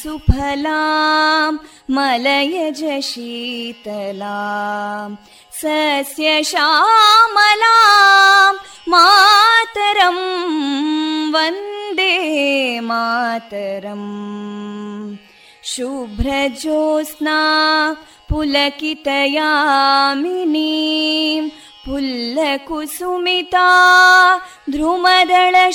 सुफलां मलयज शीतलां सस्यश्यामलां मातरं वन्दे मातरम् शुभ्रज्योत्स्ना पुलकितयामिनीं पुल्लकुसुमिता ध्रुमदळशोभिनीं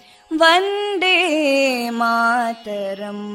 वन्दे मातरम्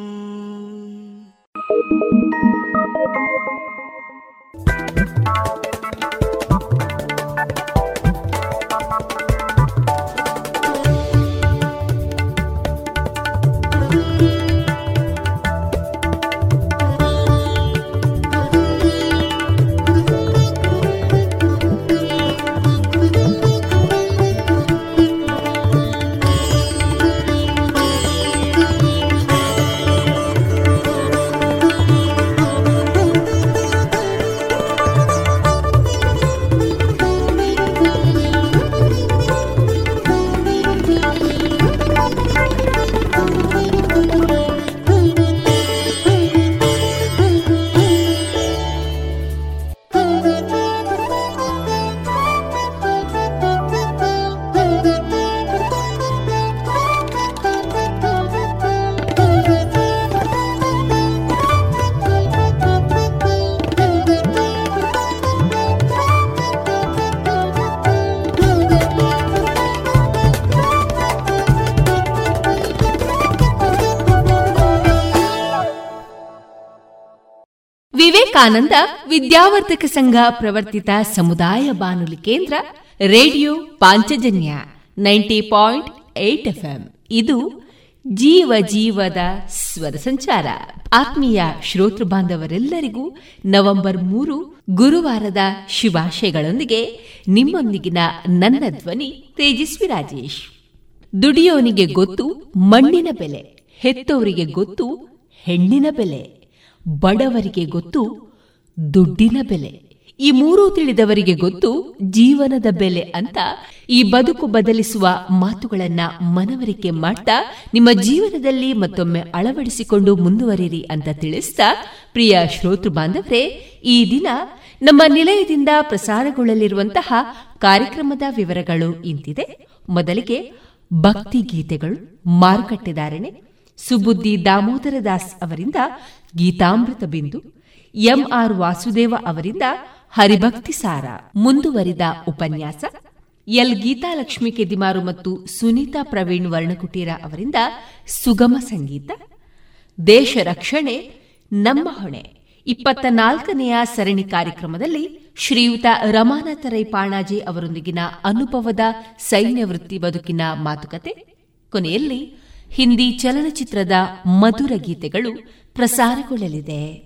ವಿವೇಕಾನಂದ ವಿದ್ಯಾವರ್ಧಕ ಸಂಘ ಪ್ರವರ್ತಿತ ಸಮುದಾಯ ಬಾನುಲಿ ಕೇಂದ್ರ, radio Panchajanya ninety point eight ಇದು ಜೀವ ಜೀವದ ಸ್ವರ ಸಂಚಾರ. ಆತ್ಮೀಯ ಶ್ರೋತೃ ಬಾಂಧವರೆಲ್ಲರಿಗೂ ನವೆಂಬರ್ ಮೂರು ಗುರುವಾರದ ಶುಭಾಶಯಗಳೊಂದಿಗೆ ನಿಮ್ಮೊಂದಿಗಿನ ನನ್ನ ಧ್ವನಿ ತೇಜಸ್ವಿ ರಾಜೇಶ್. ದುಡಿಯೋನಿಗೆ ಗೊತ್ತು, ಮಣ್ಣಿನ ಬೆಲೆ, ಹೆತ್ತವರಿಗೆ ಗೊತ್ತು, ಹೆಣ್ಣಿನ ಬೆಲೆ, ಬಡವರಿಗೆ ಗೊತ್ತು ದುಡ್ಡಿನ ಬೆಲೆ. ಈ ಮೂರೂ ತಿಳಿದವರಿಗೆ ಗೊತ್ತು ಜೀವನದ ಬೆಲೆ ಅಂತ ಈ ಬದುಕು ಬದಲಿಸುವ ಮಾತುಗಳನ್ನ ಮನವರಿಕೆ ಮಾಡ್ತಾ ನಿಮ್ಮ ಜೀವನದಲ್ಲಿ ಮತ್ತೊಮ್ಮೆ ಅಳವಡಿಸಿಕೊಂಡು ಮುಂದುವರಿರಿ ಅಂತ ತಿಳಿಸ್ತಾ ಪ್ರಿಯ ಶ್ರೋತೃ ಬಾಂಧವರೇ, ಈ ದಿನ ನಮ್ಮ ನಿಲಯದಿಂದ ಪ್ರಸಾರಗೊಳ್ಳಲಿರುವಂತಹ ಕಾರ್ಯಕ್ರಮದ ವಿವರಗಳು ಇಂತಿದೆ. ಮೊದಲಿಗೆ ಭಕ್ತಿ ಗೀತೆಗಳು ಮಾರುಕಟ್ಟೆದಾರಣೆ ಸುಬುದ್ದಿ ದಾಮೋದರ ದಾಸ್ ಅವರಿಂದ ಗೀತಾಮೃತ ಬಿಂದು. ಎಂಆರ್ ವಾಸುದೇವ ಅವರಿಂದ ಹರಿಭಕ್ತಿ ಸಾರ. ಮುಂದುವರಿದ ಉಪನ್ಯಾಸ ಎಲ್ ಗೀತಾ ಲಕ್ಷ್ಮಿ ಕೆದಿಮಾರು ಮತ್ತು ಸುನೀತಾ ಪ್ರವೀಣ್ ವರ್ಣಕುಟೀರ ಅವರಿಂದ ಸುಗಮ ಸಂಗೀತ. ದೇಶ ರಕ್ಷಣೆ, ನಮ್ಮ ಹೊಣೆ. ಇಪ್ಪತ್ತ ನಾಲ್ಕನೆಯ ಸರಣಿ ಕಾರ್ಯಕ್ರಮದಲ್ಲಿ ಶ್ರೀಯುತ ರಮಾನಾಥ ರೈ ಪಾಣಾಜಿ ಅವರೊಂದಿಗಿನ ಅನುಭವದ ಸೈನ್ಯ ವೃತ್ತಿ ಬದುಕಿನ ಮಾತುಕತೆ. ಕೊನೆಯಲ್ಲಿ ಹಿಂದಿ ಚಲನಚಿತ್ರದ ಮಧುರ ಗೀತೆಗಳು ಪ್ರಸಾರಗೊಳ್ಳಲಿದೆ.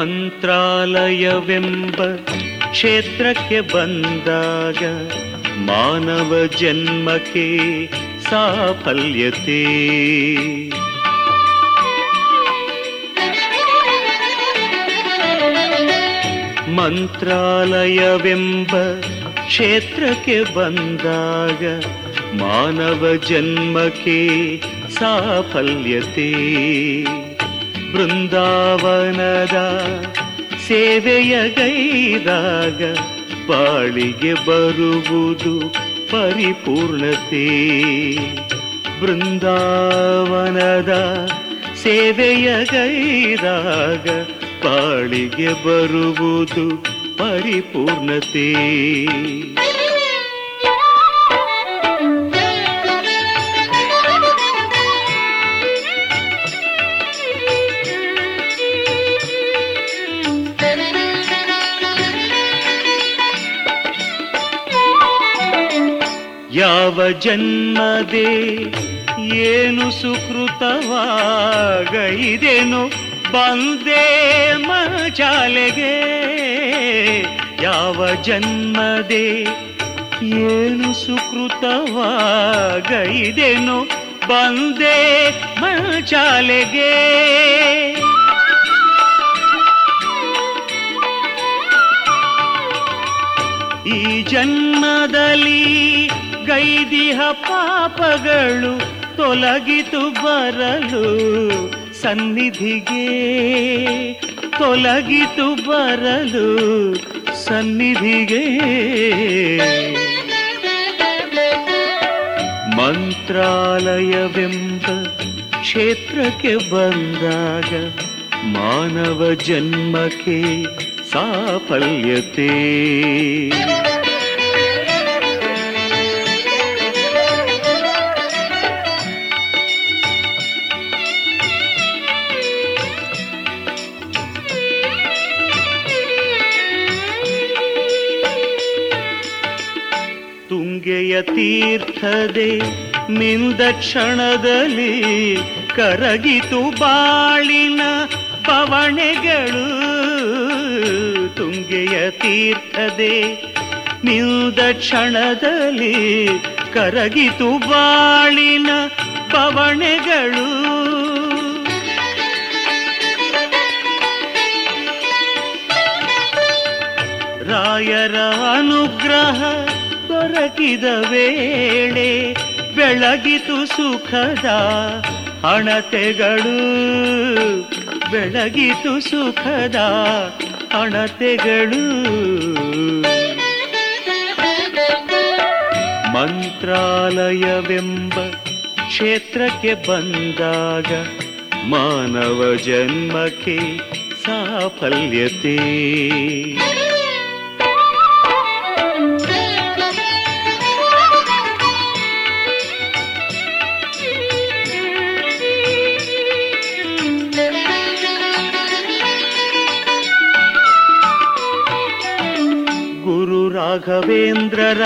ಮಂತ್ರಾಲಯವೆಂಬ ಕ್ಷೇತ್ರಕ್ಕೆ ಬಂದಾಗ ಮಾನವ ಜನ್ಮಕ್ಕೆ ಸಾಫಲ್ಯತೆ. ಮಂತ್ರಾಲಯವೆಂಬ ಕ್ಷೇತ್ರಕ್ಕೆ ಬಂದಾಗ ಮಾನವ ಜನ್ಮಕ್ಕೆ ಸಾಫಲ್ಯತೆ. ಬೃಂದಾವನದ ಸೇವೆಯ ಗೈದಾಗ ಬಾಳಿಗೆ ಬರುವುದು ಪರಿಪೂರ್ಣತೆ. ಬೃಂದಾವನದ ಸೇವೆಯ ಗೈದಾಗ ಬಾಳಿಗೆ ಬರುವುದು ಪರಿಪೂರ್ಣತೆ. ಯಾವ ಜನ್ಮದೆ ಏನು ಸುಕೃತವಾಗೈದೇನು? ಬಂದೇ ಮಜಾಲೆಗೆ ಯಾವ ಜನ್ಮದೆ ಏನು ಸುಕೃತವಾಗೈದೇನು? ಬಂದೇ ಮಜಾಲೆಗೆ ಈ ಜನ್ಮದಲ್ಲಿ ಗೈದಿಹ ಪಾಪಗಳು ತೊಲಗಿತು ಬರಲು ಸನ್ನಿಧಿಗೆ. ತೊಲಗಿತು ಬರಲು ಸನ್ನಿಧಿಗೆ. ಮಂತ್ರಾಲಯವೆಂಬ ಕ್ಷೇತ್ರಕ್ಕೆ ಬಂದಾಗ ಮಾನವ ಜನ್ಮಕ್ಕೆ ಸಾಫಲ್ಯತೆ. ತೀರ್ಥದೆ, ನಿಂದ ಕ್ಷಣದಲ್ಲಿ ಕರಗಿತು ಬಾಳಿನ ಪವಣೆಗಳು. ತುಂಗೆಯ ತೀರ್ಥದೆ, ನಿಂದ ಕ್ಷಣದಲ್ಲಿ ಕರಗಿತು ಬಾಳಿನ ಪವಣೆಗಳು. ರಾಯರ ಅನುಗ್ರಹ ದೊರಕಿದ ವೇಳೆ ಬೆಳಗಿತು ಸುಖದ ಹಣತೆಗಳು ಬೆಳಗಿತು ಸುಖದ ಹಣತೆಗಳು ಮಂತ್ರಾಲಯವೆಂಬ ಕ್ಷೇತ್ರಕ್ಕೆ ಬಂದಾಗ ಮಾನವ ಜನ್ಮಕ್ಕೆ ಸಾಫಲ್ಯತೆ. ರಾಘವೇಂದ್ರರ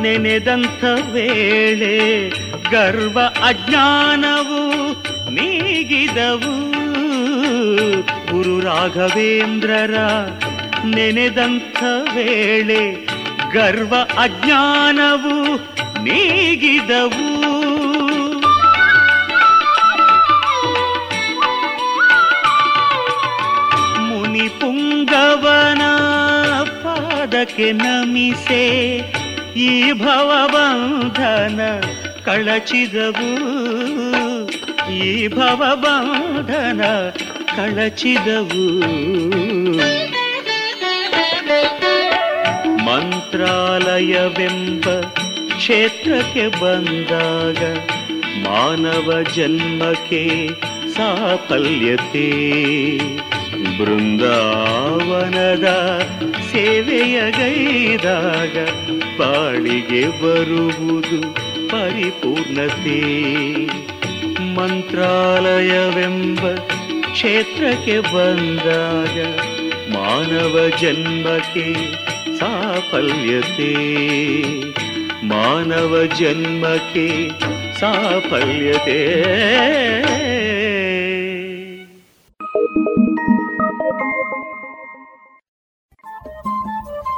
ನೆನೆದಂಥ ವೇಳೆ ಗರ್ವ ಅಜ್ಞಾನವು ನೀಗಿದವು. ಗುರು ರಾಘವೇಂದ್ರರ ನೆನೆದಂಥ ವೇಳೆ ಗರ್ವ ಅಜ್ಞಾನವು ನೀಗಿದವು. ಮುನಿ ಪುಂಗವನ ಪಾದಕ್ಕೆ ನಮಿಸೆ ಈ ಭವಬಂಧನ ಕಳಚಿದವು. ಈ ಭವಬಂಧನ ಕಳಚಿದವು. ಮಂತ್ರಾಲಯವೆಂಬ ಕ್ಷೇತ್ರಕ್ಕೆ ಬಂದಾಗ ಮಾನವ ಜನ್ಮಕ್ಕೆ ಸಾಫಲ್ಯತೆ. ಬೃಂದಾವನದ ಸೇವೆಯ ಗೈದಾಗ ಬಾಳಿಗೆ ಬರುವುದು ಪರಿಪೂರ್ಣತೆ. ಮಂತ್ರಾಲಯವೆಂಬ ಕ್ಷೇತ್ರಕ್ಕೆ ಬಂದಾಗ ಮಾನವ ಜನ್ಮಕ್ಕೆ ಸಾಫಲ್ಯತೆ. ಮಾನವ ಜನ್ಮಕ್ಕೆ ಸಾಫಲ್ಯತೆ.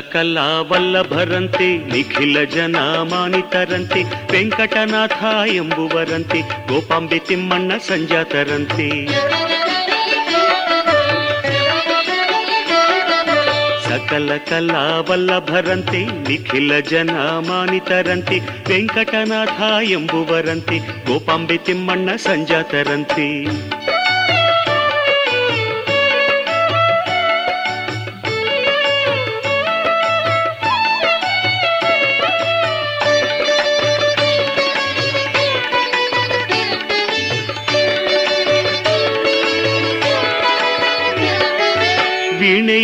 ಕಲಾ ವಲ್ಲಭರಂತೆ ನಿಖಿಲ ಜನ ಮಾನಿತರಂತೆ ವೆಂಕಟನಾಥ ಎಂಬುವರಂತೆ ಗೋಪಾಂಬೆ ತಿಮ್ಮಣ್ಣ ಸಂಜಾತರಂತೆ ಸಕಲ ಕಲಾ ವಲ್ಲಭರಂತೆ ನಿಖಿಲ ಜನ ಮಾನಿತರಂತೆ ವೆಂಕಟನಾಥ ಎಂಬುವರಂತೆ ಗೋಪಾಂಬೆ ತಿಮ್ಮಣ್ಣ ಸಂಜಾತರಂತೆ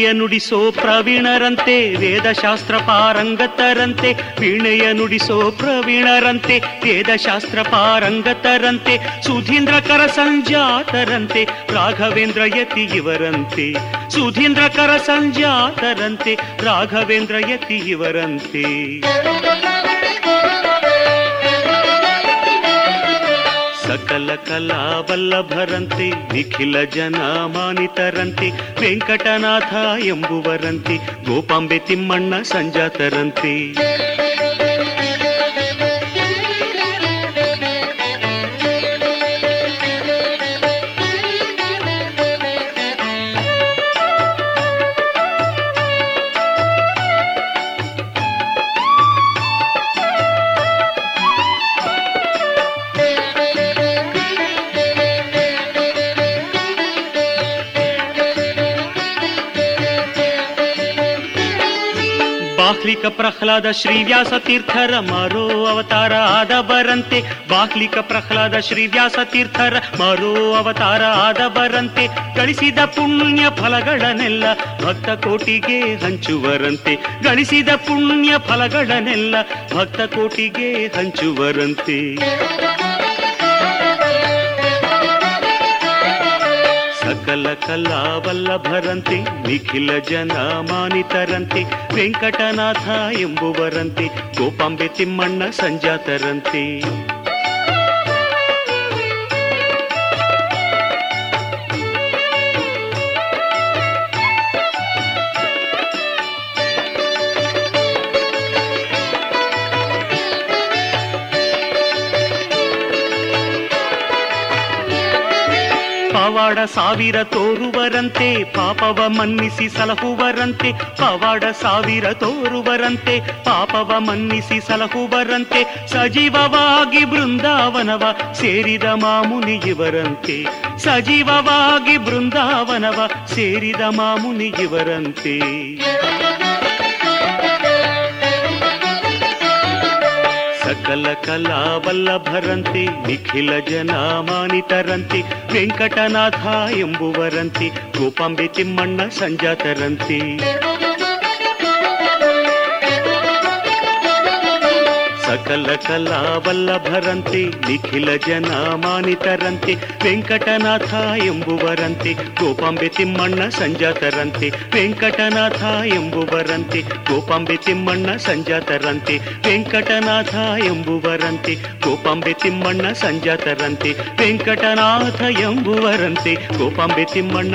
ವೀಣೆಯ ನುಡಿಸೋ ಪ್ರವೀಣರಂತೆ ವೇದಶಾಸ್ತ್ರ ಪಾರಂಗತರಂತೆ ವೀಣೆಯ ನುಡಿಸೋ ಪ್ರವೀಣರಂತೆ ವೇದಶಾಸ್ತ್ರ ಪಾರಂಗತರಂತೆ ಸುಧೀಂದ್ರ ಕರ ಸಂಜಾತರಂತೆ ರಾಘವೇಂದ್ರ ಯತಿ ಇವರಂತೆ ಸುಧೀಂದ್ರ ಕರ ಸಂಜಾತರಂತೆ ರಾಘವೇಂದ್ರ ಯತಿ ಇವರಂತೆ ಸಕಲ ಕಲಾ ವಲ್ಲಭರಂತೆ ನಿಖಿಲ ಜನ ಮಾನಿತರಂತೆ ವೆಂಕಟನಾಥ ಎಂಬುವರಂತೆ ಗೋಪಾಂಬೆ ತಿಮ್ಮಣ್ಣ ಸಂಜಾತರಂತೆ ಬಾಹ್ಲಿಕ ಪ್ರಹ್ಲಾದ ಶ್ರೀವ್ಯಾಸ ತೀರ್ಥರ ಮರೋ ಅವತಾರ ಆದ ಬರಂತೆ ಬಾಹ್ಲಿಕ ಪ್ರಹ್ಲಾದ ಶ್ರೀವ್ಯಾಸ ತೀರ್ಥರ ಮರೋ ಅವತಾರ ಆದ ಬರಂತೆ ಗಳಿಸಿದ ಪುಣ್ಯ ಫಲಗಳನ್ನೆಲ್ಲ ಭಕ್ತ ಕೋಟಿಗೆ ಹಂಚುವರಂತೆ. ಗಳಿಸಿದ ಪುಣ್ಯ ಫಲಗಳನ್ನೆಲ್ಲ ಭಕ್ತ ಕೋಟಿಗೆ ಹಂಚುವರಂತೆ. ಸಕಲ ಕಲಾವಲ್ಲಭರಂತೆ ನಿಖಿಲ ಜನ ಮಾನಿತರಂತೆ ವೆಂಕಟನಾಥ ಎಂಬುವರಂತೆ ಗೋಪಾಂಬೆ ತಿಮ್ಮಣ್ಣ ಸಂಜಾತರಂತೆ. ಪವಾಡ ಸಾವಿರ ತೋರುವರಂತೆ, ಪಾಪವ ಮನ್ನಿಸಿ ಸಲಹುವರಂತೆ, ಪವಾಡ ಸಾವಿರ ತೋರುವರಂತೆ, ಪಾಪವ ಮನ್ನಿಸಿ ಸಲಹುವರಂತೆ, ಸಜೀವವಾಗಿ ಬೃಂದಾವನವ ಸೇರಿದ ಮಾಮುನಿ ಇವರಂತೆ. ಸಜೀವವಾಗಿ ಬೃಂದಾವನವ ಸೇರಿದ ಮಾಮುನಿ ಇವರಂತೆ. ಸಕಲ ಕಲಾವಲ್ಲಭರಂತೆ ನಿಖಿಲ ಜನ ಮಾನಿತರಂತೆ ವೆಂಕಟನಾಥ ಎಂಬುವರಂತಿ ಗೋಪಾಂಬೆ ತಿಮ್ಮಣ್ಣ ಸಂಜಾತರಂತೆ. ಸಕಲ ಕಲಾವಲ್ಲಭರಂತೆ ನಿಖಿಲ ಜನ ಮಾನಿತರಂತೆ ವೆಂಕಟನಾಥ ಎಂಬುವರಂತೆ ಗೋಪಾಂಬೆ ತಿಮ್ಮಣ್ಣ ಸಂಜಾತರಂತೆ ವೆಂಕಟನಾಥ ಎಂಬುವರಂತೆ ಗೋಪಾಂಬೆ ತಿಮ್ಮಣ್ಣ ಸಂಜಾತರಂತೆ ವೆಂಕಟನಾಥ ಎಂಬುವರಂತೆ ಗೋಪಾಂಬೆ ತಿಮ್ಮಣ್ಣ ಸಂಜಾತರಂತೆ ವೆಂಕಟನಾಥ ಎಂಬುವರಂತೆ ಗೋಪಾಂಬೆ ತಿಮ್ಮಣ್ಣ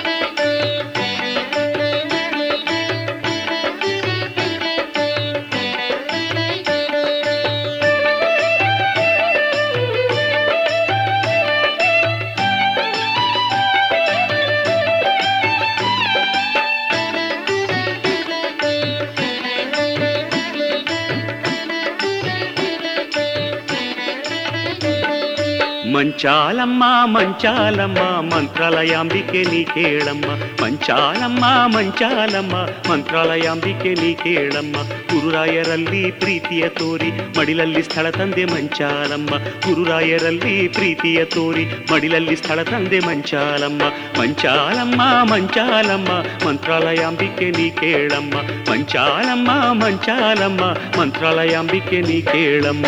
ಮಂಚಾಲಮ್ಮ ಮಂಚಾಲಮ್ಮ, ಮಂತ್ರಾಲಯಾಂಬಿಕೆ ನೀ ಕೇಳಮ್ಮ. ಮಂಚಾಲಮ್ಮ ಮಂಚಾಲಮ್ಮ, ಮಂತ್ರಾಲಯಾಂಬಿಕೆ ನೀ ಕೇಳಮ್ಮ. ಗುರುರಾಯರಲ್ಲಿ ಪ್ರೀತಿಯ ತೋರಿ, ಮಡಿಲಲ್ಲಿ ಸ್ಥಳ ತಂದೆ ಮಂಚಾಲಮ್ಮ. ಗುರುರಾಯರಲ್ಲಿ ಪ್ರೀತಿಯ ತೋರಿ, ಮಡಿಲಲ್ಲಿ ಸ್ಥಳ ತಂದೆ ಮಂಚಾಲಮ್ಮ. ಮಂಚಾಲಮ್ಮ ಮಂಚಾಲಮ್ಮ, ಮಂತ್ರಾಲಯಾಂಬಿಕೆ ನೀ ಕೇಳಮ್ಮ. ಮಂಚಾಲಮ್ಮ ಮಂಚಾಲಮ್ಮ, ಮಂತ್ರಾಲಯಾಂಬಿಕೆ ನೀ ಕೇಳಮ್ಮ.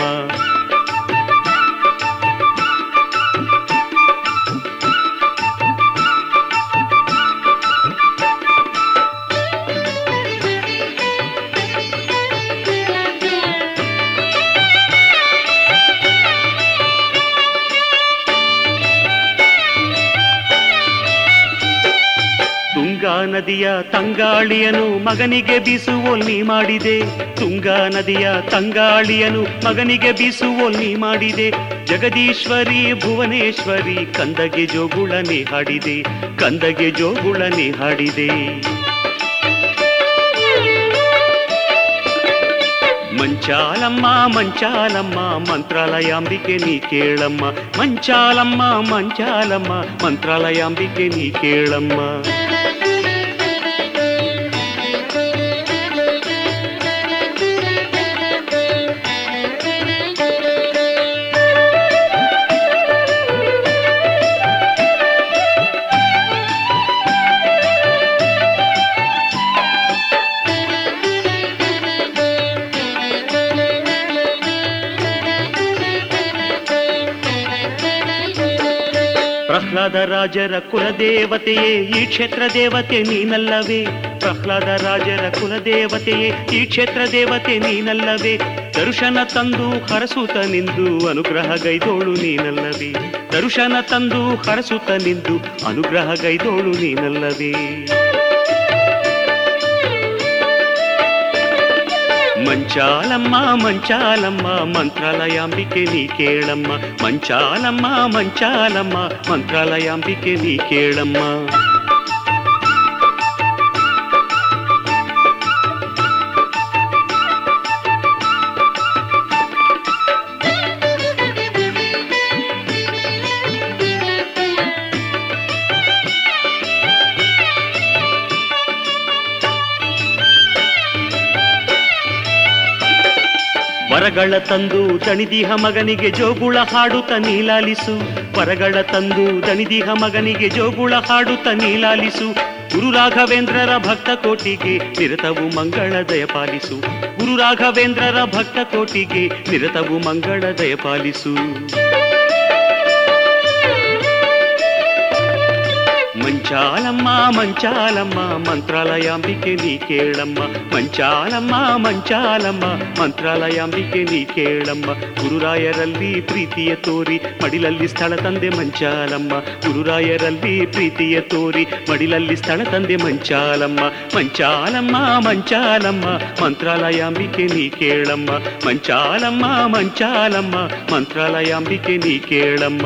ನದಿಯ ತಂಗಾಳಿಯನು ಮಗನಿಗೆ ಬೀಸುವೊಲ್ಲಿ ಮಾಡಿದೆ. ತುಂಗಾ ನದಿಯ ತಂಗಾಳಿಯನು ಮಗನಿಗೆ ಬೀಸುವೊಲ್ಲಿ ಮಾಡಿದೆ. ಜಗದೀಶ್ವರಿ, ಭುವನೇಶ್ವರಿ, ಕಂದಗೆ ಜೋಗುಳನೆ ಹಾಡಿದೆ. ಕಂದಗೆ ಜೋಗುಳನೆ ಹಾಡಿದೆ. ಮಂಚಾಲಮ್ಮ ಮಂಚಾಲಮ್ಮ, ಮಂತ್ರಾಲಯಾಂಬಿಕೆ ನೀ ಕೇಳಮ್ಮ. ಮಂಚಾಲಮ್ಮ ಮಂಚಾಲಮ್ಮ, ಮಂತ್ರಾಲಯಾಂಬಿಕೆ ನೀ ಕೇಳಮ್ಮ. ಪ್ರಹ್ಲಾದ ರಾಜರ ಕುಲದೇವತೆಯೇ, ಈ ಕ್ಷೇತ್ರ ದೇವತೆ ನೀನಲ್ಲವೇ. ಪ್ರಹ್ಲಾದ ರಾಜರ ಕುಲದೇವತೆಯೇ, ಈ ಕ್ಷೇತ್ರ ದೇವತೆ ನೀನಲ್ಲವೇ. ದರ್ಶನ ತಂದು ಹರಸುತ ನಿಂದು ಅನುಗ್ರಹ ಗೈದೋಳು ನೀನಲ್ಲವೇ. ದರ್ಶನ ತಂದು ಹರಸುತ ನಿಂದು ಅನುಗ್ರಹ ಗೈದೋಳು ಮಂಚಾಲಮ್ಮ ಮಂಚಾಲಮ್ಮ ಮಂತ್ರಾಲಯಾಂಬಿಕೆ ನೀ ಕೇಳಮ್ಮ ಮಂಚಾಲಮ್ಮ ಮಂಚಾಲಮ್ಮ ಮಂತ್ರಾಲಯಾಂಬಿಕೆ ನೀ ಕೇಳಮ್ಮ ವರಗಳ ತಂದು ದಣಿದಿಹ ಮಗನಿಗೆ ಜೋಗುಳ ಹಾಡುತ್ತ ನೀಲಾಲಿಸು. ವರಗಳ ತಂದು ದಣಿದಿಹ ಮಗನಿಗೆ ಜೋಗುಳ ಹಾಡುತ್ತ ನೀಲಾಲಿಸು. ಗುರು ರಾಘವೇಂದ್ರರ ಭಕ್ತ ಕೋಟಿಗೆ ನಿರತವು ಮಂಗಳ ದಯಪಾಲಿಸು ಗುರು ರಾಘವೇಂದ್ರರ ಭಕ್ತ ಕೋಟಿಗೆ ನಿರತವು ಮಂಗಳ ದಯಪಾಲಿಸು ಮಂಚಾಲಮ್ಮ ಮಂಚಾಲಮ್ಮ ಮಂತ್ರಾಲಯಾಂಬಿಕೆ ನೀ ಕೇಳಮ್ಮ ಮಂಚಾಲಮ್ಮ ಮಂಚಾಲಮ್ಮ ಮಂತ್ರಾಲಯಾಂಬಿಕೆ ನೀ ಕೇಳಮ್ಮ ಗುರುರಾಯರಲ್ಲಿ ಪ್ರೀತಿಯ ತೋರಿ ಮಡಿಲಲ್ಲಿ ಸ್ಥಳ ತಂದೆ ಮಂಚಾಲಮ್ಮ ಗುರುರಾಯರಲ್ಲಿ ಪ್ರೀತಿಯ ತೋರಿ ಮಡಿಲಲ್ಲಿ ಸ್ಥಳ ತಂದೆ ಮಂಚಾಲಮ್ಮ ಮಂಚಾಲಮ್ಮ ಮಂಚಾಲಮ್ಮ ಮಂತ್ರಾಲಯಾಂಬಿಕೆ ನೀ ಕೇಳಮ್ಮ ಮಂಚಾಲಮ್ಮ ಮಂಚಾಲಮ್ಮ ಮಂತ್ರಾಲಯಾಂಬಿಕೆ ನೀ ಕೇಳಮ್ಮ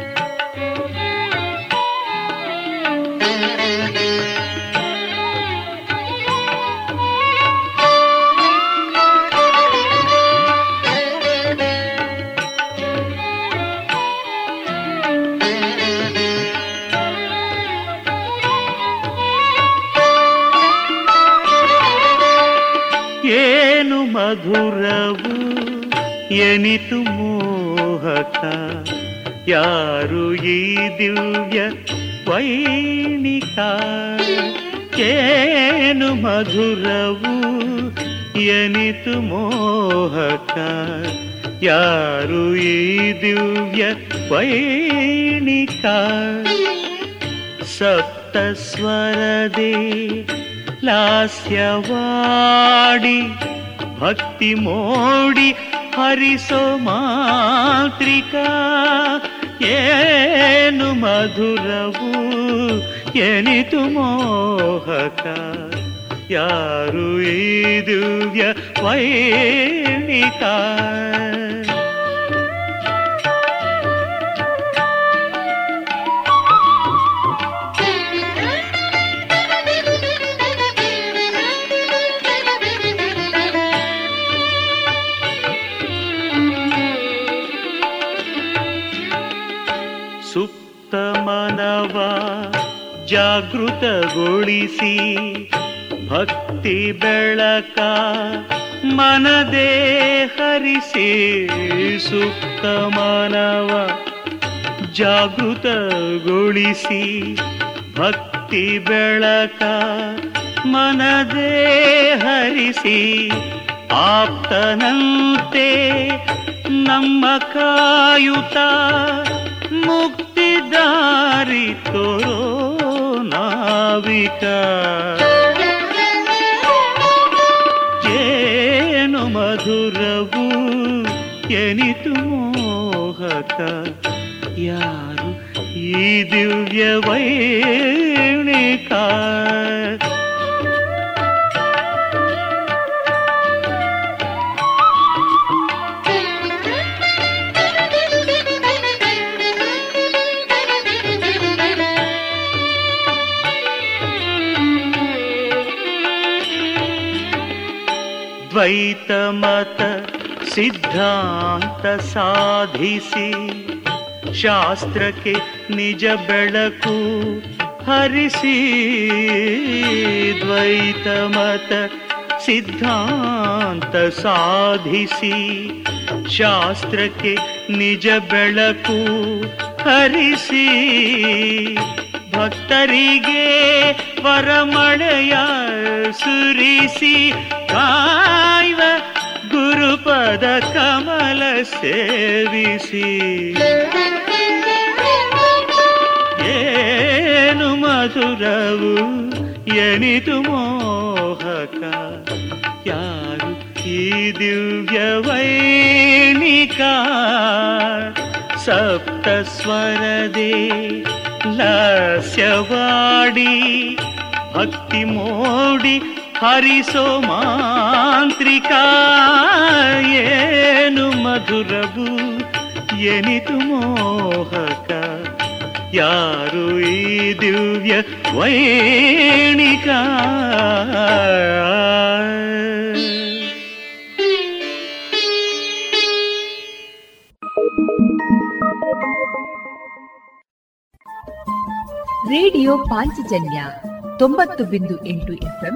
ಮಧುರವು ಎನಿತು ಮೋಹಕ. ಯಾರು ಈ ದಿವ್ಯ ವೈಣಿಕ? ಕೇನು ಮಧುರವು ಎನಿತು ಮೋಹಕ? ಯಾರು ಈ ದಿವ್ಯ ವೈಣಿಕ? ಸಪ್ತಸ್ವರದೇ ಲಾಸ್ಯವಾಡಿ ಭಕ್ತಿ ಮೋಡಿ ಹರಿಸೋ ಮಾತ್ರಿಕಾ. ಏನು ಮಧುರವು ಎನಿತು ಮೋಹಕ. ಯಾರು ಈ ದಿವ್ಯ ವೈಣಿಕ? ಜಾಗೃತಗೊಳಿಸಿ ಭಕ್ತಿ ಬೆಳಕ ಮನದೇ ಹರಿಸಿ ಸುಪ್ತ ಮಾನವ ಜಾಗೃತಗೊಳಿಸಿ ಭಕ್ತಿ ಬೆಳಕ ಮನದೇ ಹರಿಸಿ ಆಪ್ತನಂತೆ ನಮ್ಮ ಕಾಯುತ ಮುಕ್ತಿ ದಾರಿ ತೋರೋ ನಾವಿಕ. ಏನು ಮಧುರವು ಎನಿತು ಮೋಹಕ? ಯಾರು ಈ ದಿವ್ಯ ವೈಣಿಕ? ದ್ವೈತ ಮತ ಸಿದ್ಧಾಂತ ಸಾಧಿಸಿ ಶಾಸ್ತ್ರಕ್ಕೆ ನಿಜ ಬೆಳಕು ಹರಿಸಿ ದ್ವೈತ ಮತ ಸಿದ್ಧಾಂತ ಸಾಧಿಸಿ ಶಾಸ್ತ್ರಕ್ಕೆ ನಿಜ ಬೆಳಕು ಹರಿಸಿ ಭಕ್ತರಿಗೆ ವರಮಳೆಯ ಸುರಿಸಿ ಕಾಯ್ವ ಗುರುಪದ ಕಮಲ ಸೇವಿಸಿ. ಏನು ಮಧುರವು ಎನಿತು ಮೋಹಕ? ಯಾರು ಈ ದಿವ್ಯ ವೈಣಿಕ? ಸಪ್ತ ಸ್ವರದೇ ಲಸ್ಯವಾಡಿ, ಭಕ್ತಿ ಮೋಡಿ ಹರಿಸೋ ಮಾಂತ್ರಿಕ ಏನು ಮಧುರವು ಎನಿತು ಮೋಹಕ ಯಾರು ಈ ದಿವ್ಯ ವೈಣಿಕ ರೇಡಿಯೋ ಪಾಂಚಜನ್ಯ ತೊಂಬತ್ತು ಬಿಂದು ಎಂಟು ಎಫ್ಎಂ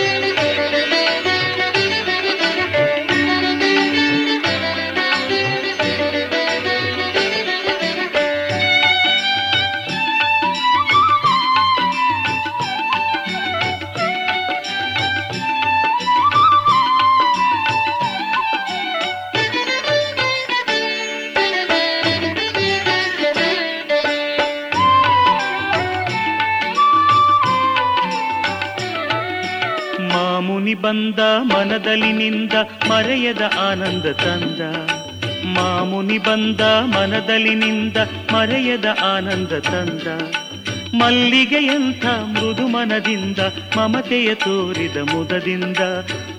ಬಂದ ಮನದಲ್ಲಿ ನಿಂದ ಮರೆಯದ ಆನಂದ ತಂದ. ಮಾಮುನಿ ಬಂದ ಮನದಲ್ಲಿ ನಿಂದ ಮರೆಯದ ಆನಂದ ತಂದ. ಮಲ್ಲಿಗೆಯಂಥ ಮೃದು ಮನದಿಂದ ಮಮತೆಯ ತೋರಿದ ಮುದದಿಂದ,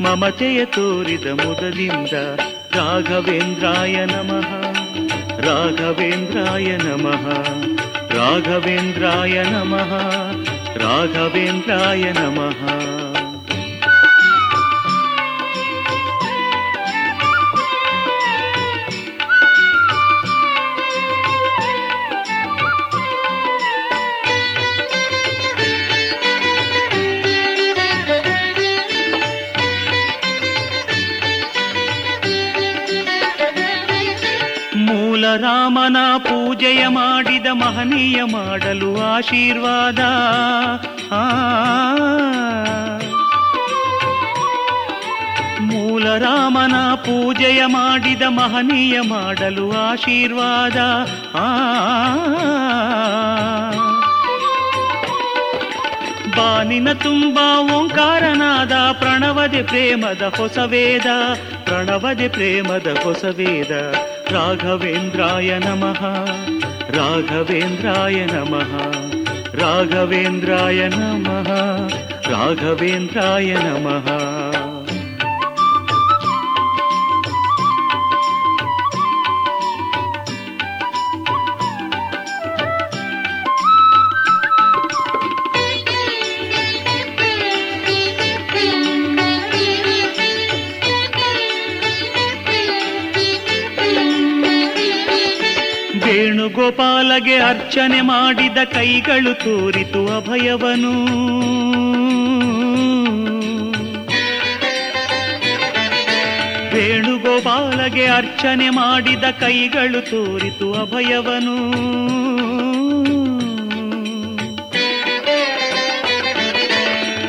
ಮಮತೆಯ ತೋರಿದ ಮುದದಿಂದ. ರಾಘವೇಂದ್ರಾಯ ನಮಃ ರಾಘವೇಂದ್ರಾಯ ನಮಃ ರಾಘವೇಂದ್ರಾಯ ನಮಃ ರಾಘವೇಂದ್ರಾಯ ನಮಃ. ರಾಮನ ಪೂಜೆಯ ಮಾಡಿದ ಮಹನೀಯ ಮಾಡಲು ಆಶೀರ್ವಾದ. ಮೂಲ ರಾಮನ ಪೂಜೆಯ ಮಾಡಿದ ಮಹನೀಯ ಮಾಡಲು ಆಶೀರ್ವಾದ. ಆ. ಬಾನಿನ ತುಂಬ ಓಂಕಾರನಾದ ಪ್ರಣವದೆ ಪ್ರೇಮದ ಹೊಸ ವೇದ ಪ್ರಣವದೆ ಪ್ರೇಮದ ಹೊಸ राघवेन्द्राय नमः। राघवेन्द्राय नमः। राघवेन्द्राय नमः। राघवेन्द्राय नमः। ನಮಃ ಅರ್ಚನೆ ಮಾಡಿದ ಕೈಗಳು ತೋರಿತು ಅಭಯವನು. ವೇಣುಗೋಪಾಲಗೆ ಅರ್ಚನೆ ಮಾಡಿದ ಕೈಗಳು ತೋರಿತು ಅಭಯವನು.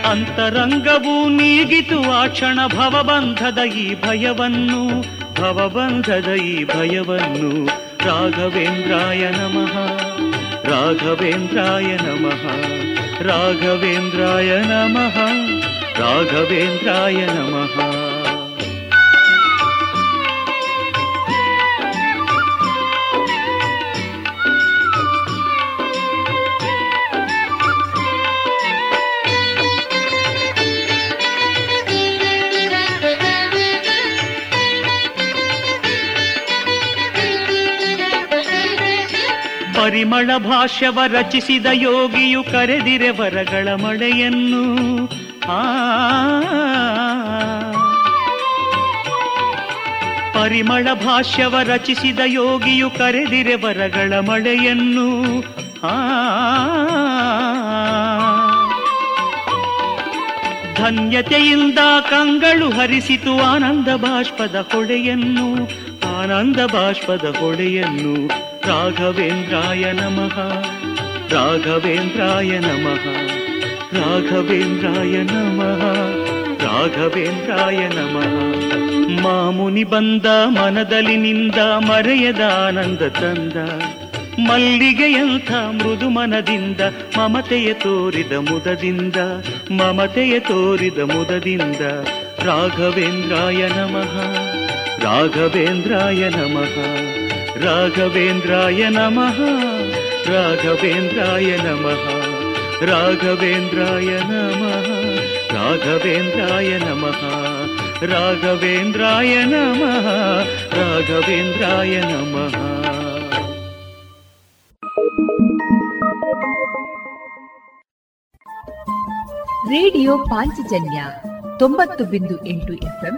ಅಂತರಂಗವು ನೀಗಿತು ಆ ಕ್ಷಣ ಭವಬಂಧದ ಈ ಭಯವನ್ನು, ಭವಬಂಧದ ಈ ಭಯವನ್ನು राघवेन्द्राय नमः। राघवेन्द्राय नमः। राघवेन्द्राय नमः। राघवेन्द्राय नमः। ಪರಿಮಳ ಭಾಷ್ಯವ ರಚಿಸಿದ ಯೋಗಿಯು ಕರೆದಿರೆ ವರಗಳ ಮಳೆಯನ್ನು. ಆ. ಪರಿಮಳ ಭಾಷ್ಯವ ರಚಿಸಿದ ಯೋಗಿಯು ಕರೆದಿರೆ ವರಗಳ ಮಳೆಯನ್ನು. ಆ. ಧನ್ಯತೆಯಿಂದ ಕಂಗಳು ಹರಿಸಿತು ಆನಂದ ಬಾಷ್ಪದ ಹೊಳೆಯನ್ನು ಆನಂದ ಬಾಷ್ಪದ ಹೊಳೆಯನ್ನು ರಾಘವೇಂದ್ರಾಯ ನಮಃ. ರಾಘವೇಂದ್ರಾಯ ನಮಃ. ರಾಘವೇಂದ್ರಾಯ ನಮಃ. ರಾಘವೇಂದ್ರಾಯ ನಮಃ. ಮಾಮುನಿ ಬಂದ ಮನದಲ್ಲಿ ನಿಂದ ಮರೆಯದ ಆನಂದ ತಂದ. ಮಲ್ಲಿಗೆಯಂಥ ಮೃದು ಮನದಿಂದ ಮಮತೆಯ ತೋರಿದ ಮುದದಿಂದ, ಮಮತೆಯ ತೋರಿದ ಮುದದಿಂದ ರಾಘವೇಂದ್ರಾಯ ನಮಃ. ರಾಘವೇಂದ್ರಾಯ ನಮಃ. రాఘవేంద్రాయ నమ. రాఘవేంద్రాయ నమ. రాఘవేంద్రాయ నమ. రాఘవేంద్రాయ నమ. రాఘవేంద్రాయ నమ. రాఘవేంద్రాయ నమ. రేడియో పాంచజన్య ತೊಂಬತ್ತು బిందు ఎంటు ఎఫ్ఎం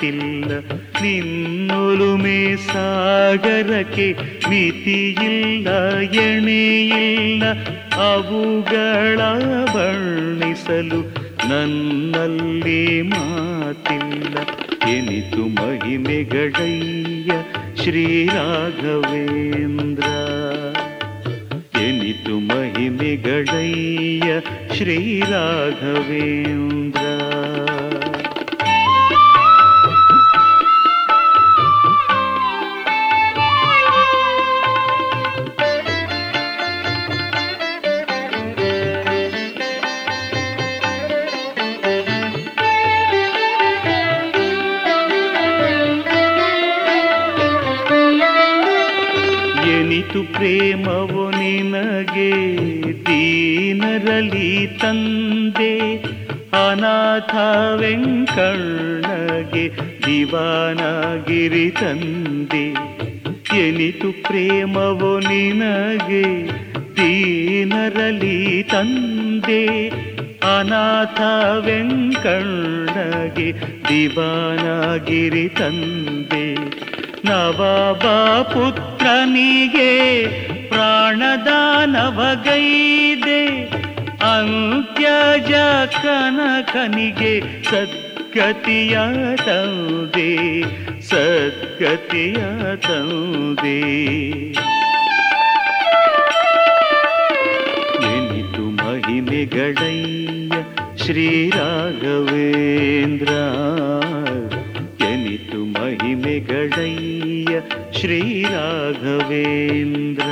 ಮಾತಿಲ್ಲ ನಿನ್ನೊಲುಮೆ ಸಾಗರಕ್ಕೆ ತಂದೆ ಅನಾಥ ವೆಂಕಣ್ಣಗೆ ದಿವಾನಗಿರಿ ತಂದೆ. ಎನಿತು ಪ್ರೇಮವು ನಿನಗೆ ದೀನರಲಿ ತಂದೆ. ಅನಾಥ ವೆಂಕಣ್ಣಗೆ ದಿವಾನಗಿರಿ ತಂದೆ. ನವಾಬ ಪುತ್ರನಿಗೆ ಪ್ರಾಣದಾನವಗೈದೆ. ಅಂತ್ಯಜ ಕನಕನಿಗೆ ಸದ್ಗತಿಯ ತಂದೆ ಸದ್ಗತಿಯ ತಂದೆ. ಎನಿತು ಮಹಿಮೆಗಳಯ್ಯ ಶ್ರೀರಾಘವೇಂದ್ರ. ಎನಿತು ಮಹಿಮೆಗಳಯ್ಯ ಶ್ರೀರಾಘವೇಂದ್ರ.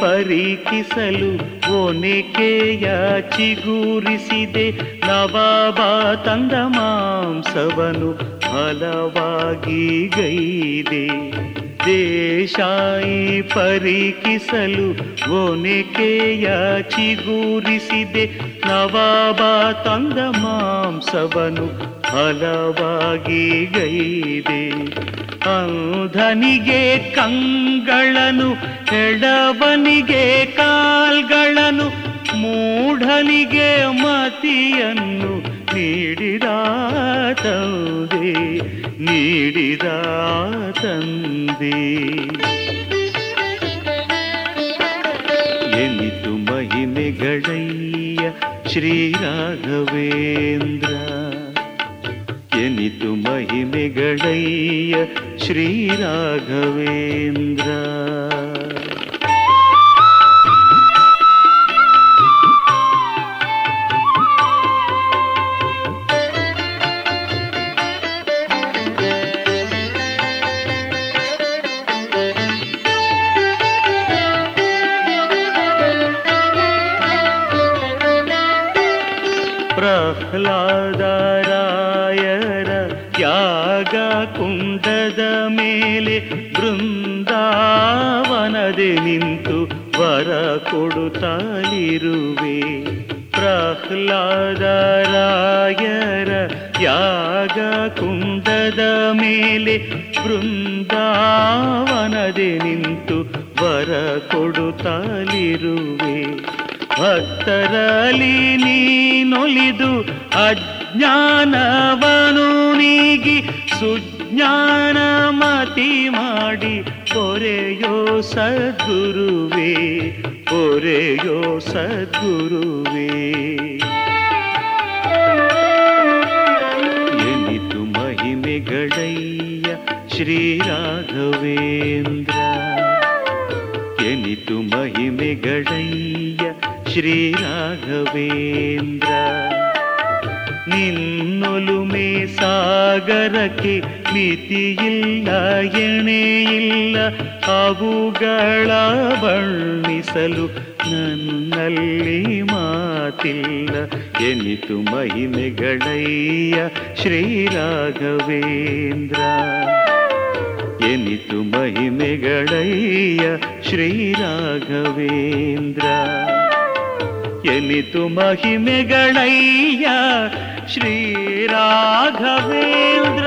ಪರೀಕ್ಷಿಸಲು ಒನೆಕೆಯ ಚಿಗುರಿಸಿದೆ. ನವಾಬ ತಂದ ಮಾಂಸವನು ಫಲವಾಗಿ ಗೈದೆ. ದೇಶಾಯಿ ಪರೀಕ್ಷಿಸಲು ಒನೆಕೆಯ ಚಿಗುರಿಸಿದೆ. ನವಾಬ ತಂದ ಮಾಂಸವನು ಫಲವಾಗಿ ಗೈದೆ. ಅಂಧನಿಗೆ ಕಂಗಳನು ಎಡವನಿಗೆ ಕಾಲ್ಗಳನು ಮೂಢನಿಗೆ ಮತಿಯನ್ನು ನೀಡಿದ ತಂದೆ ನೀಡಿದ ತಂದೆ ಎನಿತು ಮಹಿಮೆಗಳಯ್ಯ ಶ್ರೀರಾಘವೇಂದ್ರ ಎನಿತು ಮಹಿಮೆಗಳಯ್ಯ ಶ್ರೀರಾಘವೇಂದ್ರ ವರ ಕೊಡುತ್ತಲಿರುವೆ ಪ್ರಹ್ಲಾದರಾಯರ ಯಾಗ ಕುಂದದ ಮೇಲೆ ಬೃಂದಾವನದೆ ನಿಂತು ವರ ಕೊಡುತ್ತಲಿರುವೆ ಭಕ್ತರಲ್ಲಿ ನೀನೊಲಿದು ಅಜ್ಞಾನವನು ನೀಗಿ ಸುಜ್ಞಾನ ಮತಿ ಮಾಡಿ ಪೊರೆಯೋ ಸದ್ಗುರುವೇ ಪೊರೆಯೋ ಸದ್ಗುರುವೇ. ಎನಿತು ಮಹಿಮೆಗಳಯ್ಯ ಶ್ರೀರಾಘವೇಂದ್ರ. ಎನಿತು ಮಹಿಮೆಗಳಯ್ಯ ಶ್ರೀರಾಘವೇಂದ್ರ. ನಿನ್ನೊಲುಮೆ ಸಾಗರಕ್ಕೆ ಮಿತಿಯಿಲ್ಲ ಎಣೆಯಿಲ್ಲ ಅವುಗಳ ಬಣ್ಣಿಸಲು ನನ್ನಲ್ಲಿ ಮಾತಿಲ್ಲ. ಎನಿತು ಮಹಿಮೆಗಳಯ್ಯ, ಶ್ರೀರಾಘವೇಂದ್ರ. ಎನಿತು ಮಹಿಮೆಗಳಯ್ಯ, ಶ್ರೀರಾಘವೇಂದ್ರ. ಎನಿತು ಮಹಿಮೆಗಳಯ್ಯ, ಶ್ರೀರಾಘವೇಂದ್ರ.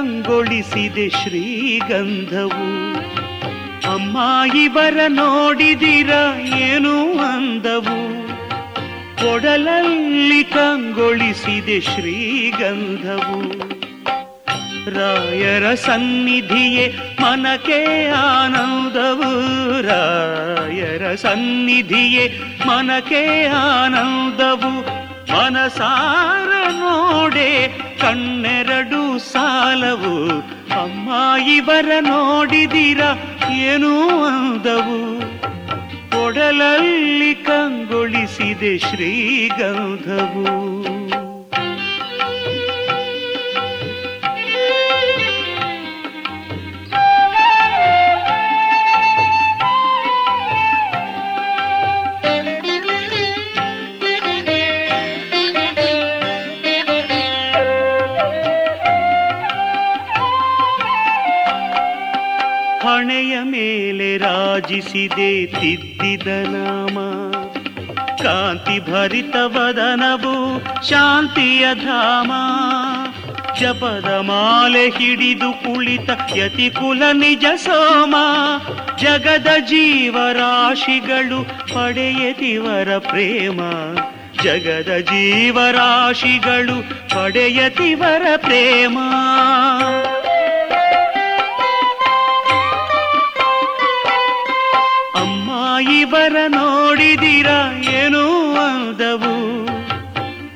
ಕಂಗೊಳಿಸಿದೆ ಶ್ರೀಗಂಧವು. ಅಮ್ಮ, ಇವರ ನೋಡಿದಿರ ಏನು ಅಂದವು. ಕೊಡಲಲ್ಲಿ ಕಂಗೊಳಿಸಿದೆ ಶ್ರೀಗಂಧವು. ರಾಯರ ಸನ್ನಿಧಿಯೇ ಮನಕೆ ಆನಂದವು. ರಾಯರ ಸನ್ನಿಧಿಯೇ ಮನಕೆ ಆನಂದವು. ಮನಸಾರ ನೋಡೆ ಕಣ್ಣೆರಡು ಸಾಲವು ಅಮ್ಮ ಇವರ ನೋಡಿದಿರ ಏನೂ ಅಂದವು. ಕೊಡಲಲ್ಲಿ ಕಂಗೊಳಿಸಿದೆ ಶ್ರೀಗಂಧವು. ಹಣೆಯ ಮೇಲೆ ರಾಜಿಸಿದೆ ತಿದ್ದಿದ ನಾಮ. ಕಾಂತಿ ಭರಿತ ವದನವು ಶಾಂತಿಯ ಧಾಮ. ಜಪದ ಮಾಲೆ ಹಿಡಿದು ಕುಳಿತ ಯತಿಕುಲ ನಿಜ ಸೋಮ. ಜಗದ ಜೀವರಾಶಿಗಳು ಪಡೆಯತಿವರ ಪ್ರೇಮ. ಜಗದ ಜೀವರಾಶಿಗಳು ಪಡೆಯತಿವರ ಪ್ರೇಮ. ಇವರ ನೋಡಿದಿರ ಏನು ಅಂದವು.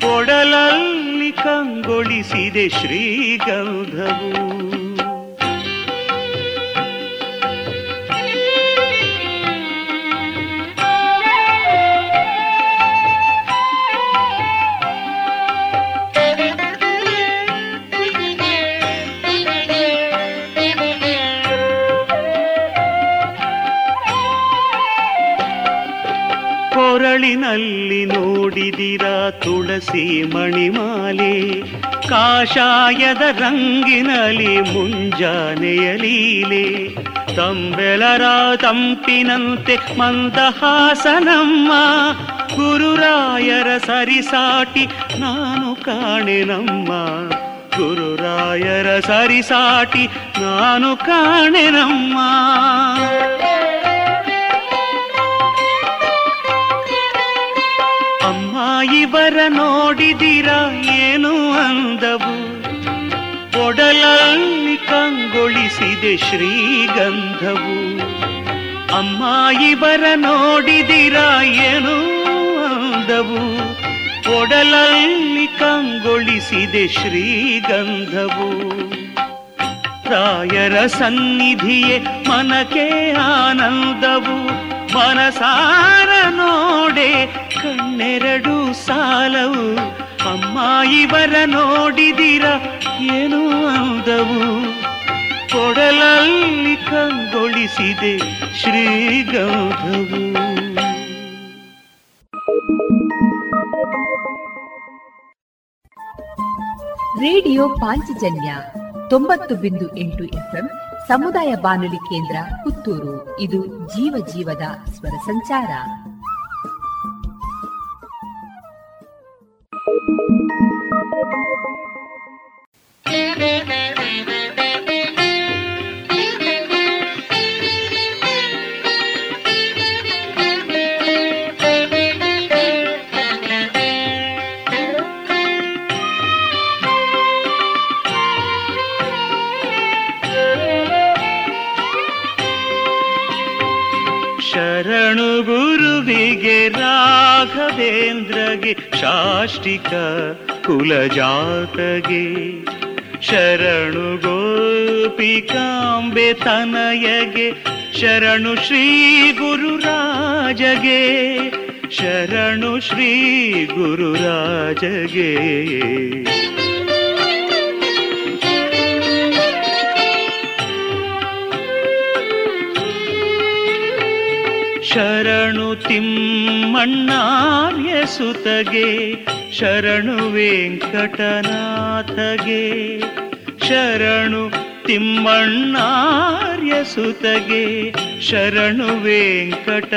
ಕೊಡಲಲ್ಲಿ ಕಂಗೊಳಿಸಿದೆ ಶ್ರೀಗಂಧವು. ಕೊರಳಿನಲ್ಲಿ ನೋಡಿದಿರ ತುಳಸಿ ಮಣಿಮಾಲೆ, ಕಾಷಾಯದ ರಂಗಿನಲಿ ಮುಂಜಾನೆಯ ಲೀಲೆ, ತಂಬೆಲರ ತಂಪಿನಂತೆ ಮಂದಹಾಸನಮ್ಮ, ಗುರುರಾಯರ ಸರಿಸಾಟಿ ನಾನು ಕಾಣೆನಮ್ಮ, ಗುರುರಾಯರ ಸರಿಸಾಟಿ ನಾನು ಕಾಣೆನಮ್ಮ. ಇವರ ನೋಡಿದಿರ ಏನು ಅಂದವು? ಒಡಲಲ್ಲಿ ಕಂಗೊಳಿಸಿದೆ ಶ್ರೀಗಂಧವು. ಅಮ್ಮ, ಇವರ ನೋಡಿದಿರ ಏನು ಅಂದವು? ಒಡಲಲ್ಲಿ ಕಂಗೊಳಿಸಿದೆ ಶ್ರೀಗಂಧವು. ರಾಯರ ಸನ್ನಿಧಿಯೇ ಮನಕೆ ಆನಂದವು. ಮನಸಾರ ನೋಡೆ ಕಣ್ಣೆರಡು ಇವರ ನೋಡಿದಿರ? ಏನು ಅಂದವು ಕೊಡಲಲ್ಲಿ ಕಂಗೊಳಿಸಿದೆ ಶ್ರೀಗೌಧವು. ರೇಡಿಯೋ ಪಾಂಚಜನ್ಯ ತೊಂಬತ್ತು ಬಿಂದು ಎಂಟು ಎಫ್ಎಂ ಸಮುದಾಯ ಬಾನುಲಿ ಕೇಂದ್ರ ಪುತ್ತೂರು. ಇದು ಜೀವ ಜೀವದ ಸ್ವರ ಸಂಚಾರ. ಶರಣು ಗುರುವಿಗೆ ರಾಘವೇಂದ್ರಗೆ ಶಾಷ್ಟಿಕ ಕುಲಜಾತಗೆ ಶರಣು ಗೋಪಿಕಾಂಬೆ ತನಯಗೆ ಶರಣು ಶ್ರೀ ಗುರುರಾಜಗೆ ಶರಣು ಶ್ರೀ ಗುರುರಾಜಗೆ ಶರಣು ತಿಮ್ಮಣ್ಣಾರ್ಯ ಸುತಗೆ ಶರಣು ವೆಂಕಟನಾಥಗೆ, ಶರಣು ತಿಮ್ಮಣ್ಣಾರ್ಯ ಸುತಗೆ, ಶರಣು ವೆಂಕಟನಾಥಗೆ,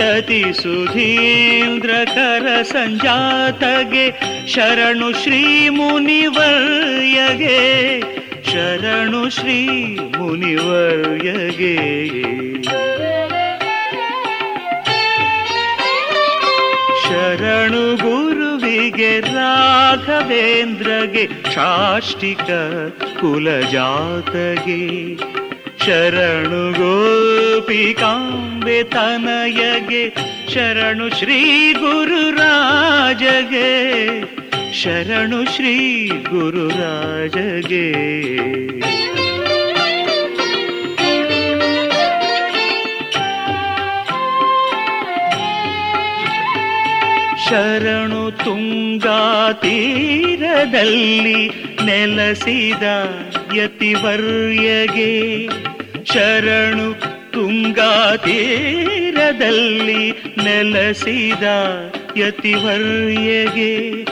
ಯತಿ ಸುಧೀಂದ್ರ ಕರ ಸಂಜಾತಗೆ, ಶರಣು ಶ್ರೀ ಮುನಿವರ್ಯಗೆ, ಶರಣು ಶ್ರೀ ಮುನಿವರ್ಯಗೆ. ಶರಣು ಗುರುವಿಗೆ ರಾಘವೇಂದ್ರಗೆ ಶಾಷ್ಟಿಕ ಕುಲಜಾತಗೆ ಶರಣು ಗೋಪಿಕಾಂಬೆ ತನಯಗೆ ಶರಣು ಶ್ರೀ ಗುರುರಾಜಗೆ ಶರಣು ಶ್ರೀ ಗುರುರಾಜಗೆ. ಶರಣು ತುಂಗಾ ತೀರದಲ್ಲಿ ನೆಲೆಸಿದ ಯತಿವರ್ಯಗೆ. ಶರಣು ತುಂಗಾ ತೀರದಲ್ಲಿ ನೆಲೆಸಿದ ಯತಿವರ್ಯಗೆ.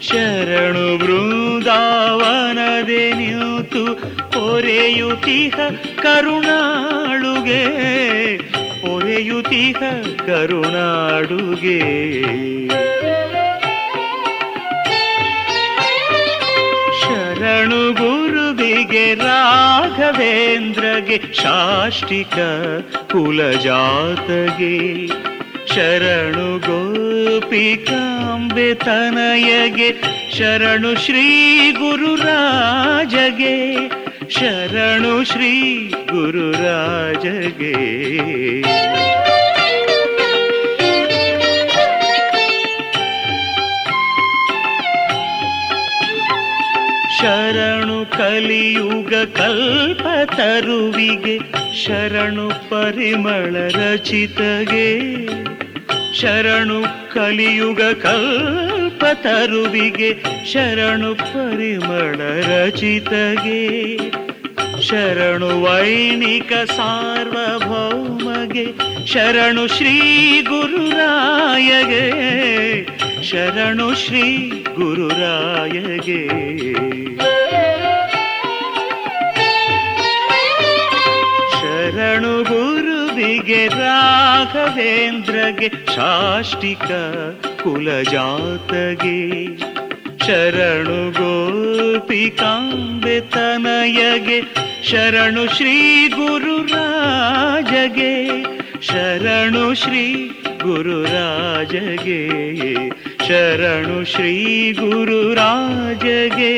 ಶರಣು ಬೃಂದಾವನದೆ ನಿಂತು ಪೊರೆಯುತಿಹ ಕರುಣಾಳುಗೆ. ಒರೆಯುತಿಹ ಕರುಣಾಡುಗೆ. ಶರಣು ಗುರುವಿಗೆ ರಾಘವೇಂದ್ರಗೆ ಶಾಷ್ಟಿಕ ಕುಲಜಾತಗೆ. ಶರಣು ಗೋಪಿಕಾಂಬೆ ತನಯಗೆ ಶರಣು ಶ್ರೀ ಗುರುರಾಜಗೆ. ಶರಣು ಶ್ರೀ ಗುರುರಾಜಗೆ ಶರಣು ಕಲಿಯುಗ ಕಲ್ಪ ತರುವಿಗೆ ಶರಣು ಪರಿಮಳ ರಚಿತಗೆ. ಶರಣು ಕಲಿಯುಗ ಕಲ್ಪ ತರುವಿಗೆ, ಶರಣು ಪರಿಮಳ ರಚಿತಗೆ. ಶರಣು ವೈಣಿಕ ಸಾರ್ವಭೌಮಗೆ, ಶರಣು ಶ್ರೀ ಗುರುರಾಯಗೆ. ಶರಣು ಶ್ರೀ ಗುರುರಾಯಗೆ. ಶರಣು ಗುರುವಿಗೆ ರಾಘವೇಂದ್ರಗೆ ಶಾಷ್ಟಿಕ ಕುಲಜಾತಗೆ. ಶರಣು ಗೋಪಿಕಾಂಬೆ ತನಯಗೆ, ಶರಣು ಶ್ರೀ ಗುರುರಾಜಗೆ ಶರಣು ಶ್ರೀ ಗುರುರಾಜಗೆ ಶರಣು ಶ್ರೀ ಗುರುರಾಜಗೆ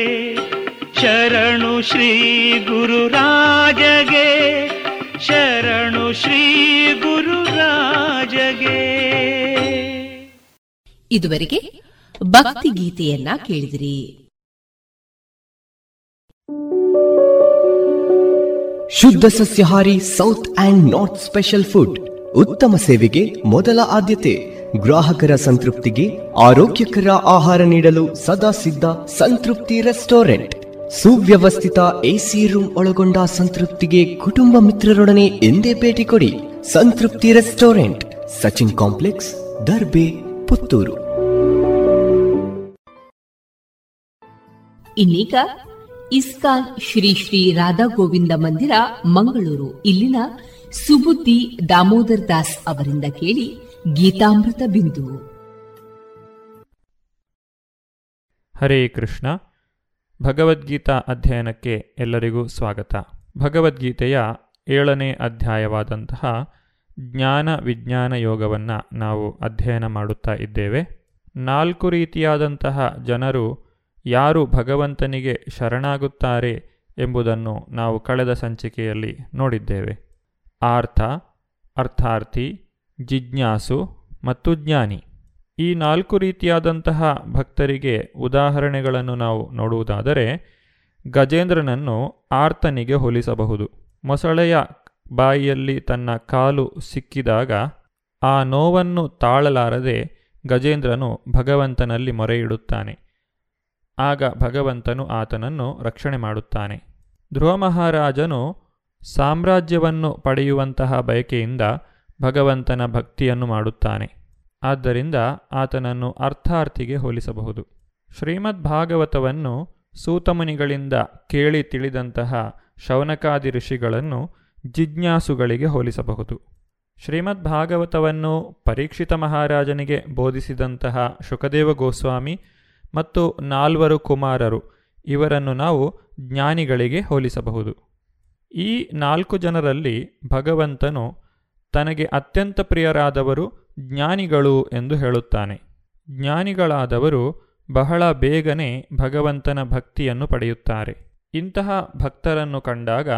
ಶರಣು ಶ್ರೀ ಗುರುರಾಜಗೆ ಶರಣು ಶ್ರೀ ಗುರುರಾಜಗೆ ಇದುವರೆಗೆ ಭಕ್ತಿ ಗೀತೆಯನ್ನ ಕೇಳಿದಿರಿ. ಶುದ್ಧ ಸಸ್ಯಹಾರಿ south and north special food ಉತ್ತಮ ಸೇವೆಗೆ ಮೊದಲ ಆದ್ಯತೆ. ಗ್ರಾಹಕರ ಸಂತೃಪ್ತಿಗೆ ಆರೋಗ್ಯಕರ ಆಹಾರ ನೀಡಲು ಸದಾ ಸಿದ್ಧ ಸಂತೃಪ್ತಿ ರೆಸ್ಟೋರೆಂಟ್. ಸುವ್ಯವಸ್ಥಿತ ಎಸಿ ರೂಮ್ ಒಳಗೊಂಡ ಸಂತೃಪ್ತಿಗೆ ಕುಟುಂಬ ಮಿತ್ರರೊಡನೆ ಎಂದೇ ಭೇಟಿ ಕೊಡಿ ಸಂತೃಪ್ತಿ ರೆಸ್ಟೋರೆಂಟ್ ಸಚಿನ್ ಕಾಂಪ್ಲೆಕ್ಸ್ ದರ್ಬೆ ಪುತ್ತೂರು. ಇನ್ನೀಗ ಇಸ್ಕಾನ್ ಶ್ರೀ ಶ್ರೀ ರಾಧಾ ಗೋವಿಂದ ಮಂದಿರ ಮಂಗಳೂರು. ಇಲ್ಲಿನ ಸುಬುದ್ದಿ ದಾಮೋದರ್ ದಾಸ್ ಅವರಿಂದ ಕೇಳಿ ಗೀತಾಮೃತ ಬಿಂದು. ಹರೇ ಕೃಷ್ಣ. ಭಗವದ್ಗೀತಾ ಅಧ್ಯಯನಕ್ಕೆ ಎಲ್ಲರಿಗೂ ಸ್ವಾಗತ. ಭಗವದ್ಗೀತೆಯ ಏಳನೇ ಅಧ್ಯಾಯವಾದಂತಹ ಜ್ಞಾನ ವಿಜ್ಞಾನ ಯೋಗವನ್ನು ನಾವು ಅಧ್ಯಯನ ಮಾಡುತ್ತಾ ಇದ್ದೇವೆ. ನಾಲ್ಕು ರೀತಿಯಾದಂತಹ ಜನರು ಯಾರು ಭಗವಂತನಿಗೆ ಶರಣಾಗುತ್ತಾರೆ ಎಂಬುದನ್ನು ನಾವು ಕಳೆದ ಸಂಚಿಕೆಯಲ್ಲಿ ನೋಡಿದ್ದೇವೆ. ಆರ್ಥ, ಅರ್ಥಾರ್ಥಿ, ಜಿಜ್ಞಾಸು ಮತ್ತು ಜ್ಞಾನಿ. ಈ ನಾಲ್ಕು ರೀತಿಯಾದಂತಹ ಭಕ್ತರಿಗೆ ಉದಾಹರಣೆಗಳನ್ನು ನಾವು ನೋಡುವುದಾದರೆ, ಗಜೇಂದ್ರನನ್ನು ಆರ್ತನಿಗೆ ಹೋಲಿಸಬಹುದು. ಮೊಸಳೆಯ ಬಾಯಿಯಲ್ಲಿ ತನ್ನ ಕಾಲು ಸಿಕ್ಕಿದಾಗ ಆ ನೋವನ್ನು ತಾಳಲಾರದೆ ಗಜೇಂದ್ರನು ಭಗವಂತನಲ್ಲಿ ಮೊರೆಯಿಡುತ್ತಾನೆ. ಆಗ ಭಗವಂತನು ಆತನನ್ನು ರಕ್ಷಣೆ ಮಾಡುತ್ತಾನೆ. ಧ್ರುವ ಮಹಾರಾಜನು ಸಾಮ್ರಾಜ್ಯವನ್ನು ಪಡೆಯುವಂತಹ ಬಯಕೆಯಿಂದ ಭಗವಂತನ ಭಕ್ತಿಯನ್ನು ಮಾಡುತ್ತಾನೆ. ಆದ್ದರಿಂದ ಆತನನ್ನು ಅರ್ಥಾರ್ಥಿಗೆ ಹೋಲಿಸಬಹುದು. ಶ್ರೀಮದ್ ಭಾಗವತವನ್ನು ಸೂತಮುನಿಗಳಿಂದ ಕೇಳಿ ತಿಳಿದಂತಹ ಶೌನಕಾದಿ ಋಷಿಗಳನ್ನು ಜಿಜ್ಞಾಸುಗಳಿಗೆ ಹೋಲಿಸಬಹುದು. ಶ್ರೀಮದ್ ಭಾಗವತವನ್ನು ಪರೀಕ್ಷಿತ ಮಹಾರಾಜನಿಗೆ ಬೋಧಿಸಿದಂತಹ ಶುಕದೇವ ಗೋಸ್ವಾಮಿ ಮತ್ತು ನಾಲ್ವರು ಕುಮಾರರು, ಇವರನ್ನು ನಾವು ಜ್ಞಾನಿಗಳಿಗೆ ಹೋಲಿಸಬಹುದು. ಈ ನಾಲ್ಕು ಜನರಲ್ಲಿ ಭಗವಂತನು ತನಗೆ ಅತ್ಯಂತ ಪ್ರಿಯರಾದವರು ಜ್ಞಾನಿಗಳು ಎಂದು ಹೇಳುತ್ತಾನೆ. ಜ್ಞಾನಿಗಳಾದವರು ಬಹಳ ಬೇಗನೆ ಭಗವಂತನ ಭಕ್ತಿಯನ್ನು ಪಡೆಯುತ್ತಾರೆ. ಇಂತಹ ಭಕ್ತರನ್ನು ಕಂಡಾಗ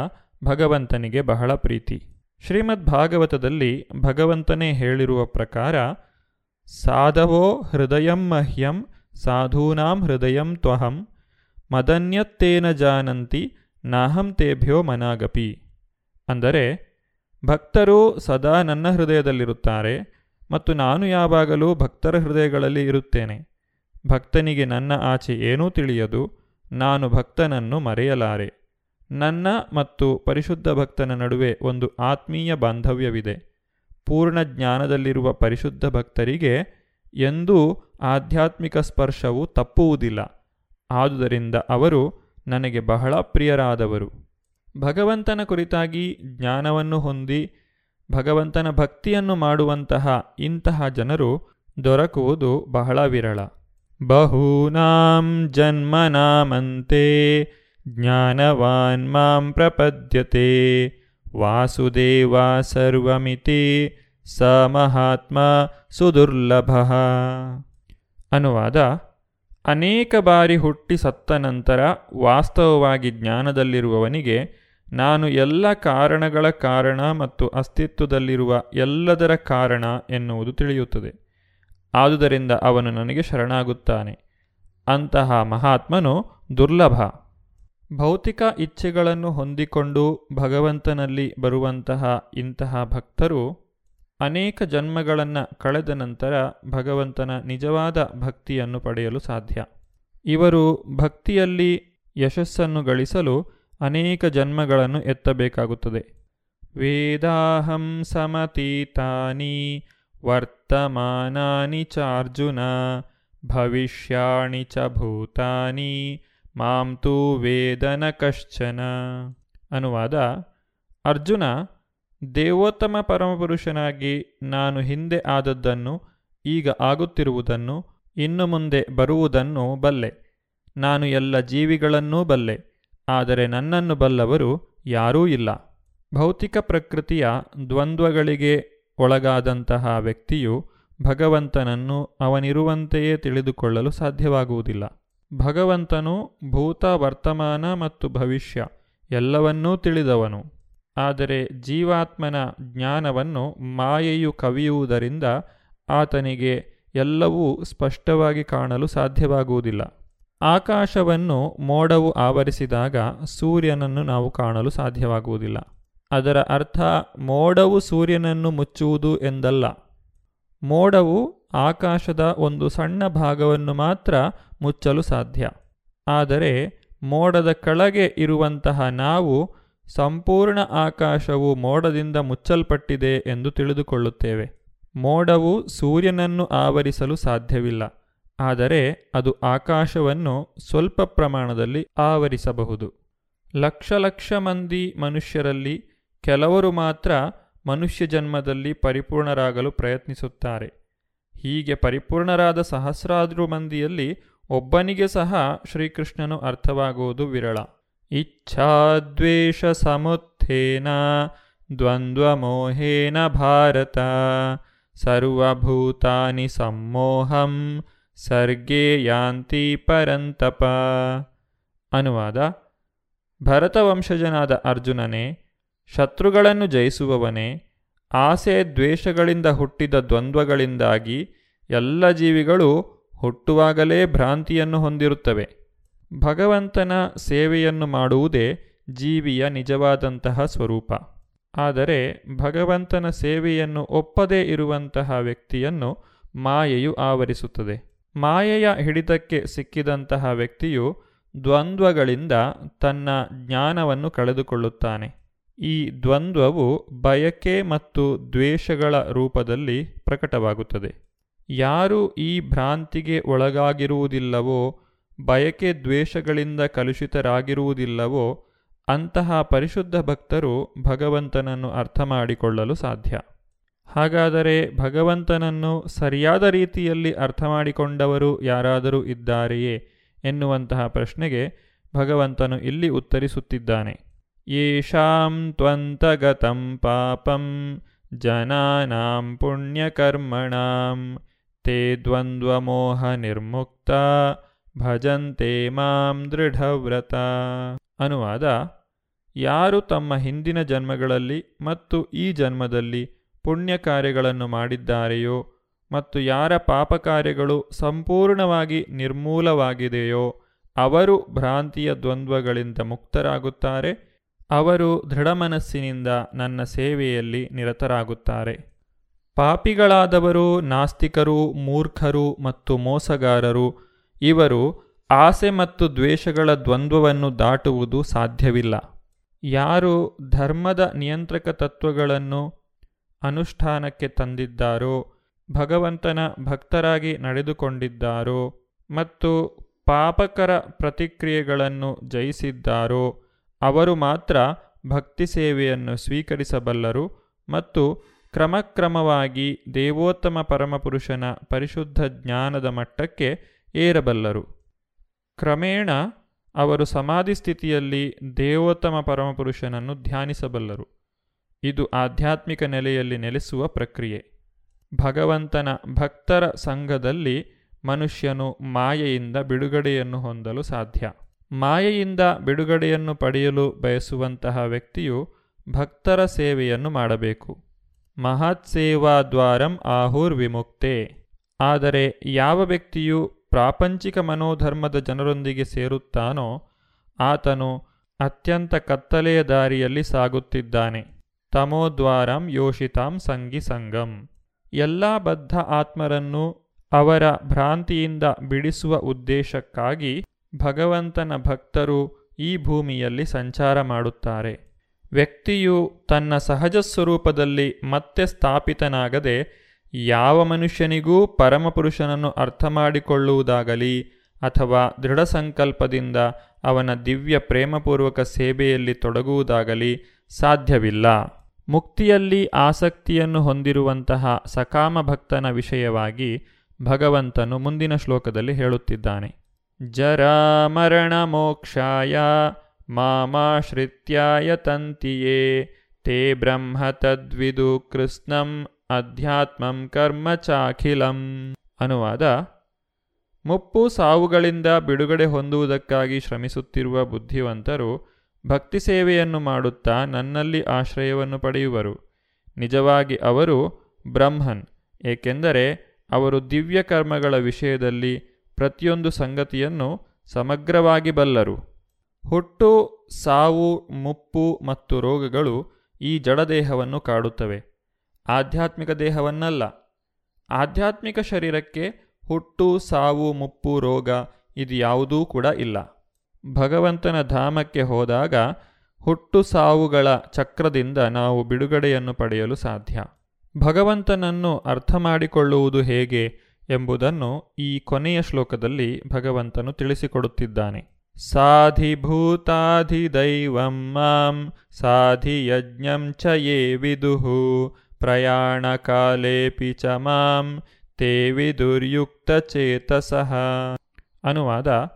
ಭಗವಂತನಿಗೆ ಬಹಳ ಪ್ರೀತಿ. ಶ್ರೀಮದ್ ಭಾಗವತದಲ್ಲಿ ಭಗವಂತನೇ ಹೇಳಿರುವ ಪ್ರಕಾರ, ಸಾಧವೋ ಹೃದಯಂ ಮಹ್ಯಂ, ಸಾಧೂನಾಂ ಹೃದಯಂ ತ್ವಹಂ, ಮದನ್ಯತ್ತೇನ ಜಾನಂತಿ, ನಾಹಂ ತೇಭ್ಯೋ ಮನಾಗಪಿ. ಅಂದರೆ, ಭಕ್ತರು ಸದಾ ನನ್ನ ಹೃದಯದಲ್ಲಿರುತ್ತಾರೆ ಮತ್ತು ನಾನು ಯಾವಾಗಲೂ ಭಕ್ತರ ಹೃದಯಗಳಲ್ಲಿ ಇರುತ್ತೇನೆ. ಭಕ್ತನಿಗೆ ನನ್ನ ಆಚೆ ಏನೂ ತಿಳಿಯದು, ನಾನು ಭಕ್ತನನ್ನು ಮರೆಯಲಾರೆ. ನನ್ನ ಮತ್ತು ಪರಿಶುದ್ಧ ಭಕ್ತನ ನಡುವೆ ಒಂದು ಆತ್ಮೀಯ ಬಾಂಧವ್ಯವಿದೆ. ಪೂರ್ಣ ಜ್ಞಾನದಲ್ಲಿರುವ ಪರಿಶುದ್ಧ ಭಕ್ತರಿಗೆ ಎಂದೂ ಆಧ್ಯಾತ್ಮಿಕ ಸ್ಪರ್ಶವು ತಪ್ಪುವುದಿಲ್ಲ. ಆದುದರಿಂದ ಅವರು ನನಗೆ ಬಹಳ ಪ್ರಿಯರಾದವರು. ಭಗವಂತನ ಕುರಿತಾಗಿ ಜ್ಞಾನವನ್ನು ಹೊಂದಿ ಭಗವಂತನ ಭಕ್ತಿಯನ್ನು ಮಾಡುವಂತಹ ಇಂತಹ ಜನರು ದೊರಕುವುದು ಬಹಳ ವಿರಳ. ಬಹೂನಾಂ ಜನ್ಮನಾಮಂತೆ ಜ್ಞಾನವಾನ್ ಮಾಂ ಪ್ರಪದ್ಯತೆ. ವಾಸುದೇವ ಸರ್ವಮಿತಿ ಸ ಮಹಾತ್ಮ ಸುದುರ್ಲಭ. ಅನುವಾದ, ಅನೇಕ ಬಾರಿ ಹುಟ್ಟಿ ಸತ್ತ ನಂತರ ವಾಸ್ತವವಾಗಿ ಜ್ಞಾನದಲ್ಲಿರುವವನಿಗೆ ನಾನು ಎಲ್ಲ ಕಾರಣಗಳ ಕಾರಣ ಮತ್ತು ಅಸ್ತಿತ್ವದಲ್ಲಿರುವ ಎಲ್ಲದರ ಕಾರಣ ಎನ್ನುವುದು ತಿಳಿಯುತ್ತದೆ. ಆದುದರಿಂದ ಅವನು ನನಗೆ ಶರಣಾಗುತ್ತಾನೆ. ಅಂತಹ ಮಹಾತ್ಮನು ದುರ್ಲಭ. ಭೌತಿಕ ಇಚ್ಛೆಗಳನ್ನು ಹೊಂದಿಕೊಂಡು ಭಗವಂತನಲ್ಲಿ ಬರುವಂತಹ ಇಂತಹ ಭಕ್ತರು ಅನೇಕ ಜನ್ಮಗಳನ್ನು ಕಳೆದ ನಂತರ ಭಗವಂತನ ನಿಜವಾದ ಭಕ್ತಿಯನ್ನು ಪಡೆಯಲು ಸಾಧ್ಯ. ಇವರು ಭಕ್ತಿಯಲ್ಲಿ ಯಶಸ್ಸನ್ನು ಗಳಿಸಲು ಅನೇಕ ಜನ್ಮಗಳನ್ನು ಎತ್ತಬೇಕಾಗುತ್ತದೆ. ವೇದಾಹಂ ಸಮತೀತಾನಿ ವರ್ತಮಾನಾನಿ ಚಾರ್ಜುನ ಭವಿಷ್ಯಾಣಿ ಚ ಭೂತಾನಿ ಮಾಂ ತೂ ವೇದನ ಕಶ್ಚನ. ಅನುವಾದ, ಅರ್ಜುನ, ದೇವೋತ್ತಮ ಪರಮಪುರುಷನಾಗಿ ನಾನು ಹಿಂದೆ ಆದದ್ದನ್ನು, ಈಗ ಆಗುತ್ತಿರುವುದನ್ನು, ಇನ್ನು ಮುಂದೆ ಬರುವುದನ್ನು ಬಲ್ಲೆ. ನಾನು ಎಲ್ಲ ಜೀವಿಗಳನ್ನೂ ಬಲ್ಲೆ. ಆದರೆ ನನ್ನನ್ನು ಬಲ್ಲವರು ಯಾರೂ ಇಲ್ಲ. ಭೌತಿಕ ಪ್ರಕೃತಿಯ ದ್ವಂದ್ವಗಳಿಗೆ ಒಳಗಾದಂತಹ ವ್ಯಕ್ತಿಯು ಭಗವಂತನನ್ನು ಅವನಿರುವಂತೆಯೇ ತಿಳಿದುಕೊಳ್ಳಲು ಸಾಧ್ಯವಾಗುವುದಿಲ್ಲ. ಭಗವಂತನು ಭೂತ, ವರ್ತಮಾನ ಮತ್ತು ಭವಿಷ್ಯ ಎಲ್ಲವನ್ನೂ ತಿಳಿದವನು. ಆದರೆ ಜೀವಾತ್ಮನ ಜ್ಞಾನವನ್ನು ಮಾಯೆಯು ಕವಿಯುವುದರಿಂದ ಆತನಿಗೆ ಎಲ್ಲವೂ ಸ್ಪಷ್ಟವಾಗಿ ಕಾಣಲು ಸಾಧ್ಯವಾಗುವುದಿಲ್ಲ. ಆಕಾಶವನ್ನು ಮೋಡವು ಆವರಿಸಿದಾಗ ಸೂರ್ಯನನ್ನು ನಾವು ಕಾಣಲು ಸಾಧ್ಯವಾಗುವುದಿಲ್ಲ. ಅದರ ಅರ್ಥ, ಮೋಡವು ಸೂರ್ಯನನ್ನು ಮುಚ್ಚುವುದು ಎಂದಲ್ಲ. ಮೋಡವು ಆಕಾಶದ ಒಂದು ಸಣ್ಣ ಭಾಗವನ್ನು ಮಾತ್ರ ಮುಚ್ಚಲು ಸಾಧ್ಯ. ಆದರೆ, ಮೋಡದ ಕೆಳಗೆ ಇರುವಂತಹ ನಾವು ಸಂಪೂರ್ಣ ಆಕಾಶವು ಮೋಡದಿಂದ ಮುಚ್ಚಲ್ಪಟ್ಟಿದೆ ಎಂದು ತಿಳಿದುಕೊಳ್ಳುತ್ತೇವೆ. ಮೋಡವು ಸೂರ್ಯನನ್ನು ಆವರಿಸಲು ಸಾಧ್ಯವಿಲ್ಲ. ಆದರೆ ಅದು ಆಕಾಶವನ್ನು ಸ್ವಲ್ಪ ಪ್ರಮಾಣದಲ್ಲಿ ಆವರಿಸಬಹುದು. ಲಕ್ಷ ಲಕ್ಷ ಮಂದಿ ಮನುಷ್ಯರಲ್ಲಿ ಕೆಲವರು ಮಾತ್ರ ಮನುಷ್ಯ ಜನ್ಮದಲ್ಲಿ ಪರಿಪೂರ್ಣರಾಗಲು ಪ್ರಯತ್ನಿಸುತ್ತಾರೆ. ಹೀಗೆ ಪರಿಪೂರ್ಣರಾದ ಸಹಸ್ರಾರು ಮಂದಿಯಲ್ಲಿ ಒಬ್ಬನಿಗೆ ಸಹ ಶ್ರೀಕೃಷ್ಣನು ಅರ್ಥವಾಗುವುದು ವಿರಳ. ಇಚ್ಛಾದ್ವೇಷ ಸಮುತ್ಥೇನ ದ್ವಂದ್ವಮೋಹೇನ ಭಾರತ ಸರ್ವಭೂತಾನಿ ಸಮ್ಮೋಹಂ ಸರ್ಗೇ ಯಾಂತಿ ಪರಂತಪ. ಅನುವಾದ, ಭರತವಂಶಜನಾದ ಅರ್ಜುನನೇ, ಶತ್ರುಗಳನ್ನು ಜಯಿಸುವವನೇ, ಆಸೆ ದ್ವೇಷಗಳಿಂದ ಹುಟ್ಟಿದ ದ್ವಂದ್ವಗಳಿಂದಾಗಿ ಎಲ್ಲ ಜೀವಿಗಳು ಹುಟ್ಟುವಾಗಲೇ ಭ್ರಾಂತಿಯನ್ನು ಹೊಂದಿರುತ್ತವೆ. ಭಗವಂತನ ಸೇವೆಯನ್ನು ಮಾಡುವುದೇ ಜೀವಿಯ ನಿಜವಾದಂತಹ ಸ್ವರೂಪ. ಆದರೆ ಭಗವಂತನ ಸೇವೆಯನ್ನು ಒಪ್ಪದೇ ಇರುವಂತಹ ವ್ಯಕ್ತಿಯನ್ನು ಮಾಯೆಯು ಆವರಿಸುತ್ತದೆ. ಮಾಯೆಯ ಹಿಡಿತಕ್ಕೆ ಸಿಕ್ಕಿದಂತಹ ವ್ಯಕ್ತಿಯು ದ್ವಂದ್ವಗಳಿಂದ ತನ್ನ ಜ್ಞಾನವನ್ನು ಕಳೆದುಕೊಳ್ಳುತ್ತಾನೆ. ಈ ದ್ವಂದ್ವವು ಬಯಕೆ ಮತ್ತು ದ್ವೇಷಗಳ ರೂಪದಲ್ಲಿ ಪ್ರಕಟವಾಗುತ್ತದೆ. ಯಾರು ಈ ಭ್ರಾಂತಿಗೆ ಒಳಗಾಗಿರುವುದಿಲ್ಲವೋ, ಬಯಕೆ ದ್ವೇಷಗಳಿಂದ ಕಲುಷಿತರಾಗಿರುವುದಿಲ್ಲವೋ, ಅಂತಹ ಪರಿಶುದ್ಧ ಭಕ್ತರು ಭಗವಂತನನ್ನು ಅರ್ಥ ಮಾಡಿಕೊಳ್ಳಲು ಸಾಧ್ಯ. ಹಾಗಾದರೆ ಭಗವಂತನನ್ನು ಸರಿಯಾದ ರೀತಿಯಲ್ಲಿ ಅರ್ಥ ಮಾಡಿಕೊಂಡವರು ಯಾರಾದರೂ ಇದ್ದಾರೆಯೇ ಎನ್ನುವಂತಹ ಪ್ರಶ್ನೆಗೆ ಭಗವಂತನು ಇಲ್ಲಿ ಉತ್ತರಿಸುತ್ತಿದ್ದಾನೆ. ಯೇಷಾಂ ತ್ವಂತಗತಂ ಪಾಪಂ ಜನಾನಾಂ ಪುಣ್ಯಕರ್ಮಣಾಂ ತೇ ದ್ವಂದ್ವಮೋಹ ನಿರ್ಮುಕ್ತ ಭಜಂತೆ ಮಾಂ ದೃಢವ್ರತ. ಅನುವಾದ, ಯಾರು ತಮ್ಮ ಹಿಂದಿನ ಜನ್ಮಗಳಲ್ಲಿ ಮತ್ತು ಈ ಜನ್ಮದಲ್ಲಿ ಪುಣ್ಯ ಕಾರ್ಯಗಳನ್ನು ಮಾಡಿದ್ದಾರೆಯೋ ಮತ್ತು ಯಾರ ಪಾಪ ಕಾರ್ಯಗಳು ಸಂಪೂರ್ಣವಾಗಿ ನಿರ್ಮೂಲವಾಗಿದೆಯೋ ಅವರು ಭ್ರಾಂತಿಯ ದ್ವಂದ್ವಗಳಿಂದ ಮುಕ್ತರಾಗುತ್ತಾರೆ. ಅವರು ದೃಢಮನಸ್ಸಿನಿಂದ ನನ್ನ ಸೇವೆಯಲ್ಲಿ ನಿರತರಾಗುತ್ತಾರೆ. ಪಾಪಿಗಳಾದವರು ನಾಸ್ತಿಕರು, ಮೂರ್ಖರು ಮತ್ತು ಮೋಸಗಾರರು, ಇವರು ಆಸೆ ಮತ್ತು ದ್ವೇಷಗಳ ದ್ವಂದ್ವವನ್ನು ದಾಟುವುದು ಸಾಧ್ಯವಿಲ್ಲ. ಯಾರು ಧರ್ಮದ ನಿಯಂತ್ರಕ ತತ್ವಗಳನ್ನು ಅನುಷ್ಠಾನಕ್ಕೆ ತಂದಿದ್ದಾರೋ, ಭಗವಂತನ ಭಕ್ತರಾಗಿ ನಡೆದುಕೊಂಡಿದ್ದಾರೋ ಮತ್ತು ಪಾಪಕರ ಪ್ರತಿಕ್ರಿಯೆಗಳನ್ನು ಜಯಿಸಿದ್ದಾರೋ, ಅವರು ಮಾತ್ರ ಭಕ್ತಿ ಸೇವೆಯನ್ನು ಸ್ವೀಕರಿಸಬಲ್ಲರು ಮತ್ತು ಕ್ರಮಕ್ರಮವಾಗಿ ದೇವೋತ್ತಮ ಪರಮಪುರುಷನ ಪರಿಶುದ್ಧ ಜ್ಞಾನದ ಮಟ್ಟಕ್ಕೆ ಏರಬಲ್ಲರು. ಕ್ರಮೇಣ ಅವರು ಸಮಾಧಿ ಸ್ಥಿತಿಯಲ್ಲಿ ದೇವೋತ್ತಮ ಪರಮಪುರುಷನನ್ನು ಧ್ಯಾನಿಸಬಲ್ಲರು. ಇದು ಆಧ್ಯಾತ್ಮಿಕ ನೆಲೆಯಲ್ಲಿ ನೆಲೆಸುವ ಪ್ರಕ್ರಿಯೆ. ಭಗವಂತನ ಭಕ್ತರ ಸಂಘದಲ್ಲಿ ಮನುಷ್ಯನು ಮಾಯೆಯಿಂದ ಬಿಡುಗಡೆಯನ್ನು ಹೊಂದಲು ಸಾಧ್ಯ. ಮಾಯೆಯಿಂದ ಬಿಡುಗಡೆಯನ್ನು ಪಡೆಯಲು ಬಯಸುವಂತಹ ವ್ಯಕ್ತಿಯು ಭಕ್ತರ ಸೇವೆಯನ್ನು ಮಾಡಬೇಕು. ಮಹತ್ ಸೇವಾ ದ್ವಾರಂ ಆಹುರ್ ವಿಮುಕ್ತೆ. ಆದರೆ ಯಾವ ವ್ಯಕ್ತಿಯು ಪ್ರಾಪಂಚಿಕ ಮನೋಧರ್ಮದ ಜನರೊಂದಿಗೆ ಸೇರುತ್ತಾನೋ, ಆತನು ಅತ್ಯಂತ ಕತ್ತಲೆಯ ದಾರಿಯಲ್ಲಿ ಸಾಗುತ್ತಿದ್ದಾನೆ. ತಮೋದ್ವಾರಂ ಯೋಷಿತಾಂ ಸಂಗಿ ಸಂಗಂ. ಎಲ್ಲ ಬದ್ಧ ಆತ್ಮರನ್ನು ಅವರ ಭ್ರಾಂತಿಯಿಂದ ಬಿಡಿಸುವ ಉದ್ದೇಶಕ್ಕಾಗಿ ಭಗವಂತನ ಭಕ್ತರು ಈ ಭೂಮಿಯಲ್ಲಿ ಸಂಚಾರ ಮಾಡುತ್ತಾರೆ. ವ್ಯಕ್ತಿಯು ತನ್ನ ಸಹಜ ಸ್ವರೂಪದಲ್ಲಿ ಮತ್ತೆ ಸ್ಥಾಪಿತನಾಗದೆ ಯಾವ ಮನುಷ್ಯನಿಗೂ ಪರಮಪುರುಷನನ್ನು ಅರ್ಥ ಮಾಡಿಕೊಳ್ಳುವುದಾಗಲಿ ಅಥವಾ ದೃಢ ಸಂಕಲ್ಪದಿಂದ ಅವನ ದಿವ್ಯ ಪ್ರೇಮಪೂರ್ವಕ ಸೇವೆಯಲ್ಲಿ ತೊಡಗುವುದಾಗಲಿ ಸಾಧ್ಯವಿಲ್ಲ. ಮುಕ್ತಿಯಲ್ಲಿ ಆಸಕ್ತಿಯನ್ನು ಹೊಂದಿರುವಂತಹ ಸಕಾಮ ಭಕ್ತನ ವಿಷಯವಾಗಿ ಭಗವಂತನು ಮುಂದಿನ ಶ್ಲೋಕದಲ್ಲಿ ಹೇಳುತ್ತಿದ್ದಾನೆ. ಜರಾಮರಣ ಮೋಕ್ಷಾಯ ಮಾಮಾಶ್ರಿತ್ಯಾಯ ತಂತಿಯೇ, ತೇ ಬ್ರಹ್ಮ ತದ್ವಿದು ಕೃಷ್ಣಂ ಅಧ್ಯಾತ್ಮಂ ಕರ್ಮ ಚಾಖಿಲಂ. ಅನುವಾದ, ಮುಪ್ಪು ಸಾವುಗಳಿಂದ ಬಿಡುಗಡೆ ಹೊಂದುವುದಕ್ಕಾಗಿ ಶ್ರಮಿಸುತ್ತಿರುವ ಬುದ್ಧಿವಂತರು ಭಕ್ತಿ ಸೇವೆಯನ್ನು ಮಾಡುತ್ತಾ ನನ್ನಲ್ಲಿ ಆಶ್ರಯವನ್ನು ಪಡೆಯುವರು. ನಿಜವಾಗಿ ಅವರು ಬ್ರಹ್ಮನ್, ಏಕೆಂದರೆ ಅವರು ದಿವ್ಯ ಕರ್ಮಗಳ ವಿಷಯದಲ್ಲಿ ಪ್ರತಿಯೊಂದು ಸಂಗತಿಯನ್ನು ಸಮಗ್ರವಾಗಿ ಬಲ್ಲರು. ಹುಟ್ಟು, ಸಾವು, ಮುಪ್ಪು ಮತ್ತು ರೋಗಗಳು ಈ ಜಡದೇಹವನ್ನು ಕಾಡುತ್ತವೆ. ಆಧ್ಯಾತ್ಮಿಕ ದೇಹವನ್ನಲ್ಲ. ಆಧ್ಯಾತ್ಮಿಕ ಶರೀರಕ್ಕೆ ಹುಟ್ಟು, ಸಾವು, ಮುಪ್ಪು, ರೋಗ ಇದು ಯಾವುದೂ ಕೂಡ ಇಲ್ಲ. ಭಗವಂತನ ಧಾಮಕ್ಕೆ ಹೋದಾಗ ಹುಟ್ಟು ಸಾವುಗಳ ಚಕ್ರದಿಂದ ನಾವು ಬಿಡುಗಡೆಯನ್ನು ಪಡೆಯಲು ಸಾಧ್ಯ. ಭಗವಂತನನ್ನು ಅರ್ಥ ಮಾಡಿಕೊಳ್ಳುವುದು ಹೇಗೆ ಎಂಬುದನ್ನು ಈ ಕೊನೆಯ ಶ್ಲೋಕದಲ್ಲಿ ಭಗವಂತನು ತಿಳಿಸಿಕೊಡುತ್ತಿದ್ದಾನೆ. ದೈವಂ ಮಾಂ ಸಾಧಿಯಜ್ಞಂ ಚ ಯೇ ವಿದುಹು ಪ್ರಯಾಣಕಾಲೇಪಿ ಚ ಮಾಂ ತೇ ವಿದುರ್ಯುಕ್ತಚೇತಸಃ ಅನುವಾದ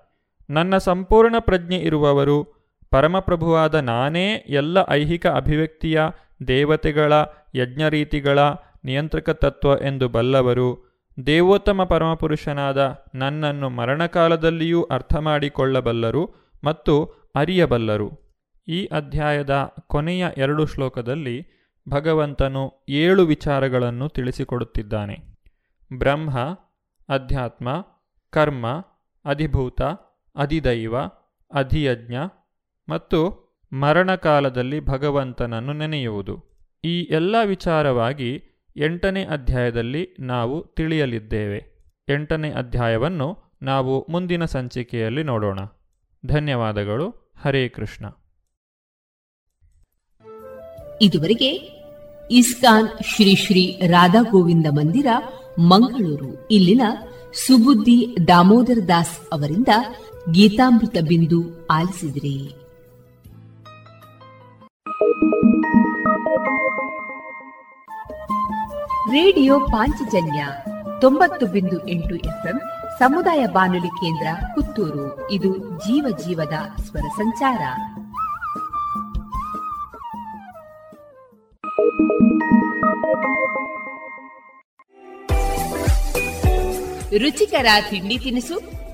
ನನ್ನ ಸಂಪೂರ್ಣ ಪ್ರಜ್ಞೆ ಇರುವವರು, ಪರಮಪ್ರಭುವಾದ ನಾನೇ ಎಲ್ಲ ಐಹಿಕ ಅಭಿವ್ಯಕ್ತಿಯ ದೇವತೆಗಳ, ಯಜ್ಞರೀತಿಗಳ ನಿಯಂತ್ರಕ ತತ್ವ ಎಂದು ಬಲ್ಲವರು, ದೇವೋತ್ತಮ ಪರಮಪುರುಷನಾದ ನನ್ನನ್ನು ಮರಣಕಾಲದಲ್ಲಿಯೂ ಅರ್ಥ ಮಾಡಿಕೊಳ್ಳಬಲ್ಲರು ಮತ್ತು ಅರಿಯಬಲ್ಲರು. ಈ ಅಧ್ಯಾಯದ ಕೊನೆಯ ಎರಡು ಶ್ಲೋಕದಲ್ಲಿ ಭಗವಂತನು ಏಳು ವಿಚಾರಗಳನ್ನು ತಿಳಿಸಿಕೊಡುತ್ತಿದ್ದಾನೆ. ಬ್ರಹ್ಮ, ಅಧ್ಯಾತ್ಮ, ಕರ್ಮ, ಅಧಿಭೂತ ಅಧಿದೈವ, ಅಧಿಯಜ್ಞ ಮತ್ತು ಮರಣಕಾಲದಲ್ಲಿ ಭಗವಂತನನ್ನು ನೆನೆಯುವುದು. ಈ ಎಲ್ಲ ವಿಚಾರವಾಗಿ ಎಂಟನೇ ಅಧ್ಯಾಯದಲ್ಲಿ ನಾವು ತಿಳಿಯಲಿದ್ದೇವೆ. ಎಂಟನೇ ಅಧ್ಯಾಯವನ್ನು ನಾವು ಮುಂದಿನ ಸಂಚಿಕೆಯಲ್ಲಿ ನೋಡೋಣ. ಧನ್ಯವಾದಗಳು. ಹರೇ ಕೃಷ್ಣ. ಇದುವರೆಗೆ ಇಸ್ಕಾನ್ ಶ್ರೀ ಶ್ರೀ ರಾಧಾ ಗೋವಿಂದ ಮಂದಿರ, ಮಂಗಳೂರು. ಇಲ್ಲಿನ ಸುಬುದ್ದಿ ದಾಮೋದರ ದಾಸ್ ಅವರಿಂದ ಗೀತಾಮೃತ ಬಿಂದು ಆಲಿಸಿದ್ರಿ. ರೇಡಿಯೋ ಪಾಂಚಜನ್ಯ ತೊಂಬತ್ತು ಬಿಂದು ಎಂಟು ಎಫ್ಎಂ ಸಮುದಾಯ ಬಾನುಲಿ ಕೇಂದ್ರ ಪುತ್ತೂರು. ಇದು ಜೀವ ಜೀವದ ಸ್ವರ ಸಂಚಾರ. ರುಚಿಕರ ತಿಂಡಿ ತಿನಿಸು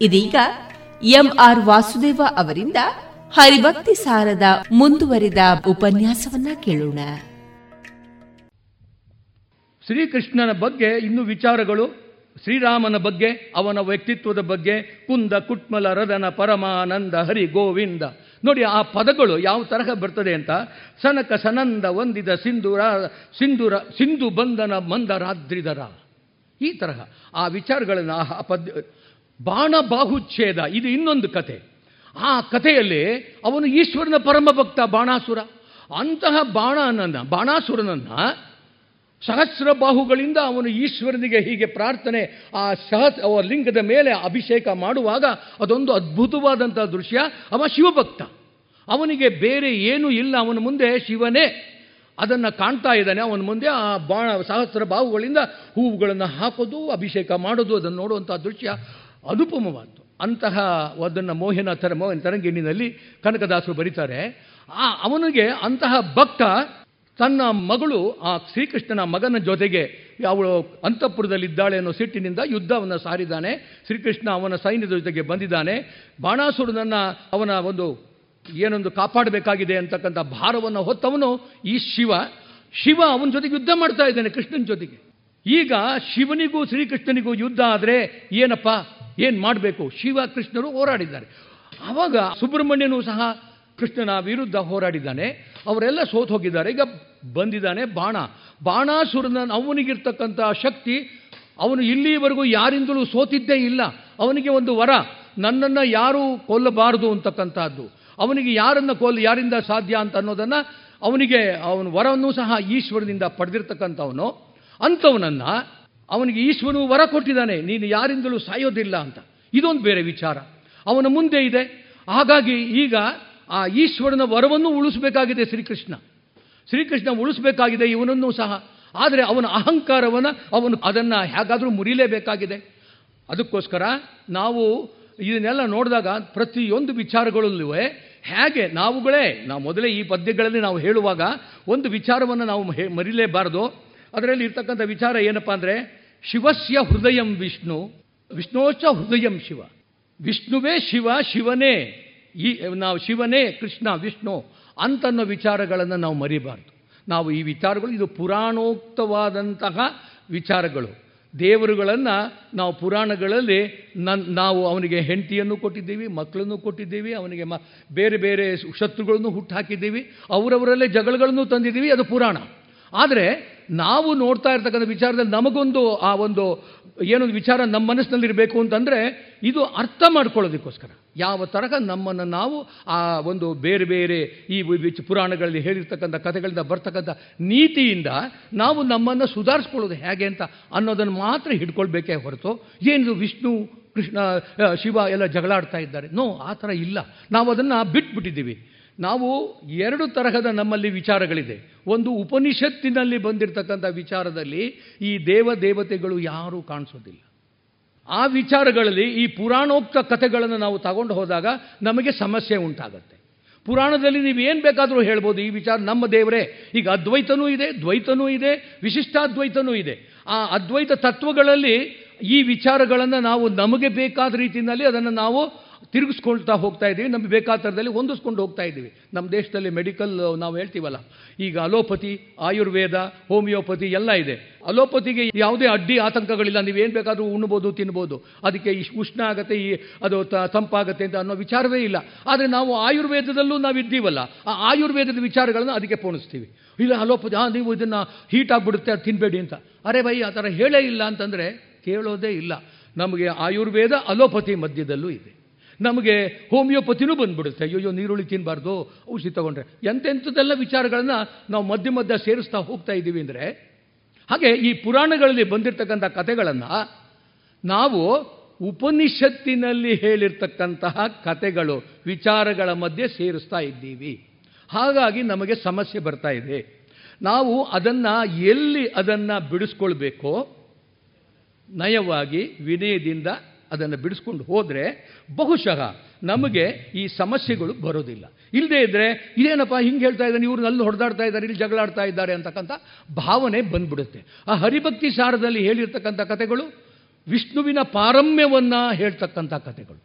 ಇದೀಗ ಎಂಆರ್ ವಾಸುದೇವ ಅವರಿಂದ ಹರಿಭಕ್ತಿ ಸಾರದ ಮುಂದುವರಿದ ಉಪನ್ಯಾಸವನ್ನ ಕೇಳೋಣ. ಶ್ರೀಕೃಷ್ಣನ ಬಗ್ಗೆ ಇನ್ನು ವಿಚಾರಗಳು, ಶ್ರೀರಾಮನ ಬಗ್ಗೆ, ಅವನ ವ್ಯಕ್ತಿತ್ವದ ಬಗ್ಗೆ, ಕುಂದ ಕುಟ್ಮಲ ರದನ ಪರಮಾನಂದ ಹರಿ ಗೋವಿಂದ ನೋಡಿ, ಆ ಪದಗಳು ಯಾವ ತರಹ ಬರ್ತದೆ ಅಂತ? ಸನಕ ಸನಂದ ವಂದಿದ ಸಿಂಧುರ ಸಿಂಧುರ, ಸಿಂಧು ಬಂಧನ ಮಂದರಾದ್ರಿದರ. ಈ ತರಹ. ಆ ವಿಚಾರಗಳನ್ನು, ಆ ಪದ್ಯ ಬಾಣ ಬಾಹುಚ್ಛೇದ ಇದು ಇನ್ನೊಂದು ಕತೆ. ಆ ಕಥೆಯಲ್ಲಿ ಅವನು ಈಶ್ವರನ ಪರಮ ಭಕ್ತ ಬಾಣಾಸುರ. ಅಂತಹ ಬಾಣನನ್ನ, ಬಾಣಾಸುರನನ್ನ ಸಹಸ್ರ ಬಾಹುಗಳಿಂದ ಅವನು ಈಶ್ವರನಿಗೆ ಹೀಗೆ ಪ್ರಾರ್ಥನೆ, ಆ ಸಹಸ್ ಅವ ಲಿಂಗದ ಮೇಲೆ ಅಭಿಷೇಕ ಮಾಡುವಾಗ ಅದೊಂದು ಅದ್ಭುತವಾದಂಥ ದೃಶ್ಯ. ಅವ ಶಿವಭಕ್ತ. ಅವನಿಗೆ ಬೇರೆ ಏನೂ ಇಲ್ಲ. ಅವನ ಮುಂದೆ ಶಿವನೇ. ಅದನ್ನು ಕಾಣ್ತಾ ಇದ್ದಾನೆ. ಅವನ ಮುಂದೆ ಆ ಬಾಣ, ಸಹಸ್ರ ಬಾಹುಗಳಿಂದ ಹೂವುಗಳನ್ನು ಹಾಕೋದು, ಅಭಿಷೇಕ ಮಾಡೋದು, ಅದನ್ನು ನೋಡುವಂಥ ದೃಶ್ಯ. ಅನುಪಮವಾದ್ದು. ಅಂತಹ ಅದನ್ನು ಮೋಹಿನ ತರ ಮೋಹನ ತರಂಗಿಣಿನಲ್ಲಿ ಕನಕದಾಸರು ಬರೀತಾರೆ. ಆ ಅವನಿಗೆ ಅಂತಹ ಭಕ್ತ ತನ್ನ ಮಗಳು, ಆ ಶ್ರೀಕೃಷ್ಣನ ಮಗನ ಜೊತೆಗೆ ಅವಳು ಅಂತಃಪುರದಲ್ಲಿದ್ದಾಳೆ ಅನ್ನೋ ಸಿಟ್ಟಿನಿಂದ ಯುದ್ಧವನ್ನು ಸಾರಿದ್ದಾನೆ ಶ್ರೀಕೃಷ್ಣ ಅವನ ಸೈನ್ಯದ ಜೊತೆಗೆ ಬಂದಿದ್ದಾನೆ. ಬಾಣಾಸುರನನ್ನು ಅವನ ಒಂದು ಏನೊಂದು ಕಾಪಾಡಬೇಕಾಗಿದೆ ಅಂತಕ್ಕಂಥ ಭಾರವನ್ನು ಹೊತ್ತವನು ಈ ಶಿವ. ಶಿವ ಅವನ ಜೊತೆಗೆ ಯುದ್ಧ ಮಾಡ್ತಾ ಇದ್ದಾನೆ ಕೃಷ್ಣನ ಜೊತೆಗೆ. ಈಗ ಶಿವನಿಗೂ ಶ್ರೀಕೃಷ್ಣನಿಗೂ ಯುದ್ಧ ಆದರೆ ಏನಪ್ಪ? ಏನು ಮಾಡಬೇಕು? ಶಿವ, ಕೃಷ್ಣರು ಹೋರಾಡಿದ್ದಾರೆ. ಆವಾಗ ಸುಬ್ರಹ್ಮಣ್ಯನೂ ಸಹ ಕೃಷ್ಣನ ವಿರುದ್ಧ ಹೋರಾಡಿದ್ದಾನೆ. ಅವರೆಲ್ಲ ಸೋತು ಹೋಗಿದ್ದಾರೆ. ಈಗ ಬಂದಿದ್ದಾನೆ ಬಾಣ. ಬಾಣಾಸುರನ ಅವನಿಗಿರ್ತಕ್ಕಂಥ ಶಕ್ತಿ ಅವನು ಇಲ್ಲಿವರೆಗೂ ಯಾರಿಂದಲೂ ಸೋತಿದ್ದೇ ಇಲ್ಲ. ಅವನಿಗೆ ಒಂದು ವರ. ನನ್ನನ್ನು ಯಾರೂ ಕೊಲ್ಲಬಾರದು ಅಂತಕ್ಕಂಥದ್ದು. ಅವನಿಗೆ ಯಾರನ್ನು ಕೊಲ್ಲ ಯಾರಿಂದ ಸಾಧ್ಯ ಅಂತ ಅನ್ನೋದನ್ನು ಅವನಿಗೆ ಅವನ ವರವನ್ನು ಸಹ ಈಶ್ವರನಿಂದ ಪಡೆದಿರ್ತಕ್ಕಂಥವನು. ಅಂಥವನನ್ನು ಅವನಿಗೆ ಈಶ್ವರನು ವರ ಕೊಟ್ಟಿದ್ದಾನೆ, ನೀನು ಯಾರಿಂದಲೂ ಸಾಯೋದಿಲ್ಲ ಅಂತ. ಇದೊಂದು ಬೇರೆ ವಿಚಾರ. ಅವನ ಮುಂದೆ ಇದೆ. ಹಾಗಾಗಿ ಈಗ ಆ ಈಶ್ವರನ ವರವನ್ನು ಉಳಿಸಬೇಕಾಗಿದೆ ಶ್ರೀಕೃಷ್ಣ. ಶ್ರೀಕೃಷ್ಣ ಉಳಿಸಬೇಕಾಗಿದೆ ಇವನನ್ನು ಸಹ. ಆದರೆ ಅವನ ಅಹಂಕಾರವನ್ನು ಅವನು ಅದನ್ನು ಹೇಗಾದರೂ ಮುರಿಲೇಬೇಕಾಗಿದೆ. ಅದಕ್ಕೋಸ್ಕರ ನಾವು ಇದನ್ನೆಲ್ಲ ನೋಡಿದಾಗ ಪ್ರತಿಯೊಂದು ವಿಚಾರಗಳಲ್ಲೂ ಹೇಗೆ ನಾವುಗಳೇ ನಾವು ಮೊದಲೇ ಈ ಪದ್ಯಗಳಲ್ಲಿ ನಾವು ಹೇಳುವಾಗ ಒಂದು ವಿಚಾರವನ್ನು ನಾವು ಮರಿಲೇಬಾರದು. ಅದರಲ್ಲಿ ಇರ್ತಕ್ಕಂಥ ವಿಚಾರ ಏನಪ್ಪ ಅಂದರೆ, ಶಿವಸ್ಯ ಹೃದಯಂ ವಿಷ್ಣು ವಿಷ್ಣೋಚ ಹೃದಯಂ ಶಿವ. ವಿಷ್ಣುವೇ ಶಿವ, ಶಿವನೇ ಈ, ನಾವು ಶಿವನೇ ಕೃಷ್ಣ, ವಿಷ್ಣು ಅಂತನ್ನೋ ವಿಚಾರಗಳನ್ನು ನಾವು ಮರಿಬಾರ್ದು. ನಾವು ಈ ವಿಚಾರಗಳು, ಇದು ಪುರಾಣೋಕ್ತವಾದಂತಹ ವಿಚಾರಗಳು. ದೇವರುಗಳನ್ನು ನಾವು ಪುರಾಣಗಳಲ್ಲಿ ನನ್, ನಾವು ಅವನಿಗೆ ಹೆಂಡತಿಯನ್ನು ಕೊಟ್ಟಿದ್ದೀವಿ, ಮಕ್ಕಳನ್ನು ಕೊಟ್ಟಿದ್ದೀವಿ, ಅವನಿಗೆ ಮ, ಬೇರೆ ಬೇರೆ ಶತ್ರುಗಳನ್ನು ಹುಟ್ಟುಹಾಕಿದ್ದೀವಿ ಅವರವರಲ್ಲೇ ಜಗಳಗಳನ್ನು ತಂದಿದ್ದೀವಿ, ಅದು ಪುರಾಣ. ಆದರೆ ನಾವು ನೋಡ್ತಾ ಇರ್ತಕ್ಕಂಥ ವಿಚಾರದಲ್ಲಿ ನಮಗೊಂದು ಆ ಒಂದು ಏನೊಂದು ವಿಚಾರ ನಮ್ಮ ಮನಸ್ಸಿನಲ್ಲಿರಬೇಕು ಅಂತಂದರೆ ಇದು ಅರ್ಥ ಮಾಡ್ಕೊಳ್ಳೋದಕ್ಕೋಸ್ಕರ. ಯಾವ ತರಹ ನಮ್ಮನ್ನು ನಾವು ಆ ಒಂದು ಬೇರೆ ಬೇರೆ ಈ ಪುರಾಣಗಳಲ್ಲಿ ಹೇಳಿರ್ತಕ್ಕಂಥ ಕಥೆಗಳಿಂದ ಬರ್ತಕ್ಕಂಥ ನೀತಿಯಿಂದ ನಾವು ನಮ್ಮನ್ನು ಸುಧಾರಿಸ್ಕೊಳ್ಳೋದು ಹೇಗೆ ಅಂತ ಅನ್ನೋದನ್ನು ಮಾತ್ರ ಹಿಡ್ಕೊಳ್ಬೇಕೇ ಹೊರತು ಏನಿದು ವಿಷ್ಣು, ಕೃಷ್ಣ, ಶಿವ ಎಲ್ಲ ಜಗಳಾಡ್ತಾ ಇದ್ದಾರೆ. ನೋ, ಆ ಥರ ಇಲ್ಲ. ನಾವು ಅದನ್ನು ಬಿಟ್ಬಿಟ್ಟಿದ್ದೀವಿ. ನಾವು ಎರಡು ತರಹದ ನಮ್ಮಲ್ಲಿ ವಿಚಾರಗಳಿದೆ. ಒಂದು ಉಪನಿಷತ್ತಿನಲ್ಲಿ ಬಂದಿರತಕ್ಕಂಥ ವಿಚಾರದಲ್ಲಿ ಈ ದೇವ ದೇವತೆಗಳು ಯಾರೂ ಕಾಣಿಸೋದಿಲ್ಲ. ಆ ವಿಚಾರಗಳಲ್ಲಿ ಈ ಪುರಾಣೋಕ್ತ ಕಥೆಗಳನ್ನು ನಾವು ತಗೊಂಡು ಹೋದಾಗ ನಮಗೆ ಸಮಸ್ಯೆ ಉಂಟಾಗುತ್ತೆ. ಪುರಾಣದಲ್ಲಿ ನೀವು ಏನು ಬೇಕಾದರೂ ಹೇಳ್ಬೋದು, ಈ ವಿಚಾರ ನಮ್ಮ ದೇವರೇ. ಈಗ ಅದ್ವೈತನೂ ಇದೆ, ದ್ವೈತನೂ ಇದೆ, ವಿಶಿಷ್ಟಾದ್ವೈತನೂ ಇದೆ. ಆ ಅದ್ವೈತ ತತ್ವಗಳಲ್ಲಿ ಈ ವಿಚಾರಗಳನ್ನು ನಾವು ನಮಗೆ ಬೇಕಾದ ರೀತಿಯಲ್ಲಿ ಅದನ್ನು ನಾವು ತಿರುಗಿಸ್ಕೊಳ್ತಾ ಹೋಗ್ತಾ ಇದ್ದೀವಿ. ನಮಗೆ ಬೇಕಾದ ಥರದಲ್ಲಿ ಹೊಂದಿಸ್ಕೊಂಡು ಹೋಗ್ತಾ ಇದ್ದೀವಿ. ನಮ್ಮ ದೇಶದಲ್ಲಿ ಮೆಡಿಕಲ್ ನಾವು ಹೇಳ್ತೀವಲ್ಲ, ಈಗ ಅಲೋಪತಿ, ಆಯುರ್ವೇದ, ಹೋಮಿಯೋಪತಿ ಎಲ್ಲ ಇದೆ. ಅಲೋಪತಿಗೆ ಯಾವುದೇ ಅಡ್ಡಿ ಆತಂಕಗಳಿಲ್ಲ. ನೀವು ಏನು ಬೇಕಾದರೂ ಉಣ್ಬೋದು, ತಿನ್ಬೋದು. ಅದಕ್ಕೆ ಉಷ್ಣ ಆಗುತ್ತೆ ಈ ಅದು ತಂಪಾಗತ್ತೆ ಅಂತ ಅನ್ನೋ ವಿಚಾರವೇ ಇಲ್ಲ. ಆದರೆ ನಾವು ಆಯುರ್ವೇದದಲ್ಲೂ ನಾವು ಇದ್ದೀವಲ್ಲ. ಆ ಆಯುರ್ವೇದದ ವಿಚಾರಗಳನ್ನು ಅದಕ್ಕೆ ಪೋಣಿಸ್ತೀವಿ. ಇಲ್ಲ, ಅಲೋಪತಿ ಹಾಂ ನೀವು ಇದನ್ನು ಹೀಟ್ ಆಗಿಬಿಡುತ್ತೆ, ಅದು ತಿನ್ನಬೇಡಿ ಅಂತ. ಅರೆ ಬೈ, ಆ ಥರ ಹೇಳೇ ಇಲ್ಲ ಅಂತಂದರೆ ಕೇಳೋದೇ ಇಲ್ಲ. ನಮಗೆ ಆಯುರ್ವೇದ ಅಲೋಪತಿ ಮಧ್ಯದಲ್ಲೂ ಇದೆ. ನಮಗೆ ಹೋಮಿಯೋಪತಿನೂ ಬಂದ್ಬಿಡುತ್ತೆ. ಅಯ್ಯೋ ನೀರುಳ್ಳಿ ತಿನ್ನಬಾರ್ದು ಔಷಧಿ ತಗೊಂಡ್ರೆ. ಎಂತೆಂಥದ್ದೆಲ್ಲ ವಿಚಾರಗಳನ್ನು ನಾವು ಮಧ್ಯ ಮಧ್ಯ ಸೇರಿಸ್ತಾ ಹೋಗ್ತಾ ಇದ್ದೀವಿ ಅಂದರೆ, ಹಾಗೆ ಈ ಪುರಾಣಗಳಲ್ಲಿ ಬಂದಿರತಕ್ಕಂಥ ಕಥೆಗಳನ್ನು ನಾವು ಉಪನಿಷತ್ತಿನಲ್ಲಿ ಹೇಳಿರ್ತಕ್ಕಂತಹ ಕತೆಗಳು ವಿಚಾರಗಳ ಮಧ್ಯೆ ಸೇರಿಸ್ತಾ ಇದ್ದೀವಿ. ಹಾಗಾಗಿ ನಮಗೆ ಸಮಸ್ಯೆ ಬರ್ತಾ ಇದೆ. ನಾವು ಅದನ್ನು ಎಲ್ಲಿ ಅದನ್ನು ಬಿಡಿಸ್ಕೊಳ್ಬೇಕೋ, ನಯವಾಗಿ ವಿನಯದಿಂದ ಅದನ್ನು ಬಿಡಿಸ್ಕೊಂಡು ಹೋದರೆ ಬಹುಶಃ ನಮಗೆ ಈ ಸಮಸ್ಯೆಗಳು ಬರೋದಿಲ್ಲ. ಇಲ್ಲದೇ ಇದ್ದರೆ ಇದೇನಪ್ಪ ಹಿಂಗೆ ಹೇಳ್ತಾ ಇದ್ದಾನೆ ಇವ್ರು ಅಲ್ಲಿ ಹೊಡೆದಾಡ್ತಾ ಇದ್ದಾರೆ, ಇಲ್ಲಿ ಜಗಳಾಡ್ತಾ ಇದ್ದಾರೆ ಅಂತಕ್ಕಂಥ ಭಾವನೆ ಬಂದ್ಬಿಡುತ್ತೆ. ಆ ಹರಿಭಕ್ತಿ ಸಾರದಲ್ಲಿ ಹೇಳಿರ್ತಕ್ಕಂಥ ಕಥೆಗಳು ವಿಷ್ಣುವಿನ ಪಾರಮ್ಯವನ್ನು ಹೇಳ್ತಕ್ಕಂಥ ಕಥೆಗಳು.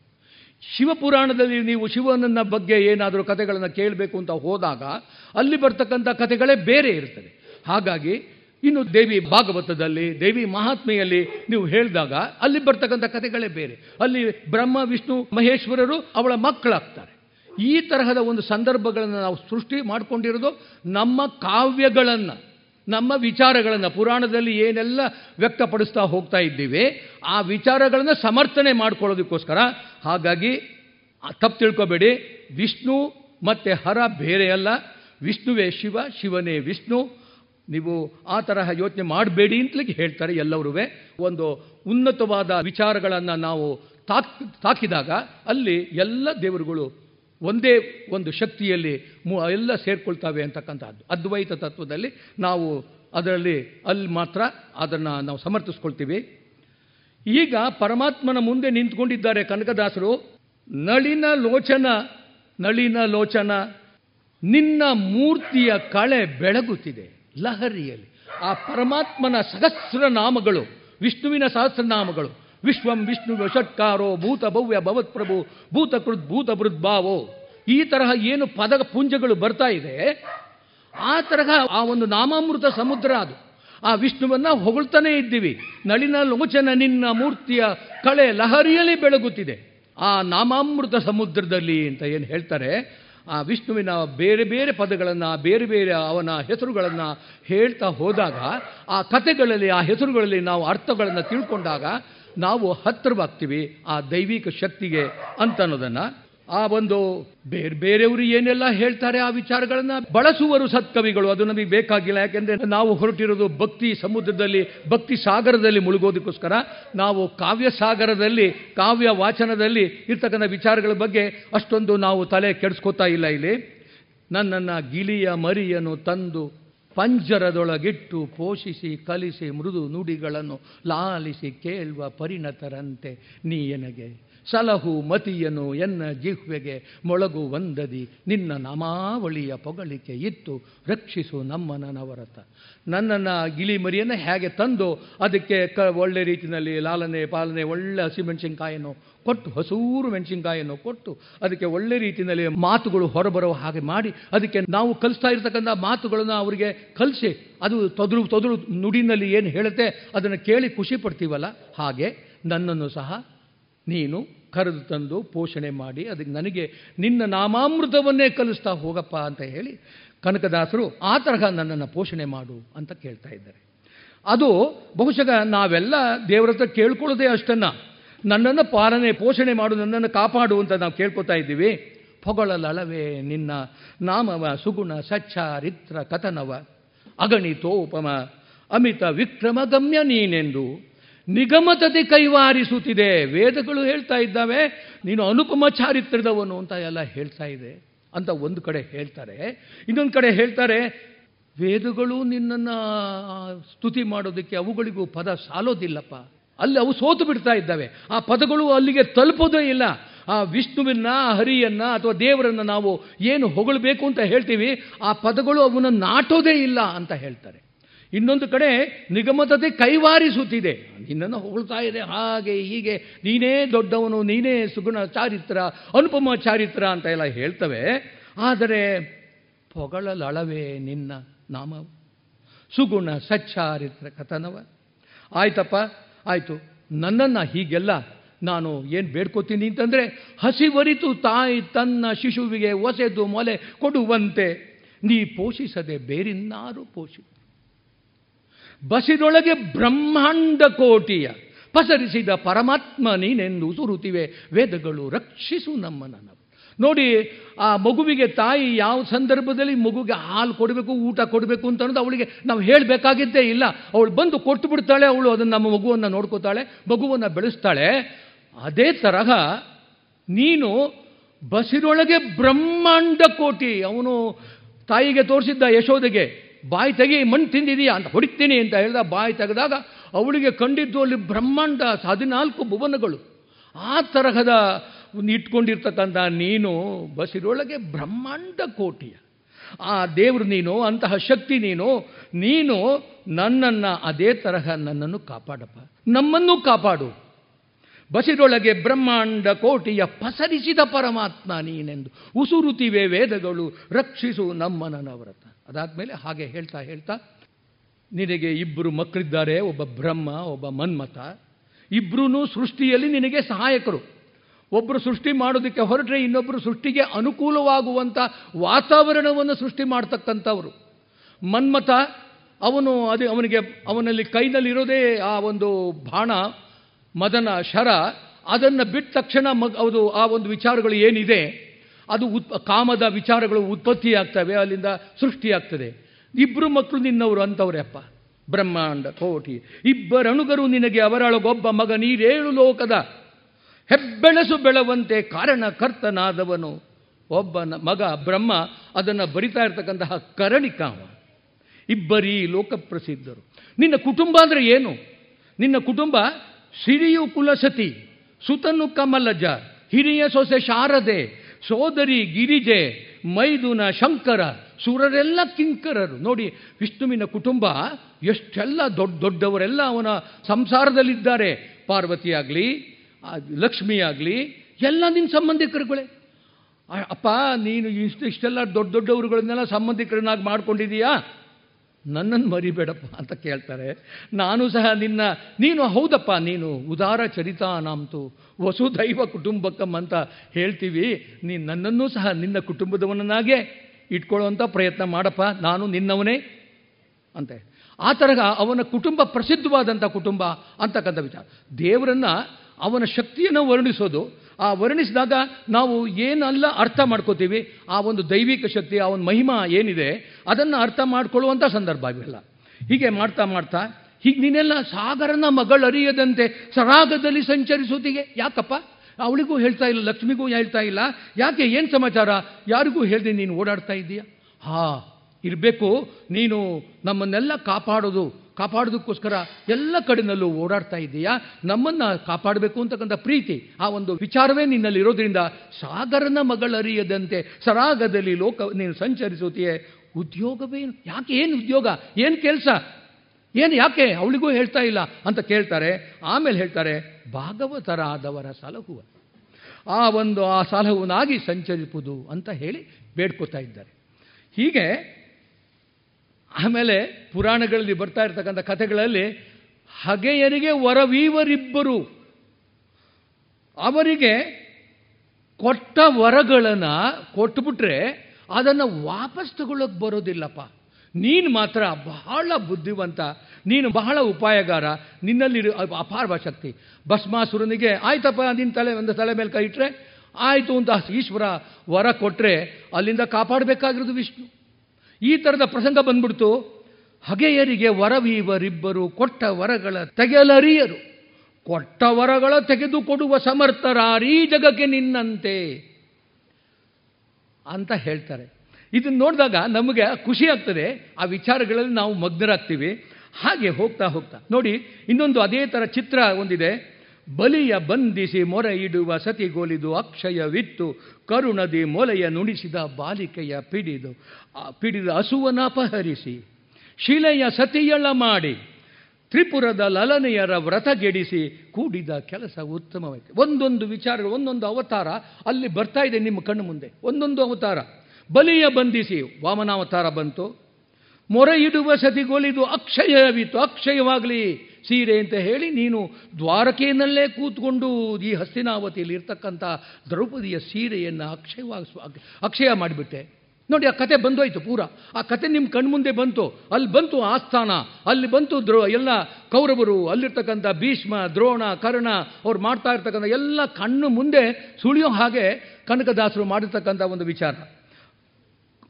ಶಿವಪುರಾಣದಲ್ಲಿ ನೀವು ಶಿವನನ್ನ ಬಗ್ಗೆ ಏನಾದರೂ ಕಥೆಗಳನ್ನು ಕೇಳಬೇಕು ಅಂತ ಹೋದಾಗ ಅಲ್ಲಿ ಬರ್ತಕ್ಕಂಥ ಕಥೆಗಳೇ ಬೇರೆ ಇರ್ತದೆ. ಹಾಗಾಗಿ ಇನ್ನು ದೇವಿ ಭಾಗವತದಲ್ಲಿ, ದೇವಿ ಮಹಾತ್ಮೆಯಲ್ಲಿ ನೀವು ಹೇಳಿದಾಗ ಅಲ್ಲಿ ಬರ್ತಕ್ಕಂಥ ಕಥೆಗಳೇ ಬೇರೆ. ಅಲ್ಲಿ ಬ್ರಹ್ಮ, ವಿಷ್ಣು, ಮಹೇಶ್ವರರು ಅವಳ ಮಕ್ಕಳಾಗ್ತಾರೆ. ಈ ತರಹದ ಒಂದು ಸಂದರ್ಭಗಳನ್ನು ನಾವು ಸೃಷ್ಟಿ ಮಾಡಿಕೊಂಡಿರೋದು ನಮ್ಮ ಕಾವ್ಯಗಳನ್ನು, ನಮ್ಮ ವಿಚಾರಗಳನ್ನು, ಪುರಾಣದಲ್ಲಿ ಏನೆಲ್ಲ ವ್ಯಕ್ತಪಡಿಸ್ತಾ ಹೋಗ್ತಾ ಇದ್ದೀವಿ, ಆ ವಿಚಾರಗಳನ್ನು ಸಮರ್ಥನೆ ಮಾಡ್ಕೊಳ್ಳೋದಕ್ಕೋಸ್ಕರ. ಹಾಗಾಗಿ ತಪ್ಪು ತಿಳ್ಕೊಬೇಡಿ. ವಿಷ್ಣು ಮತ್ತು ಹರ ಬೇರೆ ಅಲ್ಲ ವಿಷ್ಣುವೇ ಶಿವ, ಶಿವನೇ ವಿಷ್ಣು. ನೀವು ಆ ತರಹ ಯೋಚನೆ ಮಾಡಬೇಡಿ ಅಂತಲೇ ಹೇಳ್ತಾರೆ ಎಲ್ಲರೂ ಒಂದು ಉನ್ನತವಾದ ವಿಚಾರಗಳನ್ನು ನಾವು ತಾಕ್, ತಾಕಿದಾಗ ಅಲ್ಲಿ ಎಲ್ಲ ದೇವರುಗಳು ಒಂದೇ ಒಂದು ಶಕ್ತಿಯಲ್ಲಿ ಎಲ್ಲ ಸೇರ್ಕೊಳ್ತವೆ ಅಂತಕ್ಕಂಥದ್ದು ಅದ್ವೈತ ತತ್ವದಲ್ಲಿ ನಾವು ಅದರಲ್ಲಿ ಅಲ್ಲಿ ಮಾತ್ರ ಅದನ್ನು ನಾವು ಸಮರ್ಥಿಸ್ಕೊಳ್ತೀವಿ. ಈಗ ಪರಮಾತ್ಮನ ಮುಂದೆ ನಿಂತ್ಕೊಂಡಿದ್ದಾರೆ ಕನಕದಾಸರು. ನಳಿನ ಲೋಚನ ನಳಿನ ಲೋಚನ, ನಿನ್ನ ಮೂರ್ತಿಯ ಕಳೆ ಬೆಳಗುತ್ತಿದೆ. ಲಹರಿಯಲ್ಲಿ. ಆ ಪರಮಾತ್ಮನ ಸಹಸ್ರನಾಮಗಳು ವಿಷ್ಣುವಿನ ಸಹಸ್ರನಾಮಗಳು ವಿಶ್ವಂ ವಿಷ್ಣು ಷಟ್ಕಾರೋ ಭೂತ ಭವ್ಯ ಭವತ್ಪ್ರಭು ಭೂತಕೃತ್ ಭೂತ ಬೃದ್ಭಾವೋ ಈ ತರಹ ಏನು ಪದ ಪುಂಜಗಳು ಬರ್ತಾ ಇದೆ, ಆ ತರಹ ಆ ಒಂದು ನಾಮಾಮೃತ ಸಮುದ್ರ ಅದು. ಆ ವಿಷ್ಣುವನ್ನ ಹೊಗಳ್ತಾನೇ ಇದ್ದೀವಿ. ನಳಿನ ಲೋಚನ ನಿನ್ನ ಮೂರ್ತಿಯ ಕಳೆ ಲಹರಿಯಲ್ಲಿ ಬೆಳಗುತ್ತಿದೆ. ಆ ನಾಮಾಮೃತ ಸಮುದ್ರದಲ್ಲಿ ಅಂತ ಏನು ಹೇಳ್ತಾರೆ ಆ ವಿಷ್ಣುವಿನ ಬೇರೆ ಬೇರೆ ಪದಗಳನ್ನು, ಬೇರೆ ಬೇರೆ ಅವನ ಹೆಸರುಗಳನ್ನು ಹೇಳ್ತಾ ಹೋದಾಗ, ಆ ಕಥೆಗಳಲ್ಲಿ, ಆ ಹೆಸರುಗಳಲ್ಲಿ ನಾವು ಅರ್ಥಗಳನ್ನು ತಿಳ್ಕೊಂಡಾಗ ನಾವು ಹತ್ತಿರವಾಗ್ತೀವಿ ಆ ದೈವಿಕ ಶಕ್ತಿಗೆ ಅಂತ ಅನ್ನೋದನ್ನು ಆ ಒಂದು ಬೇರೆ ಬೇರೆಯವರು ಏನೆಲ್ಲ ಹೇಳ್ತಾರೆ ಆ ವಿಚಾರಗಳನ್ನು ಬಳಸುವರು ಸತ್ಕವಿಗಳು. ಅದು ನಮಗೆ ಬೇಕಾಗಿಲ್ಲ. ಯಾಕೆಂದರೆ ನಾವು ಹೊರಟಿರೋದು ಭಕ್ತಿ ಸಮುದ್ರದಲ್ಲಿ, ಭಕ್ತಿ ಸಾಗರದಲ್ಲಿ ಮುಳುಗೋದಕ್ಕೋಸ್ಕರ. ನಾವು ಕಾವ್ಯ ಸಾಗರದಲ್ಲಿ, ಕಾವ್ಯ ವಾಚನದಲ್ಲಿ ಇರ್ತಕ್ಕಂಥ ವಿಚಾರಗಳ ಬಗ್ಗೆ ಅಷ್ಟೊಂದು ನಾವು ತಲೆ ಕೆಡಿಸ್ಕೋತಾ ಇಲ್ಲ ಇಲ್ಲಿ. ನನ್ನನ್ನು ಗಿಳಿಯ ಮರಿಯನ್ನು ತಂದು ಪಂಜರದೊಳಗಿಟ್ಟು ಪೋಷಿಸಿ, ಕಲಿಸಿ ಮೃದು ನುಡಿಗಳನ್ನು ಲಾಲಿಸಿ ಕೇಳುವ ಪರಿಣತರಂತೆ ನೀ ಎನಗೆ. ಸಲಹು ಮತಿಯನು ಎನ್ನ ಜಿಹ್ವೆಗೆ ಮೊಳಗು ವಂದದಿ ನಿನ್ನ ನಮಾವಳಿಯ ಪೊಗಳಿಕೆ ಇತ್ತು. ರಕ್ಷಿಸು ನಮ್ಮ ನವರತ ನನ್ನನ್ನು ಗಿಳಿ ಮರಿಯನ್ನು ಹೇಗೆ ತಂದು, ಅದಕ್ಕೆ ಕ ಒಳ್ಳೆ ರೀತಿಯಲ್ಲಿ ಲಾಲನೆ ಪಾಲನೆ, ಒಳ್ಳೆ ಹಸಿಮೆಣಸಿನ್ಕಾಯನ್ನು ಕೊಟ್ಟು, ಹಸೂರು ಮೆಣಸಿನ್ಕಾಯನ್ನು ಕೊಟ್ಟು, ಅದಕ್ಕೆ ಒಳ್ಳೆ ರೀತಿಯಲ್ಲಿ ಮಾತುಗಳು ಹೊರಬರೋ ಹಾಗೆ ಮಾಡಿ, ಅದಕ್ಕೆ ನಾವು ಕಲಿಸ್ತಾ ಇರ್ತಕ್ಕಂಥ ಮಾತುಗಳನ್ನು ಅವರಿಗೆ ಕಲಿಸಿ, ಅದು ತೊದಲು ತೊದಲು ನುಡಿನಲ್ಲಿ ಏನು ಹೇಳುತ್ತೆ, ಅದನ್ನು ಕೇಳಿ ಖುಷಿ ಪಡ್ತೀವಲ್ಲ? ಹಾಗೆ ನನ್ನನ್ನು ಸಹ ನೀನು ಕರೆದು ತಂದು ಪೋಷಣೆ ಮಾಡಿ ಅದಕ್ಕೆ ನನಗೆ ನಿನ್ನ ನಾಮಾಮೃತವನ್ನೇ ಕಲಿಸ್ತಾ ಹೋಗಪ್ಪ ಅಂತ ಹೇಳಿ ಕನಕದಾಸರು ಆ ತರಹ ನನ್ನನ್ನು ಪೋಷಣೆ ಮಾಡು ಅಂತ ಕೇಳ್ತಾ ಇದ್ದಾರೆ. ಅದು ಬಹುಶಃ ನಾವೆಲ್ಲ ದೇವರ ಹತ್ರ ಕೇಳ್ಕೊಳ್ಳೋದೇ ಅಷ್ಟನ್ನು. ನನ್ನನ್ನು ಪಾಲನೆ, ಪೋಷಣೆ ಮಾಡು, ನನ್ನನ್ನು ಕಾಪಾಡು ಅಂತ ನಾವು ಕೇಳ್ಕೊತಾ ಇದ್ದೀವಿ. ಪೊಗಳಲಳವೆ ನಿನ್ನ ನಾಮವ ಸುಗುಣ ಸಚ್ಚಾರಿತ್ರ ಕಥನವ. ಅಗಣಿತೋಪಮ, ಅಮಿತ ವಿಕ್ರಮ ಗಮ್ಯ ನೀನೆಂದು ನಿಗಮತತೆ ಕೈವಾರಿಸುತ್ತಿದೆ. ವೇದಗಳು ಹೇಳ್ತಾ ಇದ್ದಾವೆ, ನೀನು ಅನುಪಮ ಚಾರಿತ್ರ್ಯದವನು ಅಂತ ಎಲ್ಲ ಹೇಳ್ತಾ ಇದೆ ಅಂತ ಒಂದು ಕಡೆ ಹೇಳ್ತಾರೆ. ಇನ್ನೊಂದು ಕಡೆ ಹೇಳ್ತಾರೆ, ವೇದಗಳು ನಿನ್ನನ್ನು ಸ್ತುತಿ ಮಾಡೋದಕ್ಕೆ ಅವುಗಳಿಗೂ ಪದ ಸಾಲೋದಿಲ್ಲಪ್ಪ. ಅಲ್ಲಿ ಅವು ಸೋತು ಬಿಡ್ತಾ ಇದ್ದಾವೆ. ಆ ಪದಗಳು ಅಲ್ಲಿಗೆ ತಲುಪೋದೇ ಇಲ್ಲ. ಆ ವಿಷ್ಣುವಿನ ಹರಿಯನ್ನ ಅಥವಾ ದೇವರನ್ನು ನಾವು ಏನು ಹೊಗಳಬೇಕು ಅಂತ ಹೇಳ್ತೀವಿ, ಆ ಪದಗಳು ಅವನ್ನ ನಾಟೋದೇ ಇಲ್ಲ ಅಂತ ಹೇಳ್ತಾರೆ. ಇನ್ನೊಂದು ಕಡೆ ನಿಗಮತತೆ ಕೈವಾರಿಸುತ್ತಿದೆ. ನಿನ್ನನ್ನು ಹೊಗಳ್ತಾ ಇದೆ, ಹಾಗೆ ಹೀಗೆ. ನೀನೇ ದೊಡ್ಡವನು, ನೀನೇ ಸುಗುಣ ಚಾರಿತ್ರ, ಅನುಪಮ ಚಾರಿತ್ರ ಅಂತ ಎಲ್ಲ ಹೇಳ್ತವೆ. ಆದರೆ ಪೊಗಳಲಳವೇ ನಿನ್ನ ನಾಮ ಸುಗುಣ ಸಚ್ಚಾರಿತ್ರ ಕಥನವ. ಆಯ್ತಪ್ಪ, ಆಯಿತು. ನನ್ನನ್ನು ಹೀಗೆಲ್ಲ ನಾನು ಏನು ಬೇಡ್ಕೋತೀನಿ ಅಂತಂದರೆ ಹಸಿವರಿತು ತಾಯಿ ತನ್ನ ಶಿಶುವಿಗೆ ಒಸೆದು ಮೊಲೆ ಕೊಡುವಂತೆ. ನೀ ಪೋಷಿಸದೆ ಬೇರಿನ್ನಾರು ಪೋಷಿ ಬಸಿದೊಳಗೆ ಬ್ರಹ್ಮಾಂಡ ಕೋಟಿಯ ಪಸರಿಸಿದ ಪರಮಾತ್ಮ ನೀನೆಂದು ಸುರುತಿವೆ. ವೇದಗಳು ರಕ್ಷಿಸು ನಮ್ಮನನ ನೋಡಿ, ಆ ಮಗುವಿಗೆ ತಾಯಿ ಯಾವ ಸಂದರ್ಭದಲ್ಲಿ ಮಗುಗೆ ಹಾಲು ಕೊಡಬೇಕು, ಊಟ ಕೊಡಬೇಕು ಅಂತ ಅನ್ನೋದು ಅವಳಿಗೆ ನಾವು ಹೇಳಬೇಕಾಗಿದ್ದೇ ಇಲ್ಲ. ಅವಳು ಬಂದು ಕೊಟ್ಟು ಬಿಡ್ತಾಳೆ, ಅವಳು ಅದನ್ನು ನಮ್ಮ ಮಗುವನ್ನು ನೋಡ್ಕೋತಾಳೆ, ಮಗುವನ್ನು ಬೆಳೆಸ್ತಾಳೆ. ಅದೇ ತರಹ ನೀನು ಬಸಿರೊಳಗೆ ಬ್ರಹ್ಮಾಂಡ ಕೋಟಿ. ಅವನು ತಾಯಿಗೆ ತೋರಿಸಿದ್ದ ಯಶೋದೆಗೆ ಬಾಯಿ ತೆಗಿ ಮಣ್ಣು ತಿಂದಿದೀಯಾ ಅಂತ ಹೊಡಿತೀನಿ ಅಂತ ಹೇಳಿದ. ಬಾಯಿ ತೆಗೆದಾಗ ಅವಳಿಗೆ ಕಂಡಿದ್ದು ಅಲ್ಲಿ ಬ್ರಹ್ಮಾಂಡ ಹದಿನಾಲ್ಕು ಭುವನಗಳು. ಆ ತರಹದ ಇಟ್ಕೊಂಡಿರ್ತಕ್ಕಂಥ ನೀನು ಬಸಿರೊಳಗೆ ಬ್ರಹ್ಮಾಂಡ ಕೋಟಿಯ. ಆ ದೇವರು ನೀನು, ಅಂತಹ ಶಕ್ತಿ ನೀನು ನೀನು ನನ್ನನ್ನು ಅದೇ ತರಹ ನನ್ನನ್ನು ಕಾಪಾಡಪ್ಪ. ನಮ್ಮನ್ನು ಕಾಪಾಡು. ಬಸಿರೊಳಗೆ ಬ್ರಹ್ಮಾಂಡ ಕೋಟಿಯ ಪಸರಿಸಿದ ಪರಮಾತ್ಮ ನೀನೆಂದು. ಉಸುರುತಿವೆ ವೇದಗಳು, ರಕ್ಷಿಸು ನಮ್ಮನವರತ ಅದಾದಮೇಲೆ ಹಾಗೆ ಹೇಳ್ತಾ ಹೇಳ್ತಾ, ನಿನಗೆ ಇಬ್ಬರು ಮಕ್ಕಳಿದ್ದಾರೆ, ಒಬ್ಬ ಬ್ರಹ್ಮ, ಒಬ್ಬ ಮನ್ಮತ ಇಬ್ಬರೂ ಸೃಷ್ಟಿಯಲ್ಲಿ ನಿನಗೆ ಸಹಾಯಕರು. ಒಬ್ಬರು ಸೃಷ್ಟಿ ಮಾಡೋದಕ್ಕೆ ಹೊರಟ್ರೆ ಇನ್ನೊಬ್ಬರು ಸೃಷ್ಟಿಗೆ ಅನುಕೂಲವಾಗುವಂಥ ವಾತಾವರಣವನ್ನು ಸೃಷ್ಟಿ ಮಾಡ್ತಕ್ಕಂಥವರು. ಮನ್ಮತ ಅವನು ಅದೇ ಅವನಿಗೆ, ಅವನಲ್ಲಿ ಕೈನಲ್ಲಿರೋದೇ ಆ ಒಂದು ಬಾಣ, ಮದನ ಶರ, ಅದನ್ನು ಬಿಟ್ಟ ತಕ್ಷಣ ಮಗ್, ಅದು ಆ ಒಂದು ವಿಚಾರಗಳು ಏನಿದೆ? ಅದು ಉತ್ ಕಾಮದ ವಿಚಾರಗಳು ಉತ್ಪತ್ತಿ ಆಗ್ತವೆ ಅಲ್ಲಿಂದ ಸೃಷ್ಟಿಯಾಗ್ತದೆ. ಇಬ್ಬರು ಮಕ್ಕಳು ನಿನ್ನವರು ಅಂತವ್ರೆ ಅಪ್ಪ. ಬ್ರಹ್ಮಾಂಡ ಕೋಟಿ. ಇಬ್ಬರಣುಗರು ನಿನಗೆ ಅವರಳಗೊಬ್ಬ ಮಗ, ನೀರೇಳು ಲೋಕದ. ಹೆಬ್ಬೆಳಸು ಬೆಳವಂತೆ ಕಾರಣಕರ್ತನಾದವನು. ಒಬ್ಬ ಮಗ ಬ್ರಹ್ಮ, ಅದನ್ನು ಬರಿತಾ ಇರ್ತಕ್ಕಂತಹ ಕರಣಿಕಾವ ಇಬ್ಬರೀ ಲೋಕಪ್ರಸಿದ್ಧರು. ನಿನ್ನ ಕುಟುಂಬ ಅಂದರೆ ಏನು? ನಿನ್ನ ಕುಟುಂಬ ಸಿರಿಯು ಕುಲಸತಿ, ಸುತನು ಕಮಲಜ, ಹಿರಿಯ ಸೊಸೆ ಶಾರದೆ ಸೋದರಿ ಗಿರಿಜೆ, ಮೈದುನ ಶಂಕರ, ಸುರರೆಲ್ಲ ಕಿಂಕರರು. ನೋಡಿ, ವಿಷ್ಣುವಿನ ಕುಟುಂಬ ಎಷ್ಟೆಲ್ಲ ದೊಡ್ಡ ದೊಡ್ಡವರೆಲ್ಲ ಅವನ ಸಂಸಾರದಲ್ಲಿದ್ದಾರೆ. ಪಾರ್ವತಿಯಾಗಲಿ ಲಕ್ಷ್ಮಿಯಾಗಲಿ, ಎಲ್ಲ ನಿನ್ನ ಸಂಬಂಧಿಕರುಗಳೇ. ಅಪ್ಪ, ನೀನು ಇಷ್ಟು, ಇಷ್ಟೆಲ್ಲ ದೊಡ್ಡ ದೊಡ್ಡವರುಗಳನ್ನೆಲ್ಲ ಸಂಬಂಧಿಕರನ್ನಾಗಿ ಮಾಡ್ಕೊಂಡಿದೀಯಾ ನನ್ನನ್ನು ಮರಿಬೇಡಪ್ಪ ಅಂತ ಕೇಳ್ತಾರೆ. ನಾನು ಸಹ ನಿನ್ನ, ನೀನು ಹೌದಪ್ಪ, ನೀನು ಉದಾರ ಚರಿತಾ ನಾಮ್ತು ವಸುದೈವ ಕುಟುಂಬಕ್ಕಂ ಅಂತ ಹೇಳ್ತೀವಿ. ನೀನು ನನ್ನನ್ನು ಸಹ ನಿನ್ನ ಕುಟುಂಬದವನನ್ನಾಗೆ ಇಟ್ಕೊಳ್ಳುವಂಥ ಪ್ರಯತ್ನ ಮಾಡಪ್ಪ, ನಾನು ನಿನ್ನವನೇ ಅಂತೆ. ಆ ತರಹ ಅವನ ಕುಟುಂಬ ಪ್ರಸಿದ್ಧವಾದಂಥ ಕುಟುಂಬ ಅಂತಕ್ಕಂಥ ವಿಚಾರ. ದೇವರನ್ನು, ಅವನ ಶಕ್ತಿಯನ್ನು ವರ್ಣಿಸೋದು ಆ ವರ್ಣಿಸಿದಾಗ ನಾವು ಏನೆಲ್ಲ ಅರ್ಥ ಮಾಡ್ಕೋತೀವಿ, ಆ ಒಂದು ದೈವಿಕ ಶಕ್ತಿ, ಆ ಒಂದು ಮಹಿಮಾ ಏನಿದೆ, ಅದನ್ನು ಅರ್ಥ ಮಾಡ್ಕೊಳ್ಳುವಂಥ ಸಂದರ್ಭ ಇವೆಲ್ಲ. ಹೀಗೆ ಮಾಡ್ತಾ ಮಾಡ್ತಾ, ಹೀಗೆ ನೀನೆಲ್ಲ ಸಾಗರನ ಮಗಳರಿಯದಂತೆ ಸರಾಗದಲ್ಲಿ ಸಂಚರಿಸೋತಿಗೆ ಯಾಕಪ್ಪ? ಅವಳಿಗೂ ಹೇಳ್ತಾ ಇಲ್ಲ, ಲಕ್ಷ್ಮಿಗೂ ಹೇಳ್ತಾ ಇಲ್ಲ. ಯಾಕೆ, ಏನು ಸಮಾಚಾರ? ಯಾರಿಗೂ ಹೇಳ್ದೆ ನೀನು ಓಡಾಡ್ತಾ ಇದ್ದೀಯಾ? ಹಾ, ಇರಬೇಕು, ನೀನು ನಮ್ಮನ್ನೆಲ್ಲ ಕಾಪಾಡೋದು ಕಾಪಾಡೋದಕ್ಕೋಸ್ಕರ ಎಲ್ಲ ಕಡೆನಲ್ಲೂ ಓಡಾಡ್ತಾ ಇದ್ದೀಯಾ ನಮ್ಮನ್ನು ಕಾಪಾಡಬೇಕು ಅಂತಕ್ಕಂಥ ಪ್ರೀತಿ, ಆ ಒಂದು ವಿಚಾರವೇ ನಿನ್ನಲ್ಲಿ ಇರೋದ್ರಿಂದ ಸಾಗರನ ಮಗಳರಿಯದಂತೆ ಸರಾಗದಲ್ಲಿ ಲೋಕ ನೀನು ಸಂಚರಿಸುತ್ತೀಯೇ. ಉದ್ಯೋಗವೇನು ಯಾಕೆ ಏನು ಉದ್ಯೋಗ? ಏನು ಕೆಲಸ? ಏನು ಯಾಕೆ? ಅವಳಿಗೂ ಹೇಳ್ತಾ ಇಲ್ಲ ಅಂತ ಕೇಳ್ತಾರೆ. ಆಮೇಲೆ ಹೇಳ್ತಾರೆ, ಭಾಗವತರಾದವರ ಸಲಹುವ. ಆ ಒಂದು, ಆ ಸಲಹುವನಾಗಿ ಸಂಚರಿಸುವುದು ಅಂತ ಹೇಳಿ ಬೇಡ್ಕೋತಾ ಇದ್ದಾರೆ. ಹೀಗೆ ಆಮೇಲೆ ಪುರಾಣಗಳಲ್ಲಿ ಬರ್ತಾ ಇರ್ತಕ್ಕಂಥ ಕಥೆಗಳಲ್ಲಿ ಹಗೆಯರಿಗೆ ವರವೀವರಿಬ್ಬರು. ಅವರಿಗೆ ಕೊಟ್ಟ ವರಗಳನ್ನು ಕೊಟ್ಬಿಟ್ರೆ ಅದನ್ನು ವಾಪಸ್ ತಗೊಳ್ಳೋಕೆ ಬರೋದಿಲ್ಲಪ್ಪ. ನೀನು ಮಾತ್ರ ಬಹಳ ಬುದ್ಧಿವಂತ, ನೀನು ಬಹಳ ಉಪಾಯಗಾರ, ನಿನ್ನಲ್ಲಿ ಅಪಾರ ಶಕ್ತಿ. ಭಸ್ಮಾಸುರನಿಗೆ, ಆಯ್ತಪ್ಪ ನಿನ್ನ ತಲೆ ಒಂದು ತಲೆ ಮೇಲೆ ಕೈ ಇಟ್ಟರೆ ಆಯಿತು ಅಂತ ಈಶ್ವರ ವರ ಕೊಟ್ಟರೆ ಅಲ್ಲಿಂದ ಕಾಪಾಡಬೇಕಾಗಿರೋದು ವಿಷ್ಣು. ಈ ಥರದ ಪ್ರಸಂಗ ಬಂದ್ಬಿಡ್ತು. ಹಗೆಯರಿಗೆ ವರವೀವರಿಬ್ಬರು ಕೊಟ್ಟ ವರಗಳ ತೆಗೆಲರಿಯರು. ಕೊಟ್ಟ ವರಗಳ ತೆಗೆದುಕೊಡುವ ಸಮರ್ಥರಾರೀ ಜಗಕ್ಕೆ ನಿನ್ನಂತೆ. ಅಂತ ಹೇಳ್ತಾರೆ. ಇದನ್ನು ನೋಡಿದಾಗ ನಮಗೆ ಖುಷಿ ಆಗ್ತದೆ. ಆ ವಿಚಾರಗಳಲ್ಲಿ ನಾವು ಮಗ್ನರಾಗ್ತೀವಿ. ಹಾಗೆ ಹೋಗ್ತಾ ಹೋಗ್ತಾ. ನೋಡಿ, ಇನ್ನೊಂದು ಅದೇ ಥರ ಚಿತ್ರ ಒಂದಿದೆ. ಬಲಿಯ ಬಂಧಿಸಿ ಮೊರೆ ಇಡುವ ಸತಿಗೋಲಿದು ಅಕ್ಷಯವಿತ್ತು, ಕರುಣದಿ ಮೊಲೆಯ ನುಡಿಸಿದ ಬಾಲಿಕೆಯ ಪಿಡಿದು ಪಿಡಿದ ಅಪಹರಿಸಿ, ಶಿಲೆಯ ಸತಿಯಳ ಮಾಡಿ, ತ್ರಿಪುರದ ಲಲನೆಯರ ವ್ರತ ಗೆಡಿಸಿ ಕೂಡಿದ ಕೆಲಸ ಉತ್ತಮವಾಯಿತು. ಒಂದೊಂದು ವಿಚಾರಗಳು, ಒಂದೊಂದು ಅವತಾರ ಅಲ್ಲಿ ಬರ್ತಾ ಇದೆ ನಿಮ್ಮ ಕಣ್ಣು ಮುಂದೆ. ಒಂದೊಂದು ಅವತಾರ. ಬಲಿಯ ಬಂಧಿಸಿ ವಾಮನಾವತಾರ ಬಂತು ಮೊರೆ ಇಡುವ ಸತಿಗೋಲಿದು ಅಕ್ಷಯವಿತ್ತು. ಅಕ್ಷಯವಾಗಲಿ ಸೀರೆ ಅಂತ ಹೇಳಿ ನೀನು ದ್ವಾರಕೆಯಲ್ಲೇ ಕೂತ್ಕೊಂಡು ಈ ಹಸ್ತಿನಾವತಿಯಲ್ಲಿ ಇರ್ತಕ್ಕಂಥ ದ್ರೌಪದಿಯ ಸೀರೆಯನ್ನು ಅಕ್ಷಯವಾಗಿ ಅಕ್ಷಯ ಮಾಡಿಬಿಟ್ಟೆ. ನೋಡಿ, ಆ ಕತೆ ಬಂದೋಯ್ತು ಪೂರ. ಆ ಕತೆ ನಿಮ್ಮ ಕಣ್ಮುಂದೆ ಬಂತು. ಅಲ್ಲಿ ಬಂತು ಆಸ್ಥಾನ. ಅಲ್ಲಿ ಬಂತು ದ್ರೋ ಎಲ್ಲ ಕೌರವರು. ಅಲ್ಲಿರ್ತಕ್ಕಂಥ ಭೀಷ್ಮ, ದ್ರೋಣ, ಕರ್ಣ, ಅವ್ರು ಮಾಡ್ತಾ ಇರ್ತಕ್ಕಂಥ ಎಲ್ಲ ಕಣ್ಣು ಮುಂದೆ ಸುಳಿಯೋ ಹಾಗೆ ಕನಕದಾಸರು ಮಾಡಿರ್ತಕ್ಕಂಥ ಒಂದು ವಿಚಾರ.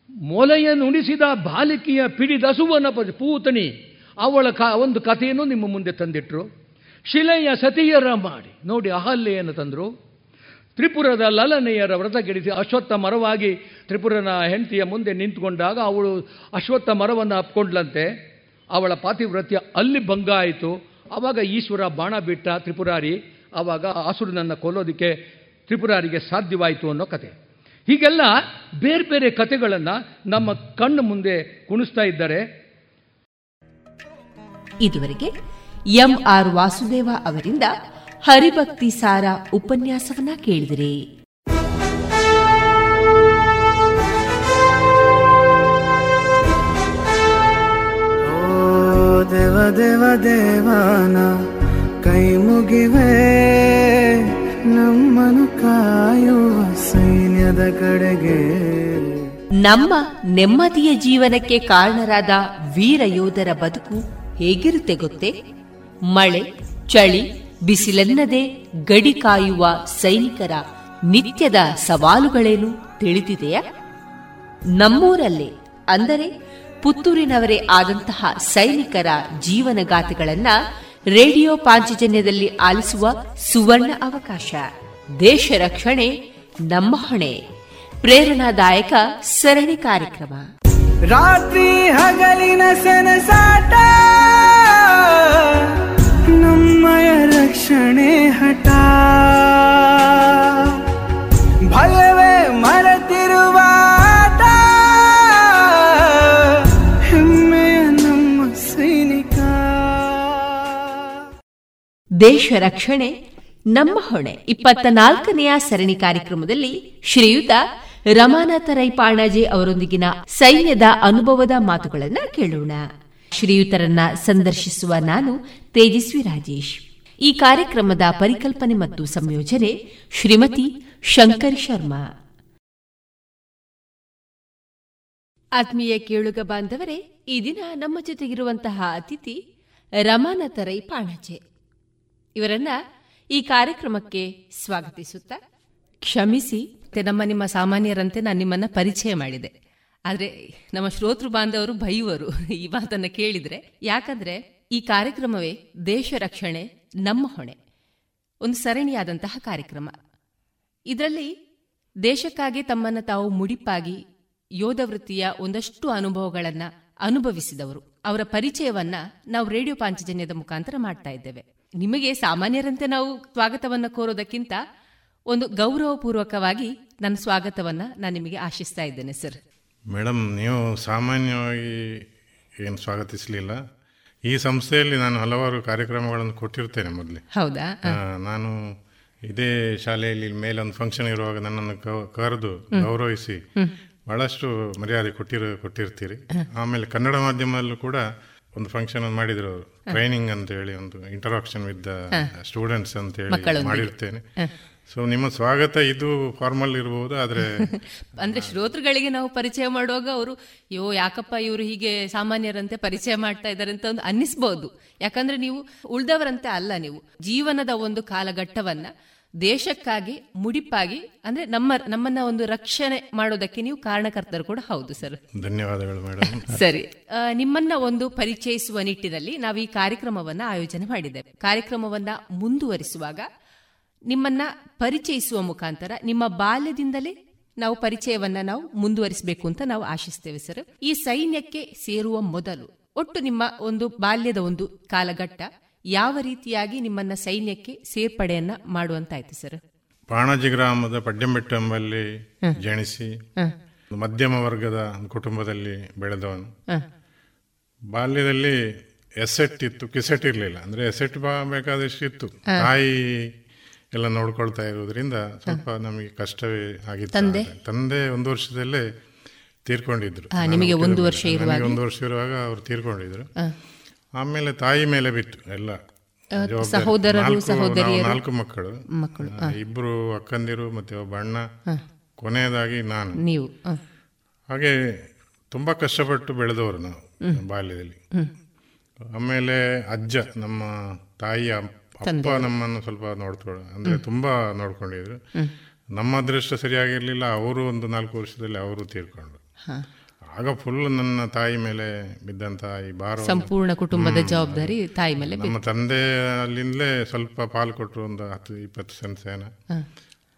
ಮೊಲೆಯನ್ನುಣಿಸಿದ ಬಾಲಿಕೆಯ ಪಿಡಿದಸುವನ ಪೂತಣಿ. ಅವಳ ಕ, ಒಂದು ಕಥೆಯನ್ನು ನಿಮ್ಮ ಮುಂದೆ ತಂದಿಟ್ರು. ಶಿಲೆಯ ಸತಿಯರ ಮಾಡಿ. ನೋಡಿ, ಅಹಲ್ಯೆಯನ್ನು ತಂದರು. ತ್ರಿಪುರದ ಲಲನೆಯರ ವ್ರತಗೆಡಿಸಿ ಅಶ್ವತ್ಥ ಮರವಾಗಿ ತ್ರಿಪುರನ ಹೆಂಡತಿಯ ಮುಂದೆ ನಿಂತುಕೊಂಡಾಗ ಅವಳು ಅಶ್ವತ್ಥ ಮರವನ್ನು ಅಪ್ಕೊಂಡ್ಲಂತೆ. ಅವಳ ಪಾತಿವ್ರತ್ಯ ಅಲ್ಲಿ ಭಂಗ ಆಯಿತು. ಆವಾಗ ಈಶ್ವರ ಬಾಣ ಬಿಟ್ಟ ತ್ರಿಪುರಾರಿ. ಆವಾಗ ಆಸುರನನ್ನು ಕೊಲ್ಲೋದಕ್ಕೆ ತ್ರಿಪುರಾರಿಗೆ ಸಾಧ್ಯವಾಯಿತು ಅನ್ನೋ ಕತೆ. ಹೀಗೆಲ್ಲ ಬೇರೆ ಬೇರೆ ಕಥೆಗಳನ್ನು ನಮ್ಮ ಕಣ್ಣು ಮುಂದೆ ಕುಣಿಸ್ತಾ ಇದ್ದಾರೆ ಇದುವರೆಗೆ ಎಂ ಆರ್ ವಾಸುದೇವ ಅವರಿಂದ ಹರಿಭಕ್ತಿ ಸಾರ ಉಪನ್ಯಾಸವನ್ನ ಕೇಳಿದಿರಿ. ದೇವ ದೇವ ದೇವಾನ ಕೈ ಮುಗಿವೆ ನಮ್ಮನು ಕಾಯುವ ಸೈನ್ಯದ ಕಡೆಗೆ. ನಮ್ಮ ನೆಮ್ಮದಿಯ ಜೀವನಕ್ಕೆ ಕಾರಣರಾದ ವೀರ ಯೋಧರ ಬದುಕು ಹೇಗಿರುತ್ತೆ ಗೊತ್ತೇ? ಮಳೆ, ಚಳಿ, ಬಿಸಿಲೆನ್ನದೆ ಗಡಿ ಕಾಯುವ ಸೈನಿಕರ ನಿತ್ಯದ ಸವಾಲುಗಳೇನು ತಿಳಿದಿದೆಯಾ? ನಮ್ಮೂರಲ್ಲೇ, ಅಂದರೆ ಪುತ್ತೂರಿನವರೇ ಆದಂತಹ ಸೈನಿಕರ ಜೀವನಗಾಥೆಗಳನ್ನ ರೇಡಿಯೋ ಪಾಂಚಜನ್ಯದಲ್ಲಿ ಆಲಿಸುವ ಸುವರ್ಣ ಅವಕಾಶ. ದೇಶ ರಕ್ಷಣೆ, ನಮ್ಮ ಹೊಣೆ. ಪ್ರೇರಣಾದಾಯಕ ಸರಣಿ ಕಾರ್ಯಕ್ರಮ. ರಾತ್ರಿ ಹಗಲಿನ ಸನಸಾಟ ನಮ್ಮಯ ರಕ್ಷಣೆ ಹಠ. ಭಯವೇ ಮರೆತಿರುವ ಹೆಮ್ಮೆಯ ನಮ್ಮ ಸೈನಿಕ. ದೇಶ ರಕ್ಷಣೆ, ನಮ್ಮ ಹೊಣೆ. ಇಪ್ಪತ್ತ ನಾಲ್ಕನೆಯ ಸರಣಿ ಕಾರ್ಯಕ್ರಮದಲ್ಲಿ ಶ್ರೀಯುತ ರಮಾನಾಥ ರೈ ಪಾಣಾಜೆ ಅವರೊಂದಿಗಿನ ಸೈನ್ಯದ ಅನುಭವದ ಮಾತುಗಳನ್ನು ಕೇಳೋಣ. ಶ್ರೀಯುತರನ್ನ ಸಂದರ್ಶಿಸುವ ನಾನು ತೇಜಸ್ವಿ ರಾಜೇಶ್. ಈ ಕಾರ್ಯಕ್ರಮದ ಪರಿಕಲ್ಪನೆ ಮತ್ತು ಸಂಯೋಜನೆ ಶ್ರೀಮತಿ ಶಂಕರ್ ಶರ್ಮಾ. ಆತ್ಮೀಯ ಕೇಳುಗ ಬಾಂಧವರೇ, ಈ ದಿನ ನಮ್ಮ ಜೊತೆಗಿರುವಂತಹ ಅತಿಥಿ ರಮಾನಾಥ ರೈ ಪಾಣಾಜೆ ಇವರನ್ನ ಈ ಕಾರ್ಯಕ್ರಮಕ್ಕೆ ಸ್ವಾಗತಿಸುತ್ತ ಕ್ಷಮಿಸಿ ನಮ್ಮ ನಿಮ್ಮ ಸಾಮಾನ್ಯರಂತೆ ನಾನು ನಿಮ್ಮನ್ನ ಪರಿಚಯ ಮಾಡಿದೆ. ಆದ್ರೆ ನಮ್ಮ ಶ್ರೋತೃ ಬಾಂಧವರು ಬೈಯುವರು ಈ ಮಾತನ್ನ ಕೇಳಿದ್ರೆ. ಯಾಕಂದ್ರೆ ಈ ಕಾರ್ಯಕ್ರಮವೇ ದೇಶ ರಕ್ಷಣೆ, ನಮ್ಮ ಹೊಣೆ. ಒಂದು ಸರಣಿಯಾದಂತಹ ಕಾರ್ಯಕ್ರಮ. ಇದರಲ್ಲಿ ದೇಶಕ್ಕಾಗಿ ತಮ್ಮನ್ನ ತಾವು ಮುಡಿಪಾಗಿ, ಯೋಧ ವೃತ್ತಿಯ ಒಂದಷ್ಟು ಅನುಭವಗಳನ್ನ ಅನುಭವಿಸಿದವರು. ಅವರ ಪರಿಚಯವನ್ನ ನಾವು ರೇಡಿಯೋ ಪಾಂಚಜನ್ಯದ ಮುಖಾಂತರ ಮಾಡ್ತಾ ಇದ್ದೇವೆ. ನಿಮಗೆ ಸಾಮಾನ್ಯರಂತೆ ನಾವು ಸ್ವಾಗತವನ್ನ ಕೋರೋದಕ್ಕಿಂತ ಒಂದು ಗೌರವಪೂರ್ವಕವಾಗಿ ನನ್ನ ಸ್ವಾಗತವನ್ನ ನಾನು ನಿಮಗೆ ಆಶಿಸ್ತಾ ಇದ್ದೇನೆ ಸರ್. ಮೇಡಮ್ ನೀವು ಸಾಮಾನ್ಯವಾಗಿ ಏನು ಸ್ವಾಗತಿಸಲಿಲ್ಲ. ಈ ಸಂಸ್ಥೆಯಲ್ಲಿ ನಾನು ಹಲವಾರು ಕಾರ್ಯಕ್ರಮಗಳನ್ನು ಕೊಟ್ಟಿರ್ತೇನೆ ಮೊದಲೇ. ಹೌದಾ? ನಾನು ಇದೇ ಶಾಲೆಯಲ್ಲಿ ಮೇಲೊಂದು ಫಂಕ್ಷನ್ ಇರುವಾಗ ನನ್ನನ್ನು ಕರೆದು ಗೌರವಿಸಿ ಬಹಳಷ್ಟು ಮರ್ಯಾದೆ ಕೊಟ್ಟಿರ ಕೊಟ್ಟಿರ್ತೀರಿ. ಆಮೇಲೆ ಕನ್ನಡ ಮಾಧ್ಯಮದಲ್ಲೂ ಕೂಡ ಒಂದು ಫಂಕ್ಷನ್ ಮಾಡಿದ್ರು ಟ್ರೈನಿಂಗ್ ಅಂತ ಹೇಳಿ ಒಂದು ಇಂಟರಾಕ್ಷನ್ ವಿತ್ ಸ್ಟೂಡೆಂಟ್ಸ್ ಅಂತ ಹೇಳಿ ಮಾಡಿರ್ತೇನೆ. ಸೊ ನಿಮ್ಮ ಸ್ವಾಗತ ಇದು ಫಾರ್ಮಲ್ ಇರಬಹುದು ಆದರೆ ಅಂದ್ರೆ ಶ್ರೋತೃಗಳಿಗೆ ನಾವು ಪರಿಚಯ ಮಾಡುವಾಗ ಅವರು ಯೋ ಯಾಕಪ್ಪ ಇವರು ಹೀಗೆ ಸಾಮಾನ್ಯರಂತೆ ಪರಿಚಯ ಮಾಡ್ತಾ ಇದ್ದಾರೆ ಅಂತ ಒಂದು ಅನ್ನಿಸ್ಬಹುದು ಯಾಕಂದ್ರೆ ನೀವು ಉಳ್ದವರಂತೆ ಅಲ್ಲ ನೀವು. ಜೀವನದ ಒಂದು ಕಾಲಘಟ್ಟವನ್ನ ದೇಶಕ್ಕಾಗಿ ಮುಡಿಪಾಗಿ ಅಂದ್ರೆ ನಮ್ಮ ನಮ್ಮನ್ನ ಒಂದು ರಕ್ಷಣೆ ಮಾಡೋದಕ್ಕೆ ನೀವು ಕಾರಣಕರ್ತರು ಕೂಡ ಹೌದು ಸರ್. ಧನ್ಯವಾದಗಳು ಮೇಡಮ್. ಸರಿ. ನಿಮ್ಮನ್ನ ಒಂದು ಪರಿಚಯಿಸುವ ನಿಟ್ಟಿನಲ್ಲಿ ನಾವು ಈ ಕಾರ್ಯಕ್ರಮವನ್ನ ಆಯೋಜನೆ ಮಾಡಿದ್ದೇವೆ. ಕಾರ್ಯಕ್ರಮವನ್ನ ಮುಂದುವರಿಸುವಾಗ ನಿಮ್ಮನ್ನ ಪರಿಚಯಿಸುವ ಮುಖಾಂತರ ನಿಮ್ಮ ಬಾಲ್ಯದಿಂದಲೇ ನಾವು ಪರಿಚಯವನ್ನ ನಾವು ಮುಂದುವರಿಸಬೇಕು ಅಂತ ನಾವು ಆಶಿಸ್ತೇವೆ ಸರ್ ಈ ಸೈನ್ಯಕ್ಕೆ ಸೇರುವ ಮೊದಲು ಒಟ್ಟು ನಿಮ್ಮ ಒಂದು ಬಾಲ್ಯದ ಒಂದು ಕಾಲಘಟ್ಟ ಯಾವ ರೀತಿಯಾಗಿ ನಿಮ್ಮನ್ನ ಸೈನ್ಯಕ್ಕೆ ಸೇರ್ಪಡೆಯನ್ನ ಮಾಡುವಂತಾಯ್ತು ಸರ್ ಪಾಣಜಿ ಗ್ರಾಮದ ಪಡ್ಯಂಬೆಟ್ಟು ಎಂಬಲ್ಲಿ ಜನಿಸಿ ಮಧ್ಯಮ ವರ್ಗದ ಕುಟುಂಬದಲ್ಲಿ ಬೆಳೆದವನು. ಬಾಲ್ಯದಲ್ಲಿ ಎಸೆಟ್ ಇತ್ತು ಕಿಸೆಟ್ ಇರಲಿಲ್ಲ. ಅಂದ್ರೆ ಎಸೆಟ್ ಬೇಕಾದಷ್ಟು ಇತ್ತು ತಾಯಿ ಎಲ್ಲ ನೋಡ್ಕೊಳ್ತಾ ಇರೋದ್ರಿಂದ ಸ್ವಲ್ಪ ನಮಗೆ ಕಷ್ಟವೇ ಆಗಿತ್ತು. ತಂದೆ? ತಂದೆ ಒಂದು ವರ್ಷದಲ್ಲೇ ತೀರ್ಕೊಂಡಿದ್ರು. ನಿಮಗೆ ಒಂದು ವರ್ಷ ಇರುವಾಗ? ಒಂದು ವರ್ಷ ಇರುವಾಗ ಅವರು ತೀರ್ಕೊಂಡಿದ್ರು. ಆಮೇಲೆ ತಾಯಿ ಮೇಲೆ ಬಿತ್ತು ಎಲ್ಲ. ಸಹೋದರರು ಸಹೋದರಿಯರು? ನಾಲ್ಕು ಮಕ್ಕಳು. ಮಕ್ಕಳು ಇಬ್ರು ಅಕ್ಕಂದಿರು ಮತ್ತೆ ಒಬ್ಬ ಅಣ್ಣ. ಕೊನೆಯದಾಗಿ ನಾನು. ನೀವು ಹಾಗೆ ತುಂಬಾ ಕಷ್ಟಪಟ್ಟು ಬೆಳೆದವರು ನಾವು ಬಾಲ್ಯದಲ್ಲಿ. ಆಮೇಲೆ ಅಜ್ಜ ನಮ್ಮ ತಾಯಿಯ ಅಪ್ಪ ನಮ್ಮನ್ನು ಸ್ವಲ್ಪ ನೋಡ್ಕೊಳ್ಳ ಅಂದ್ರೆ ತುಂಬಾ ನೋಡ್ಕೊಂಡಿದ್ರು. ನಮ್ಮ ಅದೃಷ್ಟ ಸರಿಯಾಗಿರ್ಲಿಲ್ಲ ಅವರು ಒಂದು ನಾಲ್ಕು ವರ್ಷದಲ್ಲಿ ಅವರು ತೀರ್ಕೊಂಡ್ರು. ಆಗ ಫುಲ್ ನನ್ನ ತಾಯಿ ಮೇಲೆ ಬಿದ್ದಂತ ಈ ಭಾರ ಸಂಪೂರ್ಣ ಕುಟುಂಬದ ಜವಾಬ್ದಾರಿ ತಾಯಿ ಮೇಲೆ ನಮ್ಮ ತಂದೆ ಅಲ್ಲಿಂದಲೇ ಸ್ವಲ್ಪ ಪಾಲು ಕೊಟ್ಟರು ಒಂದು ಹತ್ತು ಇಪ್ಪತ್ತು ಸೆನ್ಸೇನ ಸೇನ.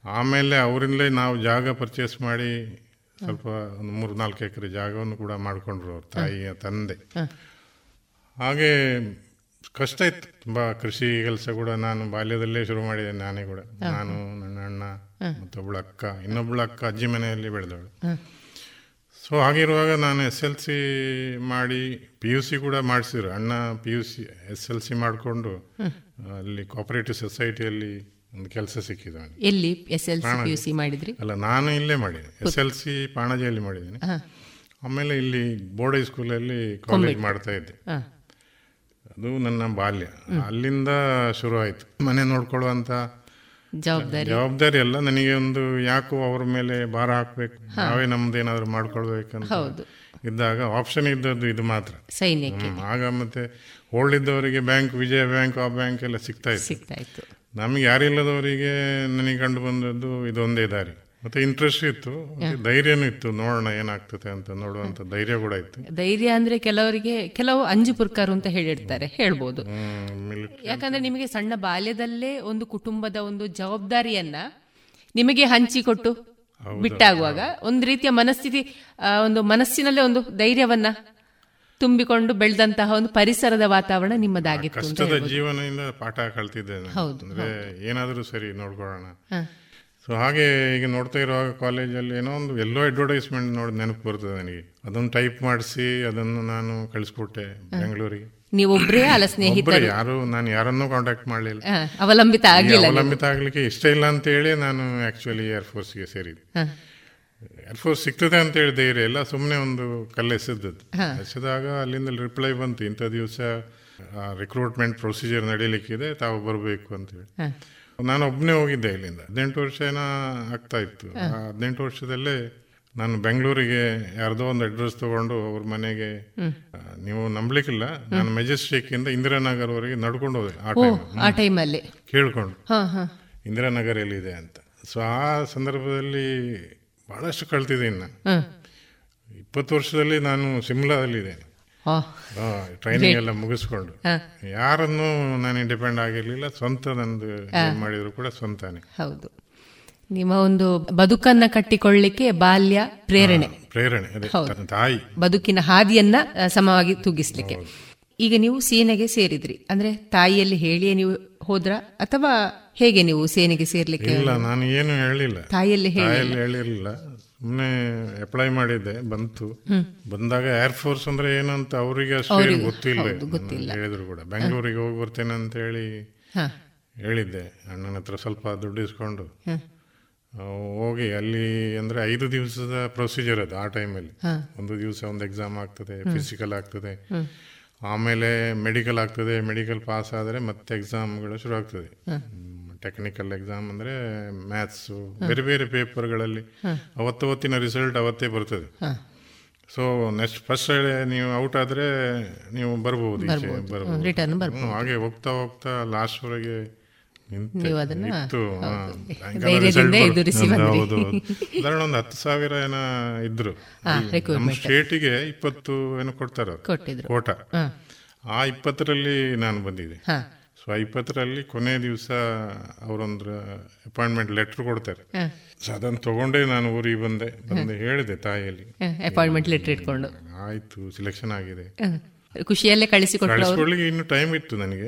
ಆಮೇಲೆ ಅವರಿಂದಲೇ ನಾವು ಜಾಗ ಪರ್ಚೇಸ್ ಮಾಡಿ ಸ್ವಲ್ಪ ಒಂದು ಮೂರು ನಾಲ್ಕು ಎಕರೆ ಜಾಗವನ್ನು ಕೂಡ ಮಾಡ್ಕೊಂಡ್ರು ಅವ್ರ ತಾಯಿಯ ತಂದೆ. ಹಾಗೆ ಕಷ್ಟ ಇತ್ತು. ತುಂಬಾ ಕೃಷಿ ಕೆಲಸ ಕೂಡ ನಾನು ಬಾಲ್ಯದಲ್ಲೇ ಶುರು ಮಾಡಿದೆ ನಾನೇ ಕೂಡ. ನಾನು ನನ್ನ ಅಣ್ಣ ಮತ್ತೊಬ್ಳು ಅಕ್ಕ ಇನ್ನೊಬ್ಬಳ ಅಕ್ಕ ಅಜ್ಜಿ ಮನೆಯಲ್ಲಿ ಬೆಳೆದವಳು. ಸೊ ಹಾಗಿರುವಾಗ ನಾನು ಎಸ್ ಎಲ್ ಸಿ ಮಾಡಿ ಪಿ ಯು ಸಿ ಕೂಡ ಮಾಡಿಸಿದ್ರು. ಅಣ್ಣ P U C S L C ಮಾಡಿಕೊಂಡು ಅಲ್ಲಿ ಕೋಪರೇಟಿವ್ ಸೊಸೈಟಿಯಲ್ಲಿ ಒಂದು ಕೆಲಸ ಸಿಕ್ಕಿದ ಎಲ್ಲಿ S L C U C ಮಾಡಿದ್ರಿ? ಅಲ್ಲ ನಾನು ಇಲ್ಲೇ ಮಾಡಿದೆ. ಎಸ್ ಎಲ್ ಸಿ ಪಾಣಜಿಯಲ್ಲಿ ಮಾಡಿದ್ದೀನಿ. ಆಮೇಲೆ ಇಲ್ಲಿ ಬೋರ್ಡ್ ಸ್ಕೂಲಲ್ಲಿ ಕಾಲೇಜ್ ಮಾಡ್ತಾ ಇದ್ದೆ. ಅದು ನನ್ನ ಬಾಲ್ಯ. ಅಲ್ಲಿಂದ ಶುರು ಆಯಿತು. ಮನೆ ನೋಡ್ಕೊಳ್ಳುವಂಥ ಜವಾಬ್ದಾರಿ. ಜವಾಬ್ದಾರಿ ಅಲ್ಲ ನನಗೆ ಒಂದು ಯಾಕೋ ಅವ್ರ ಮೇಲೆ ಭಾರ ಹಾಕ್ಬೇಕು. ನಾವೇ ನಮ್ದೇನಾದ್ರು ಮಾಡ್ಕೊಳ್ಬೇಕಂತ. ಇದ್ದಾಗ ಆಪ್ಷನ್ ಇದ್ದದ್ದು ಇದು ಮಾತ್ರ. ಆಗ ಮತ್ತೆ ಓಲ್ಡ್ ಇದ್ದವರಿಗೆ ಬ್ಯಾಂಕ್ ವಿಜಯ ಬ್ಯಾಂಕ್ ಆ ಬ್ಯಾಂಕ್ ಎಲ್ಲ ಸಿಗ್ತಾ ಇತ್ತು. ನಮಗೆ ಯಾರಿಲ್ಲದವರಿಗೆ ನನಗೆ ಕಂಡು ಬಂದದ್ದು ಇದೊಂದೇ ದಾರಿ. ಮತ್ತೆ ಇಂಟ್ರೆಸ್ಟ್ ಇತ್ತು ಧೈರ್ಯನೂ ಇತ್ತು. ನೋಡೋಣ ಏನಾಗ್ತದೆ ಅಂತ ನೋಡುವಂತ ಧೈರ್ಯ ಕೂಡ ಇತ್ತು. ಧೈರ್ಯ ಅಂದ್ರೆ ಕೆಲವರಿಗೆ ಕೆಲವು ಅಂಜು ಪುರ್ಕಾರು ಅಂತ ಹೇಳಿರ್ತಾರೆ ಹೇಳ್ಬೋದು. ಯಾಕಂದ್ರೆ ನಿಮಗೆ ಸಣ್ಣ ಬಾಲ್ಯದಲ್ಲೇ ಒಂದು ಕುಟುಂಬದ ಒಂದು ಜವಾಬ್ದಾರಿಯನ್ನ ನಿಮಗೆ ಹಂಚಿಕೊಟ್ಟು ಬಿಟ್ಟಾಗುವಾಗ ಒಂದು ರೀತಿಯ ಮನಸ್ಥಿತಿ ಒಂದು ಮನಸ್ಸಿನಲ್ಲೇ ಒಂದು ಧೈರ್ಯವನ್ನ ತುಂಬಿಕೊಂಡು ಬೆಳೆದಂತಹ ಒಂದು ಪರಿಸರದ ವಾತಾವರಣ ನಿಮ್ಮದಾಗಿತ್ತು ಕಷ್ಟದ ಜೀವನದಿಂದ ಪಾಠ. ಅಂದ್ರೆ ಏನಾದರೂ ಸರಿ ನೋಡ್ಕೊಳ್ಳೋಣ. ಸೊ ಹಾಗೆ ಈಗ ನೋಡ್ತಾ ಇರುವಾಗ ಕಾಲೇಜಲ್ಲಿ ಏನೋ ಒಂದು ಎಲ್ಲೋ ಅಡ್ವರ್ಟೈಸ್ಮೆಂಟ್ ನೋಡಿ ನೆನಪು ಬರ್ತದೆ ನನಗೆ. ಅದನ್ನು ಟೈಪ್ ಮಾಡಿಸಿ ಅದನ್ನು ನಾನು ಕಳಿಸ್ಕೊಟ್ಟೆ ಬೆಂಗಳೂರಿಗೆ ನೀವೊಬ್ಬರೇ ಅಲ್ಲ ಸ್ನೇಹಿತರು. ಯಾರು ನಾನು ಯಾರನ್ನೂ ಕಾಂಟ್ಯಾಕ್ಟ್ ಮಾಡಲಿಲ್ಲ. ಅವಲಂಬಿತ ಆಗಲಿಲ್ಲ ಅವಲಂಬಿತ ಆಗ್ಲಿಕ್ಕೆ ಇಷ್ಟ ಇಲ್ಲ ಅಂತ ಹೇಳಿ ನಾನು ಆಕ್ಚುಲಿ ಏರ್ಫೋರ್ಸ್ಗೆ ಸೇರಿದೆ ಏರ್ ಏರ್ಫೋರ್ಸ್ ಸಿಗ್ತದೆ ಅಂತ ಹೇಳಿ ಧೈರ್ಯ ಇಲ್ಲ ಸುಮ್ಮನೆ ಒಂದು ಕಲ್ಲು ಎಸೆದದ್ದು ಹಾ. ಎಸೆದಾಗ ಅಲ್ಲಿಂದ ರಿಪ್ಲೈ ಬಂತು ಇಂಥ ದಿವಸ ರಿಕ್ರೂಟ್ಮೆಂಟ್ ಪ್ರೊಸೀಜರ್ ನಡೀಲಿಕ್ಕಿದೆ ತಾವು ಬರಬೇಕು ಅಂತ ಹೇಳಿ. ನಾನು ಒಬ್ಬನೇ ಹೋಗಿದ್ದೆ ಇಲ್ಲಿಂದ. ಹದಿನೆಂಟು ವರ್ಷ ಏನೋ ಆಗ್ತಾ ಇತ್ತು. ಆ ಹದಿನೆಂಟು ವರ್ಷದಲ್ಲೇ ನಾನು ಬೆಂಗಳೂರಿಗೆ ಯಾರ್ದೋ ಒಂದು ಅಡ್ರೆಸ್ ತಗೊಂಡು ಅವ್ರ ಮನೆಗೆ ನೀವು ನಂಬ್ಲಿಕ್ಕಿಲ್ಲ. ನಾನು ಮೆಜೆಸ್ಟಿಕ್ ಇಂದ ಇಂದಿರಾನಗರ್ವರೆಗೆ ನಡ್ಕೊಂಡು ಹೋದೆ ಆ ಟೈಮಲ್ಲಿ ಕೇಳ್ಕೊಂಡು. ಇಂದಿರಾನಗರ್ ಎಲ್ಲಿದೆ ಅಂತ. ಸೊ ಆ ಸಂದರ್ಭದಲ್ಲಿ ಬಹಳಷ್ಟು ಕಳ್ತಿದ್ದೀನಿ ನಾನು. ಇಪ್ಪತ್ತು ವರ್ಷದಲ್ಲಿ ನಾನು ಸಿಮ್ಲಾದಲ್ಲಿದ್ದೇನೆ. ಟ್ರೈನಿಂಗ್ ಎಲ್ಲ ಮುಗಿಸ್ಕೊಂಡು. ಯಾರನ್ನು ನಾನು ಡಿಪೆಂಡ್ ಆಗಿರ್ಲಿಲ್ಲ ಸ್ವಂತ ನಂದು ಮಾಡಿದ್ರು ಕೂಡ ಸ್ವಂತಾನೆ. ಹೌದು. ನಿಮ್ಮ ಒಂದು ಬದುಕನ್ನ ಕಟ್ಟಿಕೊಳ್ಳಿಕ್ಕೆ ಬಾಲ್ಯ ಪ್ರೇರಣೆ. ಪ್ರೇರಣೆ ತಾಯಿ. ಬದುಕಿನ ಹಾದಿಯನ್ನ ಸಮವಾಗಿ ತೂಗಿಸ್ಲಿಕ್ಕೆ. ಈಗ ನೀವು ಸೇನೆಗೆ ಸೇರಿದ್ರಿ. ಅಂದ್ರೆ ತಾಯಿಯಲ್ಲಿ ಹೇಳಿಯೇ ನೀವು ಹೋದ್ರ? ಅಥವಾ ಹೇಗೆ ನೀವು ಸೇನೆಗೆ ಸೇರ್ಲಿಕ್ಕೆ ಇಲ್ಲ ನಾನು ಏನು ಹೇಳಿಲ್ಲ. ತಾಯಿಯಲ್ಲಿ ಹೇಳಿರಲಿಲ್ಲ. ಸುಮ್ಮನೆ ಅಪ್ಲೈ ಮಾಡಿದ್ದೆ ಬಂತು. ಬಂದಾಗ ಏರ್ ಫೋರ್ಸ್ ಅಂದ್ರೆ ಏನಂತ ಅವರಿಗೆ ಅಷ್ಟೇ ಗೊತ್ತಿಲ್ಲ. ಹೇಳಿದ್ರು ಕೂಡ. ಬೆಂಗಳೂರಿಗೆ ಹೋಗಿ ಬರ್ತೇನೆ ಅಂತ ಹೇಳಿ. ಹೇಳಿದ್ದೆ. ಅಣ್ಣನ ಹತ್ರ ಸ್ವಲ್ಪ ದುಡ್ಡು ಇಸ್ಕೊಂಡು. ಹೋಗಿ ಅಲ್ಲಿ ಅಂದ್ರೆ ಐದು ದಿವಸದ ಪ್ರೊಸೀಜರ್ ಅದು ಆ ಟೈಮಲ್ಲಿ ಒಂದು ದಿವಸ ಒಂದು ಎಕ್ಸಾಮ್ ಆಗ್ತದೆ ಫಿಸಿಕಲ್ ಆಗ್ತದೆ. ಆಮೇಲೆ ಮೆಡಿಕಲ್ ಆಗ್ತದೆ ಮೆಡಿಕಲ್ ಪಾಸ್ ಆದರೆ ಮತ್ತೆ ಎಕ್ಸಾಮ್ಗಳು ಶುರು ಆಗ್ತದೆ. ಟೆಕ್ನಿಕಲ್ ಎಕ್ಸಾಮ್ ಅಂದ್ರೆ ಮ್ಯಾಥ್ಸು ಬೇರೆ ಬೇರೆ ಪೇಪರ್ಗಳಲ್ಲಿ ಅವತ್ತವತ್ತಿನ ರಿಸಲ್ಟ್ ಅವತ್ತೇ ಬರ್ತದೆ. ಸೊ ನೆಕ್ಸ್ಟ್ ಫಸ್ಟ್ ನೀವು ಔಟ್ ಆದ್ರೆ ನೀವು ಬರ್ಬೋದು ಈಚೆ ಬರ್ಬೋದು. ಹಾಗೆ ಹೋಗ್ತಾ ಹೋಗ್ತಾ ಲಾಸ್ಟ್ವರೆಗೆ ಉದಾಹರಣೆ ಒಂದು ಹತ್ತು ಸಾವಿರ ಏನ ಇದ್ರು. ಸ್ಟೇಟಿಗೆ ಇಪ್ಪತ್ತು ಏನೋ ಕೊಡ್ತಾರ. ಕೋಟ. ಆ ಇಪ್ಪತ್ತರಲ್ಲಿ ನಾನು ಬಂದಿದ್ದೆ. ಸೊ ಇಪ್ಪತ್ತರಲ್ಲಿ ಕೊನೆ ದಿವಸ ಅವರೊಂದು ಅಪಾಯಿಂಟ್ಮೆಂಟ್ ಲೆಟರ್ ಕೊಡ್ತಾರೆ. ಸೊ ಅದನ್ನು ತಗೊಂಡೇ ನಾನು ಊರಿಗೆ ಬಂದೆ. ಬಂದು ಹೇಳಿದೆ ತಾಯಿಯಲ್ಲಿ. ಅಪಾಯಿಂಟ್ಮೆಂಟ್ ಲೆಟರ್ ಇಟ್ಕೊಂಡು. ಆಯ್ತು ಸಿಲೆಕ್ಷನ್ ಆಗಿದೆ. ಖುಷಿಯಲ್ಲೇ ಕಳಿಸಿಕೊಟ್ರು ಕಳಿಸ್ಕೊಳ್ಳಿ ಇನ್ನು ಟೈಮ್ ಇತ್ತು ನನಗೆ.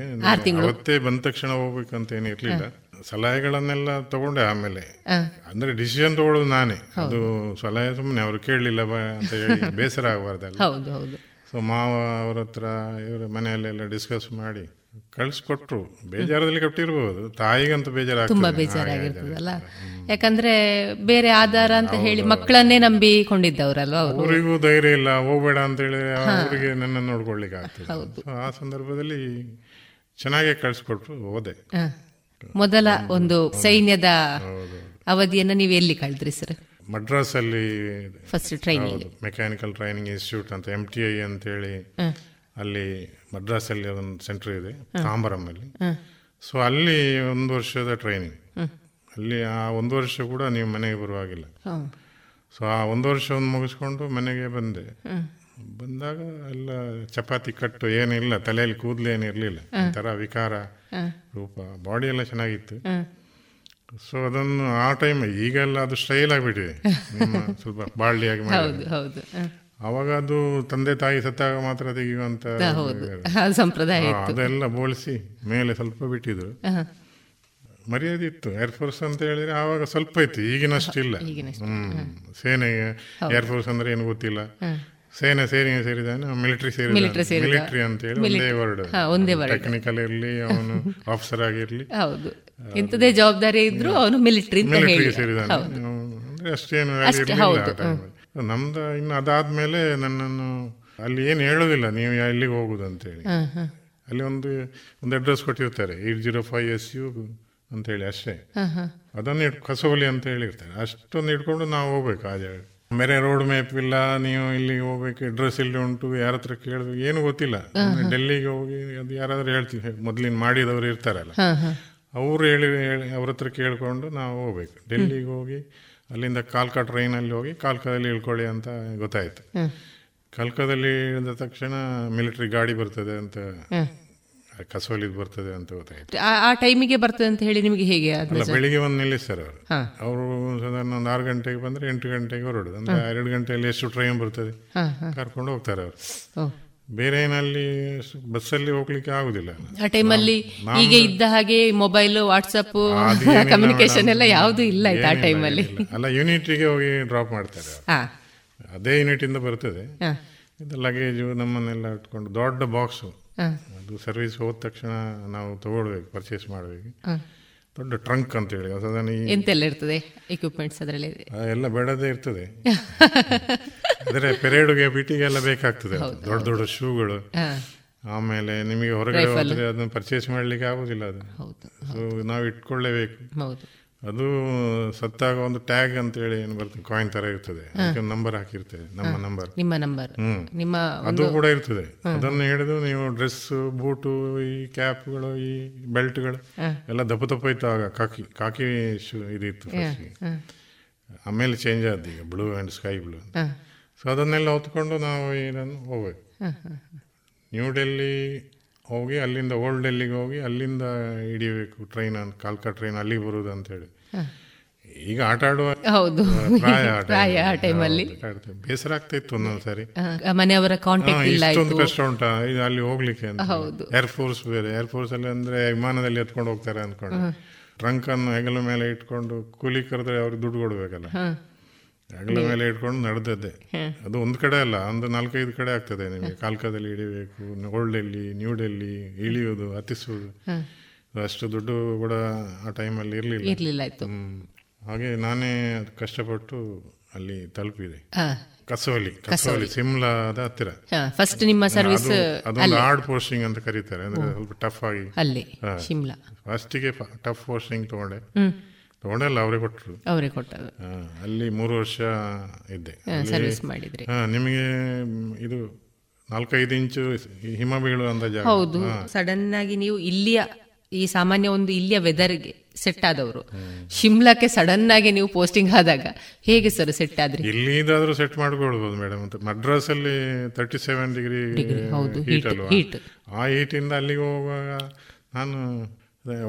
ಅವತ್ತೇ ಬಂದ ತಕ್ಷಣ ಹೋಗ್ಬೇಕಂತ ಏನು ಇರ್ಲಿಲ್ಲ. ಸಲಹೆಗಳನ್ನೆಲ್ಲ ತಗೊಂಡೆ ಆಮೇಲೆ. ಅಂದ್ರೆ ಡಿಸಿಷನ್ ತಗೊಳ್ಳೋದು ನಾನೇ. ಅದು ಸಲಹೆ ಸುಮ್ಮನೆ ಅವರು ಕೇಳಲಿಲ್ಲ ಅಂತ ಹೇಳಿ ಬೇಸರ ಆಗಬಾರ್ದಲ್ಲ. ಸೊ ಮಾವ ಅವ್ರ ಹತ್ರ ಇವರ ಮನೆಯಲ್ಲೆಲ್ಲ ಡಿಸ್ಕಸ್ ಮಾಡಿ ಕಳಿಸ್ಕೊಟ್ರು. ಬೇಜಾರದಲ್ಲಿ ಕಟ್ಟಿರ್ಬೋದು. ತಾಯಿಗಂತೂ ಬೇಜಾರ ತುಂಬಾ ಬೇಜಾರಾಗಿರ್ತದಲ್ಲ? ಯಾಕಂದ್ರೆ ಬೇರೆ ಆಧಾರ ಅಂತ ಹೇಳಿ ಮಕ್ಕಳನ್ನೇ ನಂಬಿಕೊಂಡಿದ್ದವರಲ್ವಾ ಅವರು? ಅವರಿಗೂ ಧೈರ್ಯ ಇಲ್ಲ. ಹೋಗ್ಬೇಡ ಅಂತ ಹೇಳಿ ಅವರಿಗೆ ನನ್ನ ನೋಡ್ಕೊಳ್ಲಿಕ್ಕೆ ಆಗ್ತದೆ ಆ ಸಂದರ್ಭದಲ್ಲಿ ಚೆನ್ನಾಗಿ ಕಳಿಸ್ಕೊಟ್ರು ಹೋದೆ. ಮೊದಲ ಒಂದು ಸೈನ್ಯದ ಅವಧಿಯನ್ನ ನೀವು ಎಲ್ಲಿ ಕಳೆದ್ರಿ ಸರ್ ಮಡ್ರಾಸ್ ಅಲ್ಲಿ first training mechanical training institute ಅಂತ ಎಂ ಟಿ ಐ ಅಂತೇಳಿ ಅಲ್ಲಿ ಮಡ್ರಾಸ್ ಅಲ್ಲಿ ಒಂದು ಸೆಂಟ್ರ್ ಇದೆ ತಾಂಬರಂ ಅಲ್ಲಿ ಸೊ ಅಲ್ಲಿ ಒಂದು ವರ್ಷದ ಟ್ರೈನಿಂಗ್ ಅಲ್ಲಿ ಆ ಒಂದು ವರ್ಷ ಕೂಡ ನೀವು ಮನೆಗೆ ಬರುವಾಗಿಲ್ಲ. ಸೊ ಆ ಒಂದು ವರ್ಷವನ್ನು ಮುಗಿಸ್ಕೊಂಡು ಮನೆಗೆ ಬಂದೆ. ಬಂದಾಗ ಎಲ್ಲ ಚಪಾತಿ ಕಟ್ಟು ಏನಿಲ್ಲ ತಲೆಯಲ್ಲಿ ಕೂದಲು ಏನಿರಲಿಲ್ಲ. ಒಂಥರ ವಿಕಾರ ರೂಪ. ಬಾಡಿ ಎಲ್ಲ ಚೆನ್ನಾಗಿತ್ತು. ಸೊ ಅದನ್ನು ಆ ಟೈಮ್ ಈಗೆಲ್ಲ ಅದು ಸ್ಟೈಲ್ ಆಗಿಬಿಟ್ಟಿದೆ. ನಿಮ್ಮ ಸ್ವಲ್ಪ ಬಾಳ್ಳಿಯಾಗಿ. ಅವಾಗ ಅದು ತಂದೆ ತಾಯಿ ಸತ್ತಾಗ ಮಾತ್ರ ತೆಗೆಯುವಂತ ಸಂಪ್ರದಾಯ ಇತ್ತು. ಅದೆಲ್ಲ ಬೋಳಿಸಿ ಮೇಲೆ ಸ್ವಲ್ಪ ಬಿಟ್ಟಿದ್ರು. ಮರ್ಯಾದೆ ಇತ್ತು. ಏರ್ಫೋರ್ಸ್ ಅಂತ ಹೇಳಿದ್ರೆ ಆವಾಗ ಸ್ವಲ್ಪ ಇತ್ತು. ಈಗಿನಷ್ಟಿಲ್ಲ. ಈಗಿನಷ್ಟು, ಹ್ಮ್. ಸೇನೆ ಏರ್ಫೋರ್ಸ್ ಅಂದ್ರೆ ಏನು ಗೊತ್ತಿಲ್ಲ. ಸೇನೆ ಸೇನೆಗೆ ಸೇರಿದಾನೆ ಮಿಲಿಟರಿ ಸೇರಿದ. ಮಿಲಿಟರಿ ಅಂತ ಹೇಳಿ ಒಂದೇ ವರ್ಡ್ ಒಂದೇ ವರ್ಡ್ ಟೆಕ್ನಿಕಲ್ ಇರಲಿ ಅವನು ಆಫೀಸರ್ ಆಗಿರ್ಲಿ. ಹೌದು. ಇಂಥದೇ ಜವಾಬ್ದಾರಿ ಇದ್ರು ಅವನು ಮಿಲಿಟರಿ ಮಿಲಿಟರಿಗೆ ಸೇರಿದಾನೆ. ಅಂದ್ರೆ ಅಷ್ಟೇನು ಹೌದು, ನಮ್ದು ಇನ್ನು ಅದಾದ್ಮೇಲೆ ನನ್ನನ್ನು ಅಲ್ಲಿ ಏನು ಹೇಳೋದಿಲ್ಲ ನೀವು ಎಲ್ಲಿಗೆ ಹೋಗುದು ಅಂತೇಳಿ ಹ, ಹ. ಅಲ್ಲಿ ಒಂದು ಒಂದು ಅಡ್ರೆಸ್ ಕೊಟ್ಟಿರ್ತಾರೆ eight zero five S U ಅಂತೇಳಿ ಅಷ್ಟೇ. ಅದನ್ನು ಇಟ್ ಕಸೋಲಿ ಅಂತ ಹೇಳಿರ್ತಾರೆ. ಅಷ್ಟೊಂದು ಇಟ್ಕೊಂಡು ನಾವು ಹೋಗ್ಬೇಕು ಆ ಜಾಗ ಬೇರೆ ರೋಡ್ ಮ್ಯಾಪ್ ಇಲ್ಲ ನೀವು ಇಲ್ಲಿ ಹೋಗ್ಬೇಕು ಅಡ್ರೆಸ್ ಇಲ್ಲಿ ಉಂಟು ಯಾರ ಹತ್ರ ಕೇಳಬೇಕು ಏನು ಗೊತ್ತಿಲ್ಲ. ಡೆಲ್ಲಿಗೆ ಹೋಗಿ ಅದು ಯಾರಾದ್ರೂ ಹೇಳ್ತೀವಿ ಮೊದ್ಲಿನ ಮಾಡಿದವರು ಇರ್ತಾರಲ್ಲ. ಅವರು ಹೇಳಿ ಹೇಳಿ ಅವ್ರ ಹತ್ರ ಕೇಳ್ಕೊಂಡು ನಾವು ಹೋಗ್ಬೇಕು. ಡೆಲ್ಲಿಗೆ ಹೋಗಿ ಅಲ್ಲಿಂದ ಕಾಲ್ಕಾ ಟ್ರೈನಲ್ಲಿ ಹೋಗಿ ಕಾಲ್ಕದಲ್ಲಿ ಇಳ್ಕೊಳ್ಳಿ ಅಂತ ಗೊತ್ತಾಯ್ತು. ಕಲ್ಕದಲ್ಲಿ ಇಳಿದ ತಕ್ಷಣ ಮಿಲಿಟರಿ ಗಾಡಿ ಬರ್ತದೆ ಅಂತ ಕಸೋಲಿದ್ ಬರ್ತದೆ ಅಂತ ಗೊತ್ತಾಯ್ತು. ಆ- ಟೈಮಿಗೆ ಬರ್ತದೆ ಅಂತ ಹೇಳಿ ನಿಮಗೆ ಹೇಗೆ ಅಲ್ಲ ಬೆಳಿಗ್ಗೆ ಒಂದು ನಿಲ್ಲಿಸ್ತಾರೆ ಅವರು. ಅವರು ಸಾಧಾರಣ ಒಂದು ಆರು ಗಂಟೆಗೆ ಬಂದ್ರೆ ಎಂಟು ಗಂಟೆಗೆ ಹೊರಡುದು. ಅಂದ್ರೆ ಎರಡು ಗಂಟೆಯಲ್ಲಿ ಎಷ್ಟು ಟ್ರೈನ್ ಬರ್ತದೆ. ಕರ್ಕೊಂಡು ಹೋಗ್ತಾರೆ ಅವರು. ಬೇರೆ ಏನಲ್ಲಿ ಬಸ್ಸಲ್ಲಿ ಹೋಗ್ಲಿಕ್ಕೆ ಆಗುದಿಲ್ಲ ಆ ಟೈಮಲ್ಲಿ ಅಲ್ಲಿ ಈಗ ಇದ್ದ ಹಾಗೆ ಮೊಬೈಲ್ ವಾಟ್ಸಪ್ ಕಮ್ಯುನಿಕೇಶನ್. ಎಲ್ಲ ಯಾವುದು ಇಲ್ಲ ಆಯ್ತು ಆ ಟೈಮಲ್ಲಿ. ಅಲ್ಲ ಯೂನಿಟಿಗೆ ಹೋಗಿ ಡ್ರಾಪ್ ಮಾಡ್ತಾರೆ ಅದೇ ಯೂನಿಟ್ ಇಂದ ಬರ್ತದೆ. ಇದು ಲಗೇಜು ನಮ್ಮನ್ನೆಲ್ಲ ಇಟ್ಕೊಂಡು ದೊಡ್ಡ ಬಾಕ್ಸು ಅದು ಸರ್ವಿಸ್ ಹೋದ ತಕ್ಷಣ ನಾವು ತಗೊಳ್ಬೇಕು ಪರ್ಚೇಸ್ ಮಾಡಬೇಕು. ದೊಡ್ಡ ಟ್ರಂಕ್ ಅಂತ ಹೇಳಿ ಎಂತೆಲ್ಲ ಇರ್ತದೆ ಎಕ್ವಿಪ್ಮೆಂಟ್ಸ್ ಅದರಲ್ಲಿ? ಎಲ್ಲ ಬೇಡದೇ ಇರ್ತದೆ. ಅಂದ್ರೆ ಪೆರೇಡ್ಗೆ ಪಿಟಿಗೆಲ್ಲ ಬೇಕಾಗ್ತದೆ ದೊಡ್ಡ ದೊಡ್ಡ ಶೂಗಳು. ಆಮೇಲೆ ನಿಮಗೆ ಹೊರಗಡೆ. ಹೋದ್ರೆ ಅದನ್ನ ಪರ್ಚೇಸ್ ಮಾಡ್ಲಿಕ್ಕೆ ಆಗುದಿಲ್ಲ ಅದು. ಸೊ ನಾವು ಇಟ್ಕೊಳ್ಳೇಬೇಕು. ಹೌದು. ಅದು ಸತ್ತಾಗ ಒಂದು ಟ್ಯಾಗ್ ಅಂತ ಹೇಳಿ ಏನು ಬರ್ತದೆ ಕಾಯಿನ್ ತರ ಇರ್ತದೆ. ಅದಕ್ಕೆ ನಂಬರ್ ಹಾಕಿರ್ತದೆ ನಮ್ಮ ನಂಬರ್ ನಿಮ್ಮ ನಂಬರ್ ಹ್ಮ್. ನಿಮ್ಮ ಅದು ಕೂಡ ಇರ್ತದೆ. ಅದನ್ನು ಹಿಡಿದು ನೀವು ಡ್ರೆಸ್ ಬೂಟು ಈ ಕ್ಯಾಪ್ಗಳು ಈ ಬೆಲ್ಟ್ಗಳು ಎಲ್ಲ ದಪ್ಪ ದಪ್ಪ ಇತ್ತು ಆಗ. ಕಾಕಿ ಕಾಕಿ ಶೂ ಇದಿತ್ತು. ಆಮೇಲೆ ಚೇಂಜ್ ಆದ ಈಗ blue and sky blue so ಅದನ್ನೆಲ್ಲ ಹೊತ್ಕೊಂಡು ನಾವು ಇದನ್ನು ಹೋಗ್ಬೇಕು. ನ್ಯೂ ಡೆಲ್ಲಿ ಹೋಗಿ ಅಲ್ಲಿಂದ ಓಲ್ಡ್ ಡೆಲ್ಲಿಗೆ ಹೋಗಿ ಅಲ್ಲಿಂದ ಹಿಡಿಬೇಕು ಟ್ರೈನ್ ಕಾಲ್ಕ ಟ್ರೈನ್ ಅಲ್ಲಿಗೆ ಬರುದು ಅಂತ ಹೇಳಿ ಈಗ ಆಟ ಆಡುವ ಹೌದು. ಪ್ರಾಯ ಆ ಆಡ್ತೇವೆ. ಬೇಸರ ಆಗ್ತಾ ಇತ್ತು ಒಂದೊಂದು ಸಾರಿ. ಮನೆಯವರ ಕಾಂಟ್ಯಾಕ್ಟ್ ಇಲ್ಲ ಇಷ್ಟೊಂದು ಕಷ್ಟ ಉಂಟಾ. ಇದು ಅಲ್ಲಿ ಹೋಗ್ಲಿಕ್ಕೆ ಅಂತ. ಹೌದು. ಏರ್ ಫೋರ್ಸ್ ಬೇರೆ. ಏರ್ ಫೋರ್ಸ್ ಅಲ್ಲಿ ಅಂದ್ರೆ ವಿಮಾನದಲ್ಲಿ ಎತ್ಕೊಂಡು ಹೋಗ್ತಾರೆ ಅನ್ಕೊಂಡು. ಟ್ರಂಕ್ ಅನ್ನು ಹೆಗಲ ಮೇಲೆ ಇಟ್ಕೊಂಡು ಕೂಲಿ ಕರೆದ್ರೆ ಅವ್ರಿಗೆ ದುಡ್ಡು ಕೊಡ್ಬೇಕಲ್ಲ. ಹೆಗಲ ಮೇಲೆ ಇಟ್ಕೊಂಡು ನಡೆದದ್ದೆ. ಅದು ಒಂದು ಕಡೆ ಅಲ್ಲ ಒಂದು ನಾಲ್ಕೈದು ಕಡೆ ಆಗ್ತದೆ ನಿಮಗೆ. ಕಾಲ್ಕದಲ್ಲಿ ಇಳಿಬೇಕು ಓಲ್ಡ್ ಡೆಲ್ಲಿ ನ್ಯೂ ಡೆಲ್ಲಿ ಇಳಿಯೋದು ಹತ್ತಿಸುವುದು ಅಷ್ಟು ದುಡ್ಡು ಕೂಡ ಆ ಟೈಮಲ್ಲಿ ಇರಲಿಲ್ಲ. ಇರಲಿಲ್ಲ ಆಯಿತು. ಹಾಗೆ ನಾನೇ ಕಷ್ಟಪಟ್ಟು ಅಲ್ಲಿ ತಲುಪಿದೆ. ಕಸೋಲಿ ಕಸೋಲಿ ಸಿಮ್ಲಾದ ಹತ್ತಿರ. ಫಸ್ಟ್ ನಿಮ್ಮ ಸರ್ವಿಸ್ ಅದು- ಅದೊಂದು ಹಾರ್ಡ್ ಪೋಸ್ಟಿಂಗ್ ಅಂತ ಕರೀತಾರೆ ಅಂದ್ರೆ ಸ್ವಲ್ಪ ಟಫ್ ಆಗಿ. ಅಲ್ಲಿ. ಶಿಮ್ಲಾ. ಫಸ್ಟಿಗೆ ಟಫ್ ಪೋಸ್ಟಿಂಗ್ ತಗೊಂಡೆ. ತಗೊಂಡೆಲ್ಲ ಅವರೇ ಕೊಟ್ಟರು. ಅವರೇ ಕೊಟ್ಟರು. ಹಾ, ಅಲ್ಲಿ ಮೂರು ವರ್ಷ ಇದ್ದೆ. ಅಲ್ಲಿ- ಸರ್ವಿಸ್ ಮಾಡಿದ್ರಿ. ಹಾ, ನಿಮಗೆ ಇದು ನಾಲ್ಕೈದು ಇಂಚು ಹಿಮ ಬೀಳುವಂತ ಜಾಗ ಹೌದು. ಹಾ. ಸಡನ್ ಆಗಿ ನೀವು ಇಲ್ಲಿಯ ಈ ಸಾಮಾನ್ಯ ಒಂದು ಇಲ್ಲಿಯ ವೆದರ್ಗೆ ಸೆಟ್ ಆದವರು. ಶಿಮ್ಲಾಕ್ಕೆ ಸಡನ್ ಆಗಿ ನೀವು ಪೋಸ್ಟಿಂಗ್ ಆದಾಗ ಹೇಗೆ ಸರ್ ಸೆಟ್ ಆದ್ರಿ? ಇಲ್ಲಿದಾದ್ರೂ ಸೆಟ್ ಮಾಡ್ಕೊಳ್ಬಹುದು ಮೇಡಮ್ ಅಂತ ಮದ್ರಾಸ್ ಅಲ್ಲಿ ತರ್ಟಿ ಸೆವೆನ್ ಡಿಗ್ರಿ ಹೀಟ್ ಅಲ್ವಾ. ಆ ಹೀಟಿಂದ ಅಲ್ಲಿಗೆ ಹೋಗುವಾಗ ನಾನು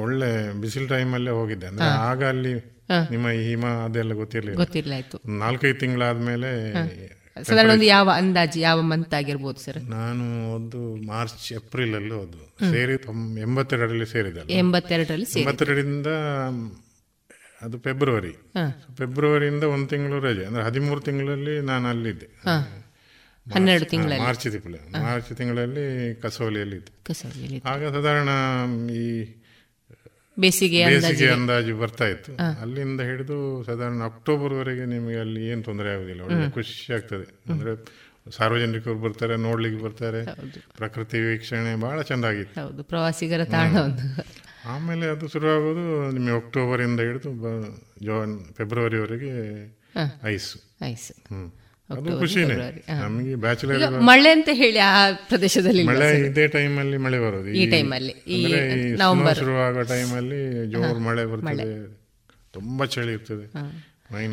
ಒಳ್ಳೆ ಬಿಸಿಲ್ ಟೈಮ್ ಅಲ್ಲೇ ಹೋಗಿದ್ದೆ. ಅಂದ್ರೆ ಆಗ ಅಲ್ಲಿ ನಿಮ್ಮ ಹಿಮ ಅದೆಲ್ಲ ಗೊತ್ತಿರ್ಲಿಲ್ಲ. ನಾಲ್ಕೈದು ತಿಂಗಳಾದ್ಮೇಲೆ ಸಾಧಾರಣ ಒಂದು ಯಾವ ಅಂದಾಜು ಯಾವ ಮಂತ್ ಆಗಿರ್ಬೋದು ಸರ್ ನಾನು ಒಂದು ಮಾರ್ಚ್ ಏಪ್ರಿಲ್ ಅಲ್ಲಿ ಹೋದ್ದು ಸೇರಿ ಎಂಬತ್ತೆರಡರಲ್ಲಿ ಸೇರಿದಲ್ಲ. ಎಂಬತ್ತೆರಡರಲ್ಲಿ ಎಂಬತ್ತೆರಡರಿಂದ ಅದು ಫೆಬ್ರವರಿ ಫೆಬ್ರವರಿಯಿಂದ ಒಂದು ತಿಂಗಳು ರಜೆ. ಅಂದ್ರೆ ಹದಿಮೂರು ತಿಂಗಳಲ್ಲಿ ನಾನು ಅಲ್ಲಿದ್ದೆ. ಹನ್ನೆರಡು ತಿಂಗಳ ಮಾರ್ಚ್ ತಿಂಗಳು ಮಾರ್ಚ್ ತಿಂಗಳಲ್ಲಿ. ಕಸೋಲಿಯಲ್ಲಿ ಇದ್ದೆ. ಆಗ ಸಾಧಾರಣ ಈ ಬೇಸಿಗೆ ಬೇಸಿಗೆ ಅಂದಾಜು ಬರ್ತಾ ಇತ್ತು. ಅಲ್ಲಿಂದ ಹಿಡಿದು ಸಾಧಾರಣ ಅಕ್ಟೋಬರ್ ವರೆಗೆ ನಿಮಗೆ ಅಲ್ಲಿ ಏನು ತೊಂದರೆ ಆಗುದಿಲ್ಲ ಒಳ್ಳೆ ಖುಷಿ ಆಗ್ತದೆ. ಅಂದ್ರೆ ಸಾರ್ವಜನಿಕರು ಬರ್ತಾರೆ ನೋಡ್ಲಿಕ್ಕೆ ಬರ್ತಾರೆ. ಪ್ರಕೃತಿ ವೀಕ್ಷಣೆ ಬಹಳ ಚೆಂದಾಗಿತ್ತು. ಹೌದು ಪ್ರವಾಸಿಗರ ತಾಣ ಆಮೇಲೆ ಅದು ಶುರುವಾಗೋದು ನಿಮಗೆ ಅಕ್ಟೋಬರ್ ಇಂದ ಹಿಡಿದು ಜೋನ್ ಫೆಬ್ರವರಿವರೆಗೆ ಐಸ್. ಐಸ್. ಹ್ಮ್. ನಮಗೆ ಬ್ಯಾಚುಲರ್ ಮಳೆ ಅಂತ ಹೇಳಿ ಆ ಪ್ರದೇಶದಲ್ಲಿ ಮಳೆ? ಇದೇ ಟೈಮಲ್ಲಿ ಮಳೆ ಬರೋದು. ಈ ಟೈಮ್ ಈ ನವೆಂಬರ್. ಶುರುವಾಗೋ ಟೈಮಲ್ಲಿ ಜೋರ್ ಮಳೆ ಬರ್ತದೆ. ತುಂಬಾ ಚಳಿ ಇರ್ತದೆ.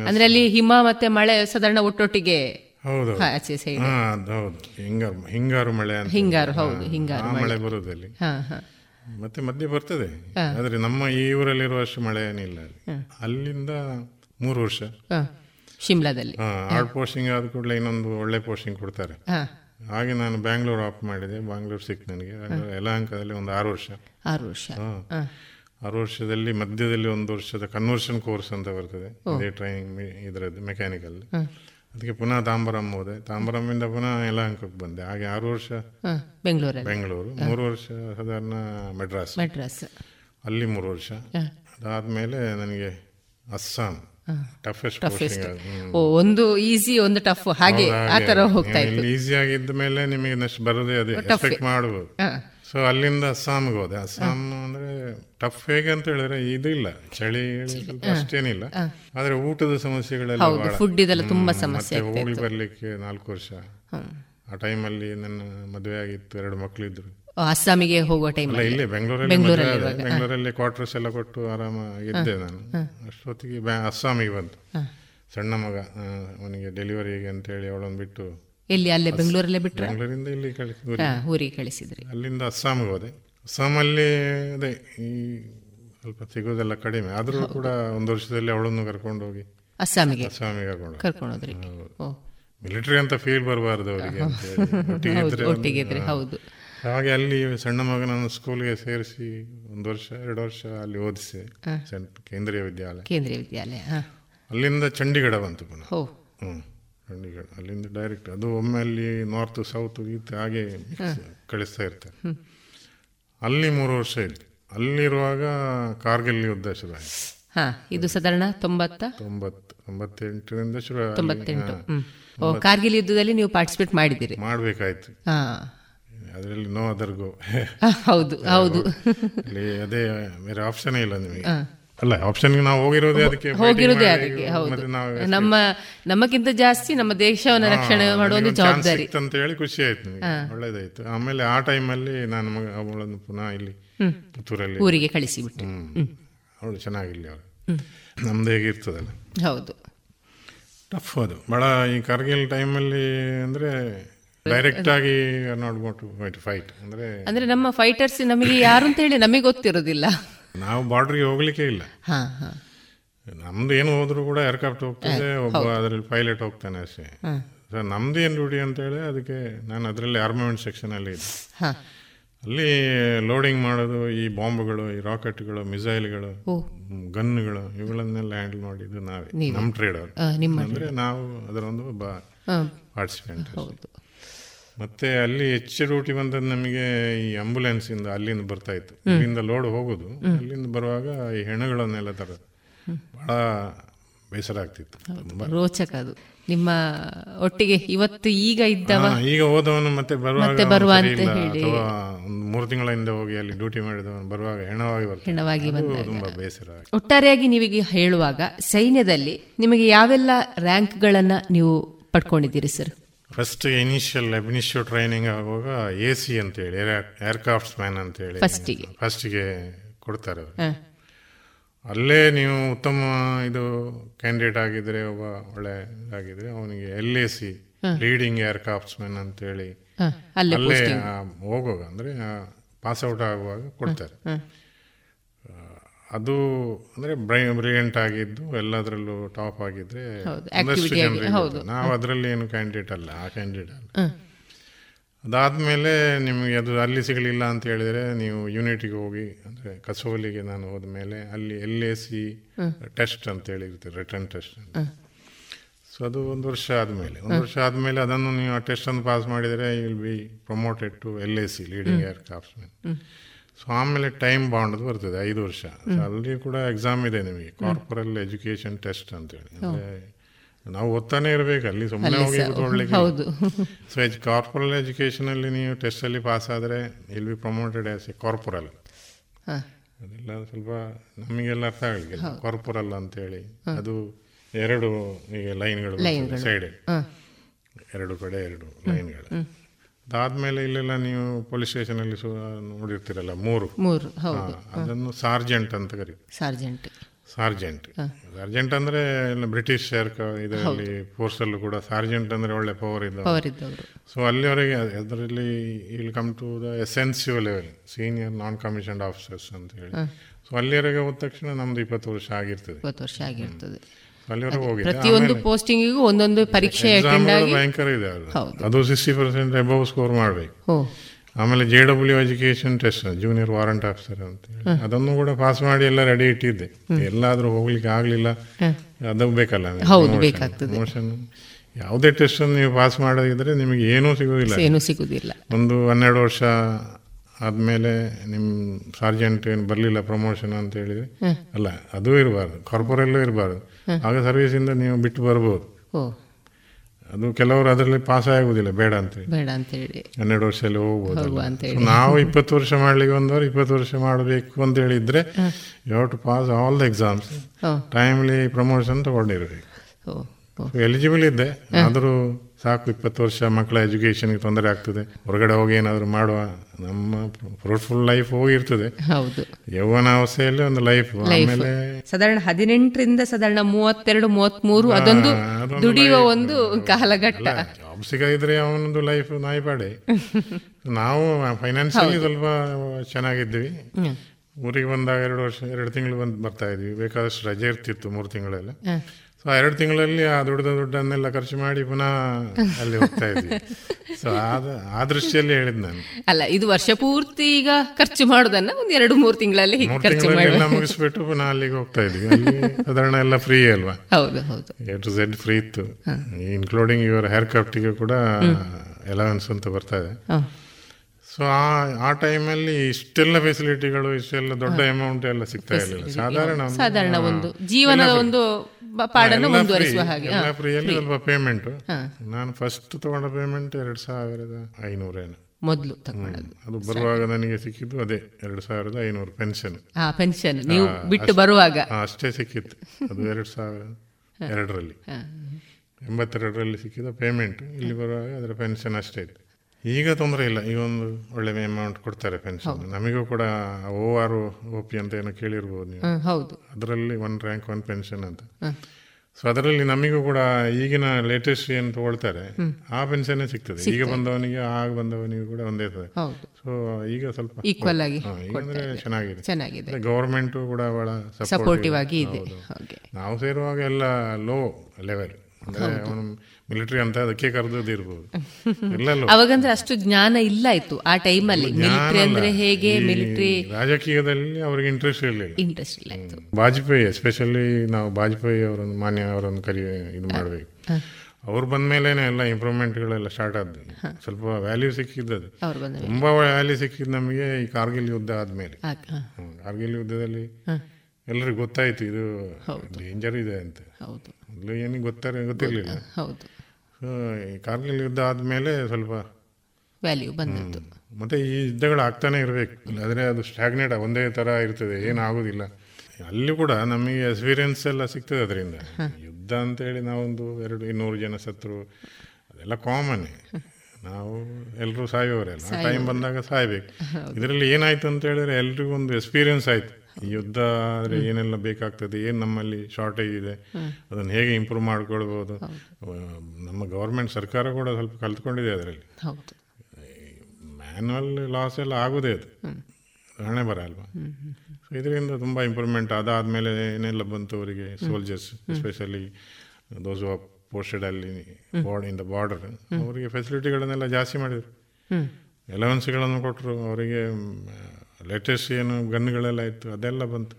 ಅಂದ್ರೆ ಅಲ್ಲಿ ಹಿಮ ಮತ್ತೆ ಮಳೆ ಸಾಧಾರಣ ಒಟ್ಟೊಟ್ಟಿಗೆ ಹೌದು ಹೌದು. ಹಿಂಗಾರು ಹಿಂಗಾರು ಮಳೆ ಅಂತ. ಹಿಂಗಾರು, ಹೌದು, ಹಿಂಗಾರು ಮಳೆ. ಬರುದು ಬರೋದಲ್ಲಿ ಮತ್ತೆ ಮಧ್ಯೆ ಬರ್ತದೆ. ಆದ್ರೆ ನಮ್ಮ ಈ ಊರಲ್ಲಿರುವಷ್ಟು ಮಳೆ ಏನಿಲ್ಲ ಅಲ್ಲಿಂದ ಮೂರು ವರ್ಷ. ಶಿಮ್ಲಾದಲ್ಲಿ. ಆರ್ಟ್ ಪೋಸ್ಟಿಂಗ್ ಆದ ಕೂಡಲೇ ಇನ್ನೊಂದು ಒಳ್ಳೆ ಪೋಸ್ಟಿಂಗ್ ಕೊಡ್ತಾರೆ. ಹಾಗೆ ನಾನು ಬ್ಯಾಂಗ್ಳೂರ್ ಆಫ್ ಮಾಡಿದೆ. ಬ್ಯಾಂಗ್ಳೂರ್ ಸಿಕ್ ನನಗೆ. ಎಲ್ಲ ಯಲಹಂಕದಲ್ಲಿ ಒಂದು ಆರು ವರ್ಷ. ಆರು ವರ್ಷ. ಆರು ವರ್ಷದಲ್ಲಿ ಮಧ್ಯದಲ್ಲಿ ಒಂದು ವರ್ಷದ ಕನ್ವರ್ಷನ್ ಕೋರ್ಸ್ ಅಂತ ಬರ್ತದೆ. ಅದೇ ಟ್ರೈನಿಂಗ್ ಇದರದ್ದು ಮೆಕ್ಯಾನಿಕಲ್ ಅದಕ್ಕೆ ಪುನಃ ತಾಂಬರಂ ಹೋದೆ. ತಾಂಬರಂಯಿಂದ ಪುನಃ ಯಲಹಂಕಕ್ಕೆ ಬಂದೆ. ಹಾಗೆ ಆರು ವರ್ಷ ಬೆಂಗಳೂರು. ಬೆಂಗಳೂರು ಮೂರು ವರ್ಷ ಸಾಧಾರಣ ಮೆಡ್ರಾಸ್ ಮೆಡ್ರಾಸ್ ಅಲ್ಲಿ ಮೂರು ವರ್ಷ. ಅದಾದ್ಮೇಲೆ ನನಗೆ ಅಸ್ಸಾಂ. ಟಫೆಸ್ಟ್ ಒಂದು ಈಸಿ ಒಂದು ಟಫ್ ಹಾಗೆ ಆ ತರ ಹೋಗ್ತಾ ಇತ್ತು. ಈಸಿ ಆಗಿದ್ದ ಮೇಲೆ ನಿಮಗೆ ನೆಕ್ಸ್ಟ್ ಬರೋದೇ ಅದೇ ಎಕ್ಸ್ಪೆಕ್ಟ್ ಮಾಡಬಹುದು. ಸೊ ಅಲ್ಲಿಂದ ಅಸ್ಸಾಮ್ಗೆ ಹೋದೆ. ಅಸ್ಸಾಂ ಅಂದ್ರೆ ಟಫ್ ಹೇಗೆ ಅಂತ ಹೇಳಿದ್ರೆ ಇದು ಇಲ್ಲ. ಚಳಿ ಸ್ವಲ್ಪ ಅಷ್ಟೇನಿಲ್ಲ. ಆದ್ರೆ ಊಟದ ಸಮಸ್ಯೆಗಳೆಲ್ಲ ಫುಡ್. ಇದೆಲ್ಲ ತುಂಬಾ ಸಮಸ್ಯೆ ಹೋಗಿ. ಬರ್ಲಿಕ್ಕೆ ನಾಲ್ಕು ವರ್ಷ. ಆ ಟೈಮಲ್ಲಿ ನನ್ನ ಮದುವೆ ಆಗಿತ್ತು. ಎರಡು ಮಕ್ಕಳಿದ್ರು ಅಸ್ಸಾಮಿಗೆ ಹೋಗುವ ಟೈಮ್ ಇಲ್ಲಿ ಬೆಂಗಳೂರಲ್ಲಿ ಬೆಂಗಳೂರಲ್ಲಿ ಕ್ವಾರ್ಟರ್ಸ್ ಎಲ್ಲ ಕೊಟ್ಟು ಆರಾಮಾಗಿದ್ದೆ ನಾನು. ಅಷ್ಟೊತ್ತಿಗೆ ಬ್ಯಾ ಅಸ್ಸಾಮಿಗೆ ಬಂತು ಸಣ್ಣ ಮಗ ಅವನಿಗೆ ಡೆಲಿವರಿಗೆ ಅಂತೇಳಿ ಅವಳನ್ನು ಬಿಟ್ಟು ಎಲ್ಲಿ ಅಲ್ಲೇ ಬೆಂಗಳೂರಲ್ಲೇ ಬಿಟ್ರೆ? ಬೆಂಗಳೂರಿಂದ ಇಲ್ಲಿ ಕಳಿಸಿ ಊರಿಗೆ. ಕಳಿಸಿದ್ರಿ. ಅಲ್ಲಿಂದ ಅಸ್ಸಾಂಗೆ ಹೋದೆ. ಅಸ್ಸಾಮಲ್ಲಿ ಅದೇ ಈ ಸ್ವಲ್ಪ ಸಿಗೋದೆಲ್ಲ ಕಡಿಮೆ. ಆದರೂ ಕೂಡ ಒಂದು ವರ್ಷದಲ್ಲಿ ಅವಳನ್ನು ಕರ್ಕೊಂಡು ಹೋಗಿ ಅಸ್ಸಾಮಿಗೆ ಅಸ್ಸಾಮಿಗೆ ಕರ್ಕೊಂಡು ಮಿಲಿಟರಿ ಅಂತ ಫೀಲ್ ಬರಬಾರ್ದು ಅವರಿಗೆ ಅಂತ ಒಟ್ಟಿಗೆ ಇದ್ರೆ. ಹೌದು. ಹಾಗೆ ಅಲ್ಲಿ ಸಣ್ಣ ಮಗನನ್ನು ಸ್ಕೂಲ್ಗೆ ಸೇರಿಸಿ ಒಂದು ವರ್ಷ ಎರಡು ವರ್ಷ ಅಲ್ಲಿ ಓದಿಸಿ ಕೇಂದ್ರೀಯ ವಿದ್ಯಾಲಯ. ಕೇಂದ್ರೀಯ ವಿದ್ಯಾಲಯ ಅಲ್ಲಿಂದ ಚಂಡೀಗಢ ಬಂತು ಪುನಃ. ಹ್ಞೂ ಚಂಡೀಗಢ. ಅಲ್ಲಿಂದ ಡೈರೆಕ್ಟ್ ಅದು ಒಮ್ಮೆ ಅಲ್ಲಿ ನಾರ್ತ್ ಸೌತ್ ಈತ ಹಾಗೆ ಕಳಿಸ್ತಾ ಇರ್ತಾರೆ ಅಲ್ಲಿ ಮೂರು ವರ್ಷ ಇದ್ದೆ ಅಲ್ಲಿರುವಾಗ ಕಾರ್ಗಿಲ್ ಯುದ್ಧ ಶುರು ಆಯಿತು. ಹಾ ಇದು ಸಾಧಾರಣ ತೊಂಬತ್ತ? ತೊಂಬತ್ತು ತೊಂಬತ್ತೆಂಟರಿಂದ ಶುರು ತೊಂಬತ್ತೆಂಟು ಕಾರ್ಗಿಲ್ ಯುದ್ಧದಲ್ಲಿ ನೀವು ಪಾರ್ಟಿಸಿಪೇಟ್ ಮಾಡಿದ್ದೀರಿ. ಮಾಡ್ಬೇಕಾಯ್ತು. ಅದರಲ್ಲಿ ನೋ ಅದರ್ ಗೋ ಹೌದು ಹೌದು. ಇಲ್ಲಿ ಅದೇ ಬೇರೆ ಆಪ್ಷನ್ ಇಲ್ಲ ನಿಮಗೆ. ಅಲ್ಲ ಆಪ್ಷನ್ ನಾವು ಹೋಗಿರೋದೇ ಅದಕ್ಕೆ ಹೋಗಿರೋದೇ ಅದಕ್ಕೆ ಹೌದು. ನಮ್ಮ ನಮ್ಮಕ್ಕಿಂತ ಜಾಸ್ತಿ ನಮ್ಮ ದೇಶವನ್ನು ರಕ್ಷಣೆ ಮಾಡುವ ಒಂದು ಜವಾಬ್ದಾರಿ. ಅಂತ ಹೇಳಿ ಖುಷಿ ಆಯ್ತು ನಿಮಗೆ. ಒಳ್ಳೇದಾಯ್ತು. ಆಮೇಲೆ ಆ ಟೈಮಲ್ಲಿ ನಾನು ಅವಳನ್ನು ಪುನಃ ಇಲ್ಲಿ ಪುತ್ತೂರಲ್ಲಿ ಊರಿಗೆ ಕಳಿಸಿ ಬಿಟ್ಟು ಅವಳು ಚೆನ್ನಾಗಿರ್ಲಿ ಅವಳು. ನಮ್ದು ಹೇಗಿರ್ತದಲ್ಲ. ಹೌದು. ಟಫ್ ಅದು. ಬಹಳ ಈ ಕಾರ್ಗಿಲ್ ಟೈಮಲ್ಲಿ ಅಂದ್ರೆ ಡೈರೆಕ್ಟ್ ಆಗಿ ಟು ಫೈಟ್ ಅಂದ್ರೆ ಅಂದ್ರೆ ನಮ್ಮ ಫೈಟರ್ಸ್ ನಮಗೆ ಯಾರು ಅಂತ ಹೇಳಿ ನಮಗೆ ಗೊತ್ತಿರೋದಿಲ್ಲ. ನಾವು ಬಾರ್ಡ್ರಿಗೆ ಹೋಗ್ಲಿಕ್ಕೆ ಇಲ್ಲ. ನಮ್ದು ಏನು ಹೋದ್ರು ಕೂಡ ಏರ್ಕ್ರಾಫ್ಟ್ ಹೋಗ್ತದೆ ಒಬ್ಬ ಅದರಲ್ಲಿ ಪೈಲಟ್ ಹೋಗ್ತಾನೆ ಅಷ್ಟೇ. ಸರ್ ನಮ್ದು ಏನು ಡ್ಯೂಟಿ ಅಂತ ಹೇಳಿ ಅದಕ್ಕೆ ನಾನು ಅದರಲ್ಲಿ ಆರ್ಮಮೆಂಟ್ ಸೆಕ್ಷನ್ ಅಲ್ಲಿ ಇದ್ದೆ. ಅಲ್ಲಿ ಲೋಡಿಂಗ್ ಮಾಡೋದು ಈ ಬಾಂಬ್ಗಳು ಈ ರಾಕೆಟ್ಗಳು ಮಿಸೈಲ್ಗಳು ಗನ್ಗಳು ಇವುಗಳನ್ನೆಲ್ಲ ಹ್ಯಾಂಡಲ್ ಮಾಡಿದ್ದು ನಾವೇ ನಮ್ಮ ಟ್ರೇಡ್ ಅವರು. ಆ, ನಿಮ್ಮ ಅಂದ್ರೆ ನಾವು ಅದರ ಒಂದು ಒಬ್ಬ. ಪಾರ್ಟಿಸಿಪೆಂಟ್ ಮತ್ತೆ ಅಲ್ಲಿ ಹೆಚ್ಚು ಡ್ಯೂಟಿ ಬಂದದ್ದು ನಮಗೆ ಈ ಆಂಬುಲೆನ್ಸ್ ಇಂದ ಅಲ್ಲಿಂದ ಬರ್ತಾ ಇತ್ತು. ಇಲ್ಲಿಂದ ಲೋಡ್ ಹೋಗೋದು. ಅಲ್ಲಿಂದ ಬರುವಾಗ ಈ ಹೆಣಗಳನ್ನೆಲ್ಲ ತರೋದು. ಬಹಳ ಬೇಸರ ಆಗ್ತಿತ್ತು. ರೋಚಕ ಅದು. ನಿಮ್ಮ ಒಟ್ಟಿಗೆ ಇವತ್ತು ಈಗ ಇದ್ದವ ಈಗ ಹೋದವನು ಮತ್ತೆ ಬರುವಾಗ ಬರುವ. ಅಥವಾ ಒಂದು ಮೂರು ತಿಂಗಳ ಹಿಂದೆ ಹೋಗಿ ಅಲ್ಲಿ ಡ್ಯೂಟಿ ಮಾಡಿದವನು ಬರುವಾಗ ಹೆಣವಾಗಿ ಹೆಣವಾಗಿ. ತುಂಬಾ ಬೇಸರ. ಒಟ್ಟಾರೆಯಾಗಿ ನೀವೀಗ ಹೇಳುವಾಗ ಸೈನ್ಯದಲ್ಲಿ ನಿಮಗೆ ಯಾವೆಲ್ಲ ರ್ಯಾಂಕ್ಗಳನ್ನ ನೀವು ಪಡ್ಕೊಂಡಿದ್ದೀರಿ sir first initial ab initio training ಆಗುವಾಗ ಎ ಸಿ ಅಂತ ಹೇಳಿ ಏರ್ಕ್ರಾಫ್ಟ್ಸ್ ಮ್ಯಾನ್ ಅಂತ ಹೇಳಿ. ಫಸ್ಟ್ಗೆ ಕೊಡ್ತಾರೆ ಅವರು. ಅಲ್ಲೇ ನೀವು ಉತ್ತಮ ಇದು ಕ್ಯಾಂಡಿಡೇಟ್ ಆಗಿದ್ರೆ ಒಬ್ಬ ಒಳ್ಳೆ ಇದಾಗಿದ್ರೆ ಅವನಿಗೆ L A C leading aircraftsman ಅಂತ ಹೇಳಿ ಅಲ್ಲೇ ಹೋಗುವಾಗ ಅಂದ್ರೆ ಪಾಸ್ ಔಟ್ ಆಗುವಾಗ ಕೊಡ್ತಾರೆ. ಅದು ಅಂದ್ರೆ ಬ್ರಿಲಿಯಂಟ್ ಆಗಿದ್ದು ಎಲ್ಲದರಲ್ಲೂ ಟಾಪ್ ಆಗಿದ್ರೆ ಒಂದಷ್ಟು ಜನರಿಗೆ. ನಾವು ಅದರಲ್ಲಿ ಏನು ಕ್ಯಾಂಡಿಡೇಟ್ ಅಲ್ಲ ಆ ಕ್ಯಾಂಡಿಡೇಟ್ ಅಲ್ಲ. ಅದಾದ್ಮೇಲೆ ನಿಮಗೆ ಅದು ಅಲ್ಲಿ ಸಿಗಲಿಲ್ಲ ಅಂತ ಹೇಳಿದ್ರೆ ನೀವು ಯೂನಿಟಿಗೆ ಹೋಗಿ ಅಂದ್ರೆ ಕಸೋಲಿಗೆ ನಾನು ಹೋದ ಮೇಲೆ ಅಲ್ಲಿ ಎಲ್ ಎ ಸಿ ಟೆಸ್ಟ್ ಅಂತ ಹೇಳಿ ಇರುತ್ತೆ ರಿಟರ್ನ್ ಟೆಸ್ಟ್ ಅಂತ ಸೊ ಅದು ಒಂದು ವರ್ಷ ಆದಮೇಲೆ. ಒಂದು ವರ್ಷ ಆದಮೇಲೆ ಅದನ್ನು ನೀವು ಆ ಟೆಸ್ಟ್ ಅನ್ನು ಪಾಸ್ ಮಾಡಿದರೆ will be promoted to L A C leading aircraftsman so ಆಮೇಲೆ ಟೈಮ್ ಬಾಂಡ್ ಬರ್ತದೆ ಐದು ವರ್ಷ. ಅಲ್ಲಿ ಕೂಡ ಎಕ್ಸಾಮ್ ಇದೆ ನಿಮಗೆ ಕಾರ್ಪೊರಲ್ ಎಜುಕೇಶನ್ ಟೆಸ್ಟ್ ಅಂತೇಳಿ. ಹೇಳಿ ನಾವು ಓದ್ತಾನೆ ಇರಬೇಕು ಅಲ್ಲಿ ಸುಮ್ಮನೆ ಹೋಗಿ ಕೂತ್ಕೊಳ್ಳಿಕ್ಕೆ. ಹೌದು. ಸೊ ಎಜ್ ಕಾರ್ಪೊರಲ್ ಎಜುಕೇಶನ್ ಅಲ್ಲಿ ನೀವು ಟೆಸ್ಟ್ ಅಲ್ಲಿ ಪಾಸ್ ಆದರೆ will be promoted as a corporal. ಅದೆಲ್ಲ ಸ್ವಲ್ಪ ನಮಗೆಲ್ಲ ಅರ್ಥ ಆಗಲಿಲ್ಲ ಕಾರ್ಪೊರಲ್ ಅಂತೇಳಿ. ಅದು ಎರಡು ಈಗ ಲೈನ್ಗಳು. ಸೈಡ್. ಎರಡು ಕಡೆ ಎರಡು ಲೈನ್ಗಳು ಅದಾದ್ಮೇಲೆ ಇಲ್ಲೆಲ್ಲ ನೀವು ಪೊಲೀಸ್ ಸ್ಟೇಷನ್ ಅಲ್ಲಿ ನೋಡಿರ್ತೀರಲ್ಲ ಮೂರು. ಮೂರು ಅದನ್ನು ಸಾರ್ಜೆಂಟ್ ಅಂತ ಕರೀತಾರೆ. ಸಾರ್ಜೆಂಟ್ ಸಾರ್ಜೆಂಟ್ ಸಾರ್ಜೆಂಟ್ ಅಂದ್ರೆ ಬ್ರಿಟಿಷ್ ಇದರಲ್ಲಿ ಫೋರ್ಸ್ ಅಲ್ಲೂ ಕೂಡ ಸಾರ್ಜೆಂಟ್ ಅಂದ್ರೆ ಒಳ್ಳೆ ಪವರ್ ಇದ್ದ ಪವರ್ ಇದ್ದವರು. ಸೊ ಅಲ್ಲಿವರೆಗೆ ಅದರಲ್ಲಿ will come to the extensive level senior non commissioned officers ಅಂತ ಹೇಳಿ. ಸೊ ಅಲ್ಲಿವರೆಗೆ ಹೋದ ತಕ್ಷಣ ನಮ್ದು ಇಪ್ಪತ್ತು ವರ್ಷ ಆಗಿರ್ತದೆ. ಇಪ್ಪತ್ತು ವರ್ಷ ಆಗಿರ್ತದೆ. ಪ್ರತಿಯೊಂದು ಪೋಸ್ಟಿಂಗಿಗೂ ಒಂದೊಂದು ಪರೀಕ್ಷೆ exam ಅಟೆಂಡ್ ಆಗಿ ಭಯಂಕರ ಇದೆ ಅದು. ಸಿಕ್ಸ್ಟಿ ಪರ್ಸೆಂಟ್ ಅಬೌವ್ ಸ್ಕೋರ್ ಮಾಡಬೇಕು. ಆಮೇಲೆ J W education test junior warrant officer ಅಂತ ಅದನ್ನು ಕೂಡ ಪಾಸ್ ಮಾಡಿ ಎಲ್ಲ ರೆಡಿ ಇಟ್ಟಿದ್ದೆ. ಎಲ್ಲಾದ್ರೂ ಹೋಗ್ಲಿಕ್ಕೆ ಆಗ್ಲಿಲ್ಲ. ಅದು ಬೇಕಲ್ಲ. ಪ್ರಮೋಷನ್ ಯಾವುದೇ ಟೆಸ್ಟ್ ಅನ್ನು ನೀವು ಪಾಸ್ ಮಾಡೋದಿದ್ರೆ ನಿಮಗೆ ಏನೂ ಸಿಗೋದಿಲ್ಲ. ಏನೂ ಸಿಗುದಿಲ್ಲ. ಒಂದು ಹನ್ನೆರಡು ವರ್ಷ ಆದ್ಮೇಲೆ ನಿಮ್ಮ ಸಾರ್ಜೆಂಟ್ ಏನು ಬರಲಿಲ್ಲ ಪ್ರಮೋಷನ್ ಅಂತ ಹೇಳಿದ್ರೆ ಅಲ್ಲ ಅದು ಇರಬಾರ್ದು. ಕಾರ್ಪೊರಲ್ಲೂ ಇರಬಾರ್ದು. ಆಗ ಸರ್ವಿಸಿಂದ ನೀವು ಬಿಟ್ಟು ಬರ್ಬೋದು. ಅದು ಕೆಲವರು ಅದರಲ್ಲಿ ಪಾಸ್ ಆಗುವುದಿಲ್ಲ ಬೇಡ ಅಂತ ಹೇಳಿ ಬೇಡ ಹನ್ನೆರಡು ವರ್ಷದಲ್ಲಿ ಹೋಗ್ಬೋದು. ನಾವು ಇಪ್ಪತ್ತು ವರ್ಷ ಮಾಡ್ಲಿಕ್ಕೆ ಒಂದವರು ಇಪ್ಪತ್ತು ವರ್ಷ ಮಾಡಬೇಕು ಅಂತ ಹೇಳಿದ್ರೆ you to pass all the exams timely promotion ತಗೊಂಡಿರ್ಬೇಕು. Eligible ಇದ್ದೆ. ಆದರೂ ಸಾಕು ಇಪ್ಪತ್ತು ವರ್ಷ ಮಕ್ಕಳ ಎಜುಕೇಷನ್ಗೆ ತೊಂದರೆ ಆಗ್ತದೆ. ಹೊರಗಡೆ ಹೋಗಿ ಏನಾದರೂ ಮಾಡುವ ನಮ್ಮ ಫ್ರೂಟ್ಫುಲ್ ಲೈಫ್ ಹೋಗಿರ್ತದೆ. ಹೌದು. ಯೌವನಾವಸ್ಥೆಯಲ್ಲಿ ಒಂದು ಲೈಫ್ ಆಮೇಲೆ ಸಾಧಾರಣ ಹದಿನೆಂಟರಿಂದ ಸಾಧಾರಣ ಮೂವತ್ತೆರಡು ಮೂವತ್ಮೂರು ಅದೊಂದು ಅದೊಂದು ದುಡಿಯುವ. ಒಂದು ಕಾಲಘಟ್ಟ. ಜಾಬ್ ಸಿಗದಿದ್ರೆ ಅವನೊಂದು ಲೈಫ್ ನಾಯಿಪಾಡೆ. ನಾವು ಫೈನಾನ್ಸಿಯಲಿ ಸ್ವಲ್ಪ ಚೆನ್ನಾಗಿದ್ವಿ. ಊರಿಗೆ ಬಂದಾಗ ಎರಡು ವರ್ಷ ಎರಡು ತಿಂಗಳು ಬಂದು ಬರ್ತಾ ಇದ್ವಿ. ಬೇಕಾದಷ್ಟು ರಜೆ ಇರ್ತಿತ್ತು ಮೂರು ತಿಂಗಳೆಲ್ಲ. ಸೊ ಎರಡು ತಿಂಗಳಲ್ಲಿ ಆ ದುಡ್ಡ ದುಡ್ಡನ್ನೆಲ್ಲ ಖರ್ಚು ಮಾಡಿ ಪುನಃ ಅಲ್ಲಿ ಹೋಗ್ತಾ ಇದ್ವಿ. ಸೊ ಆ ದೃಷ್ಟಿಯಲ್ಲಿ ಹೇಳಿದ್ ನಾನು. ಅಲ್ಲ ಇದು ವರ್ಷ ಪೂರ್ತಿ ಈಗ ಖರ್ಚು ಮಾಡೋದನ್ನ ಒಂದು ಎರಡು ಮೂರು ತಿಂಗಳಲ್ಲಿ ಎಲ್ಲ ಮಾಡಿ ಮುಗಿಸ್ಬಿಟ್ಟು ಪುನಃ ಅಲ್ಲಿಗೆ ಹೋಗ್ತಾ ಇದ್ವಿ. ಅಲ್ಲಿ ಸಾಧಾರಣ ಎಲ್ಲ ಫ್ರೀ ಅಲ್ವಾ? ಹೌದು ಹೌದು. ಎ ಟು ಝೆಡ್ ಫ್ರೀ ಇತ್ತು. ಇನ್ಕ್ಲೂಡಿಂಗ್ ಇವರ ಹೇರ್ ಕಟ್ಗೆ ಕೂಡ ಎಲೆವೆನ್ಸ್ ಅಂತ ಬರ್ತಾ ಇದೆ. ಸೊ ಆ ಆ ಟೈಮಲ್ಲಿ ಇಷ್ಟೆಲ್ಲ ಫೆಸಿಲಿಟಿಗಳು ಇಷ್ಟೆಲ್ಲ ದೊಡ್ಡ ಅಮೌಂಟ್ ಎಲ್ಲ ಸಿಗ್ತಾ ಇರಲಿಲ್ಲ. ಸಾಧಾರಣ ಒಂದು- ಸಾಧಾರಣ ಒಂದು ಜೀವನದ ಒಂದು ಪಾಡನ್ನು ಮುಂದುವರಿಸುವ ಹಾಗೆ. ಸ್ವಲ್ಪ ಪೇಮೆಂಟ್ ನಾನು ಫಸ್ಟ್ ತಗೊಂಡ ಪೇಮೆಂಟ್ ಎರಡು ಸಾವಿರದ ಐನೂರೇನು. ಮೊದಲು ಅದು ಬರುವಾಗ ನನಗೆ ಸಿಕ್ಕಿದ್ದು ಅದೇ ಎರಡು ಸಾವಿರದ ಐನೂರು ಪೆನ್ಷನ್ ಪೆನ್ಷನ್ ನೀವು ಬಿಟ್ಟು ಬರುವಾಗ. ಅಷ್ಟೇ ಸಿಕ್ಕಿತ್ತು. ಅದು ಎರಡು ಸಾವಿರ ಎರಡರಲ್ಲಿ. ಎಂಬತ್ತೆರಡರಲ್ಲಿ ಸಿಕ್ಕಿದ ಪೇಮೆಂಟ್ ಇಲ್ಲಿ ಬರುವಾಗ ಅದರ ಪೆನ್ಷನ್ ಅಷ್ಟೇ ಇತ್ತು. ಈಗ ತೊಂದರೆ ಇಲ್ಲ. ಈಗ ಒಂದು ಒಳ್ಳೆ ಅಮೌಂಟ್ ಕೊಡ್ತಾರೆ ಪೆನ್ಷನ್ ನಮಗೂ ಕೂಡ ಓ ಆರ್ ಓ ಪಿ ಅಂತ ಏನೋ ಕೇಳಿರ್ಬೋದು ನೀವು. ಹೌದು. ಅದರಲ್ಲಿ ಒನ್ ರ್ಯಾಂಕ್ ಒನ್ ಪೆನ್ಷನ್ ಅಂತ. ಸೊ ಅದರಲ್ಲಿ ನಮಗೂ ಕೂಡ ಈಗಿನ ಲೇಟೆಸ್ಟ್ ಏನು ತಗೊಳ್ತಾರೆ ಆ ಪೆನ್ಷನ್ ಸಿಗ್ತದೆ. ಈಗ ಬಂದವನಿಗೆ ಆಗ ಬಂದವನಿಗೂ ಕೂಡ ಒಂದೇ ಇರ್ತದೆ. ಸೊ ಈಗ ಸ್ವಲ್ಪ ಈಕ್ವಲ್ ಆಗಿ ಚೆನ್ನಾಗಿದೆ. ಚೆನ್ನಾಗಿದೆ. ಗವರ್ಮೆಂಟ್ ಕೂಡ ಬಹಳ ಸಪೋರ್ಟಿವ್ ಆಗಿ ಇದೆ. ನಾವು ಸೇರುವಾಗ ಎಲ್ಲ ಲೋ ಲೆವೆಲ್ ಅಂದ್ರೆ ಅವನು ಮಿಲಿಟರಿ ಅಂತ ಅದಕ್ಕೆ ಕರೆದಿರ್ಬೋದು. ಅವಾಗಂದ್ರೆ ಅಷ್ಟು ಜ್ಞಾನ ಇಲ್ಲ ಇತ್ತು ಆ ಟೈಮಲ್ಲಿ ಮಿಲಿಟರಿ ಅಂದ್ರೆ ಹೇಗೆ? ಮಿಲಿಟರಿ ರಾಜಕೀಯದಲ್ಲಿ ಅವ್ರಿಗೆ ಇಂಟ್ರೆಸ್ಟ್ ಇರಲಿಲ್ಲ. ಇಂಟ್ರೆಸ್ಟ್ ಇಲ್ಲ ಇತ್ತು. ವಾಜಪೇಯಿ ಎಸ್ಪೆಷಲಿ ನಾವು ವಾಜಪೇಯಿ ಅವರನ್ನು ಮಾನ್ಯ ಅವರನ್ನು ಕರಿ ಇದು ಮಾಡಬೇಕು. ಅವ್ರು ಬಂದ ಮೇಲೇನೆ ಎಲ್ಲ ಇಂಪ್ರೂವ್ಮೆಂಟ್ಗಳೆಲ್ಲ ಸ್ಟಾರ್ಟ್ ಆದ್ದು ಸ್ವಲ್ಪ ವ್ಯಾಲ್ಯೂ ಸಿಕ್ಕಿದ್ದು ಅದು. ಬಂದ ಮೇಲೆ. ತುಂಬಾ ವ್ಯಾಲ್ಯೂ ಸಿಕ್ಕಿದ್ದು ನಮಗೆ ಈ ಕಾರ್ಗಿಲ್ ಯುದ್ಧ ಆದ್ಮೇಲೆ. ಕಾರ್ಗಿಲ್ ಯುದ್ಧದಲ್ಲಿ ಎಲ್ಲರಿಗೂ ಗೊತ್ತಾಯ್ತು ಇದು ಡೇಂಜರ್ ಇದೆ ಅಂತ. ಹೌದು. ಮೊದಲು ಏನಿಗೆ ಗೊತ್ತಾರೆ ಗೊತ್ತಿರಲಿಲ್ಲ. ಹೌದು. ಕಾರ್ಗಿಲ್ ಯುದ್ಧ ಆದಮೇಲೆ ಸ್ವಲ್ಪ ವ್ಯಾಲ್ಯೂ ಬಂದಿತ್ತು. ಮತ್ತೆ ಈ ಯುದ್ಧಗಳು ಆಗ್ತಾನೆ ಇರಬೇಕು. ಆದರೆ ಅದು ಸ್ಟಾಗ್ನೇಟ್ ಒಂದೇ ತರ ಇರ್ತದೆ ಏನು ಆಗೋದಿಲ್ಲ. ಅಲ್ಲಿ ಕೂಡ ನಮಗೆ ಎಕ್ಸ್ಪೀರಿಯನ್ಸ್ ಎಲ್ಲ ಸಿಗ್ತದೆ ಅದರಿಂದ. ಯುದ್ಧ ಅಂತೇಳಿ ನಾವೊಂದು ಎರಡು ಇನ್ನೂರು ಜನ ಸತ್ರು ಅದೆಲ್ಲ ಕಾಮನ್ ನಾವು ಎಲ್ಲರೂ ಸಾಯೋರೆಲ್ಲ ಟೈಮ್ ಬಂದಾಗ ಸಾಯ್ಬೇಕು. ಇದರಲ್ಲಿ ಏನಾಯ್ತು ಅಂತ ಹೇಳಿದ್ರೆ ಎಲ್ರಿಗೂ ಒಂದು ಎಕ್ಸ್ಪೀರಿಯನ್ಸ್ ಆಯ್ತು. ಯುದ್ಧ ಆದರೆ ಏನೆಲ್ಲ ಬೇಕಾಗ್ತದೆ ಏನು ನಮ್ಮಲ್ಲಿ ಶಾರ್ಟೇಜ್ ಇದೆ ಅದನ್ನು ಹೇಗೆ ಇಂಪ್ರೂವ್ ಮಾಡ್ಕೊಳ್ಬೋದು? ನಮ್ಮ ಗೌರ್ಮೆಂಟ್ ಸರ್ಕಾರ ಕೂಡ ಸ್ವಲ್ಪ ಕಲ್ತ್ಕೊಂಡಿದೆ ಅದರಲ್ಲಿ. ಮ್ಯಾನ್ಯಲ್ ಲಾಸ್ ಎಲ್ಲ ಆಗೋದೇ ಅದು. ಹಣೆ ಬರ ಅಲ್ವಾ? ಸೊ ಇದರಿಂದ ತುಂಬ ಇಂಪ್ರೂವ್ಮೆಂಟ್ ಅದಾದಮೇಲೆ ಏನೆಲ್ಲ ಬಂತು ಅವರಿಗೆ? ಸೋಲ್ಜರ್ಸ್ ಎಸ್ಪೆಷಲಿ ದೋಸ್ ಪೋಸ್ಟೆಡ್ ಅಲ್ಲಿ ಬಾರ್ಡ್ ಇನ್ ದ ಬಾರ್ಡರ್ ಅವರಿಗೆ ಫೆಸಿಲಿಟಿಗಳನ್ನೆಲ್ಲ ಜಾಸ್ತಿ ಮಾಡಿದರು. ಎಲೆವೆನ್ಸ್ಗಳನ್ನು ಕೊಟ್ಟರು ಅವರಿಗೆ ಲೇಟೆಸ್ಟ್ ಏನು ಗನ್ಗಳೆಲ್ಲ ಇತ್ತು ಅದೆಲ್ಲ ಬಂತು.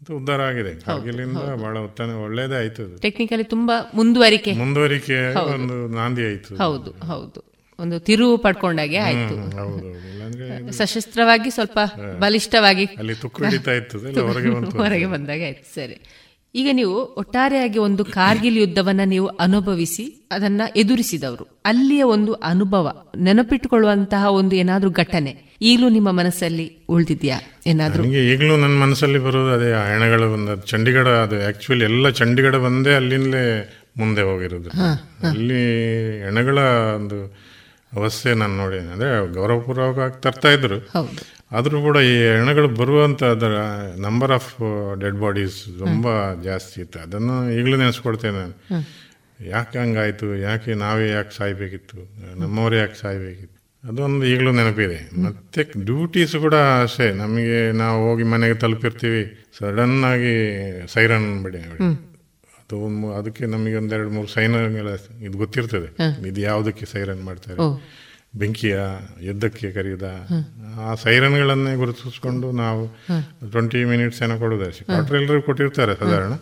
ಅದು ಉದ್ಧಾರ ಆಗಿದೆ. ಕಾರ್ಗಿಲಿಂದ ಬಹಳ ಉತ್ತಮ ಒಳ್ಳೇದೇ ಆಯ್ತು ಟೆಕ್ನಿಕಲಿ ತುಂಬಾ ಮುಂದುವರಿಕೆ. ಮುಂದುವರಿಕೆ ಒಂದು ನಾಂದಿ ಆಯ್ತು. ಹೌದು ಹೌದು. ಒಂದು ತಿರುವು ಪಡ್ಕೊಂಡಾಗೆ ಆಯ್ತು. ಸಶಸ್ತ್ರವಾಗಿ ಸ್ವಲ್ಪ ಬಲಿಷ್ಠವಾಗಿ ಅಲ್ಲಿ ಹೊರಗೆ ಬಂದಾಗ ಆಯ್ತು ಸರಿ. ಈಗ ನೀವು ಒಟ್ಟಾರೆಯಾಗಿ ಒಂದು ಕಾರ್ಗಿಲ್ ಯುದ್ಧವನ್ನ ನೀವು ಅನುಭವಿಸಿ ಅದನ್ನ ಎದುರಿಸಿದವರು. ಅಲ್ಲಿಯ ಒಂದು ಅನುಭವ ನೆನಪಿಟ್ಟುಕೊಳ್ಳುವಂತಹ ಒಂದು ಏನಾದ್ರೂ ಘಟನೆ. ಈಗಲೂ ನಿಮ್ಮ ಮನಸ್ಸಲ್ಲಿ ಉಳಿದಿದ್ಯಾ? ಏನಾದರೂ? ನನಗೆ ಈಗಲೂ ನನ್ನ ಮನಸ್ಸಲ್ಲಿ ಬರೋದು ಅದೇ ಹೆಣಗಳು ಬಂದ ಚಂಡೀಗಢ ಅದು ಆಕ್ಚುಲಿ ಎಲ್ಲ ಚಂಡೀಗಢ ಬಂದೇ ಅಲ್ಲಿಂದಲೇ ಮುಂದೆ ಹೋಗಿರೋದು. ಅಲ್ಲಿ ಹೆಣಗಳ ಒಂದು ಅವಸ್ಥೆ ನಾನು ನೋಡಿ ಅಂದ್ರೆ ಗೌರವಪೂರ್ವಕವಾಗಿ ತರ್ತಾ ಇದ್ರು. ಆದರೂ ಕೂಡ ಈ ಹೆಣಗಳು ಬರುವಂತ ಅದರ ನಂಬರ್ ಆಫ್ ಡೆಡ್ ಬಾಡೀಸ್ ತುಂಬಾ ಜಾಸ್ತಿ ಇತ್ತು. ಅದನ್ನು ಈಗಲೂ ನೆನೆಸ್ಕೊಡ್ತೇನೆ ನಾನು. ಯಾಕೆ ಹಂಗಾಯ್ತು? ಯಾಕೆ ನಾವೇ ಯಾಕೆ ಸಾಯ್ಬೇಕಿತ್ತು? ನಮ್ಮವರೇ ಯಾಕೆ ಸಾಯ್ಬೇಕಿತ್ತು? ಅದೊಂದು ಈಗಲೂ ನೆನಪಿದೆ. ಮತ್ತೆ ಡ್ಯೂಟೀಸ್ ಕೂಡ ಅಷ್ಟೇ. ನಮಗೆ ನಾವು ಹೋಗಿ ಮನೆಗೆ ತಲುಪಿರ್ತೀವಿ. ಸಡನ್ ಆಗಿ ಸೈರನ್ ಬಡಿ ಅದು ಅದಕ್ಕೆ ನಮಗೆ ಒಂದೆರಡು ಮೂರು ಸೈನ್ಗಳ ಇದು ಗೊತ್ತಿರ್ತದೆ. ಇದು ಯಾವುದಕ್ಕೆ ಸೈರನ್ ಮಾಡ್ತಾರೆ? ಬೆಂಕಿಯ ಯುದ್ಧಕ್ಕೆ ಕರೆಯದ ಆ ಸೈರನ್ಗಳನ್ನೇ ಗುರುತಿಸ್ಕೊಂಡು ನಾವು ಟ್ವೆಂಟಿ ಮಿನಿಟ್ಸ್ ಏನೋ ಅಷ್ಟೇ. ಕ್ವಾರ್ಟರ್ ಎಲ್ಲರೂ ಕೊಟ್ಟಿರ್ತಾರೆ ಸಾಧಾರಣ.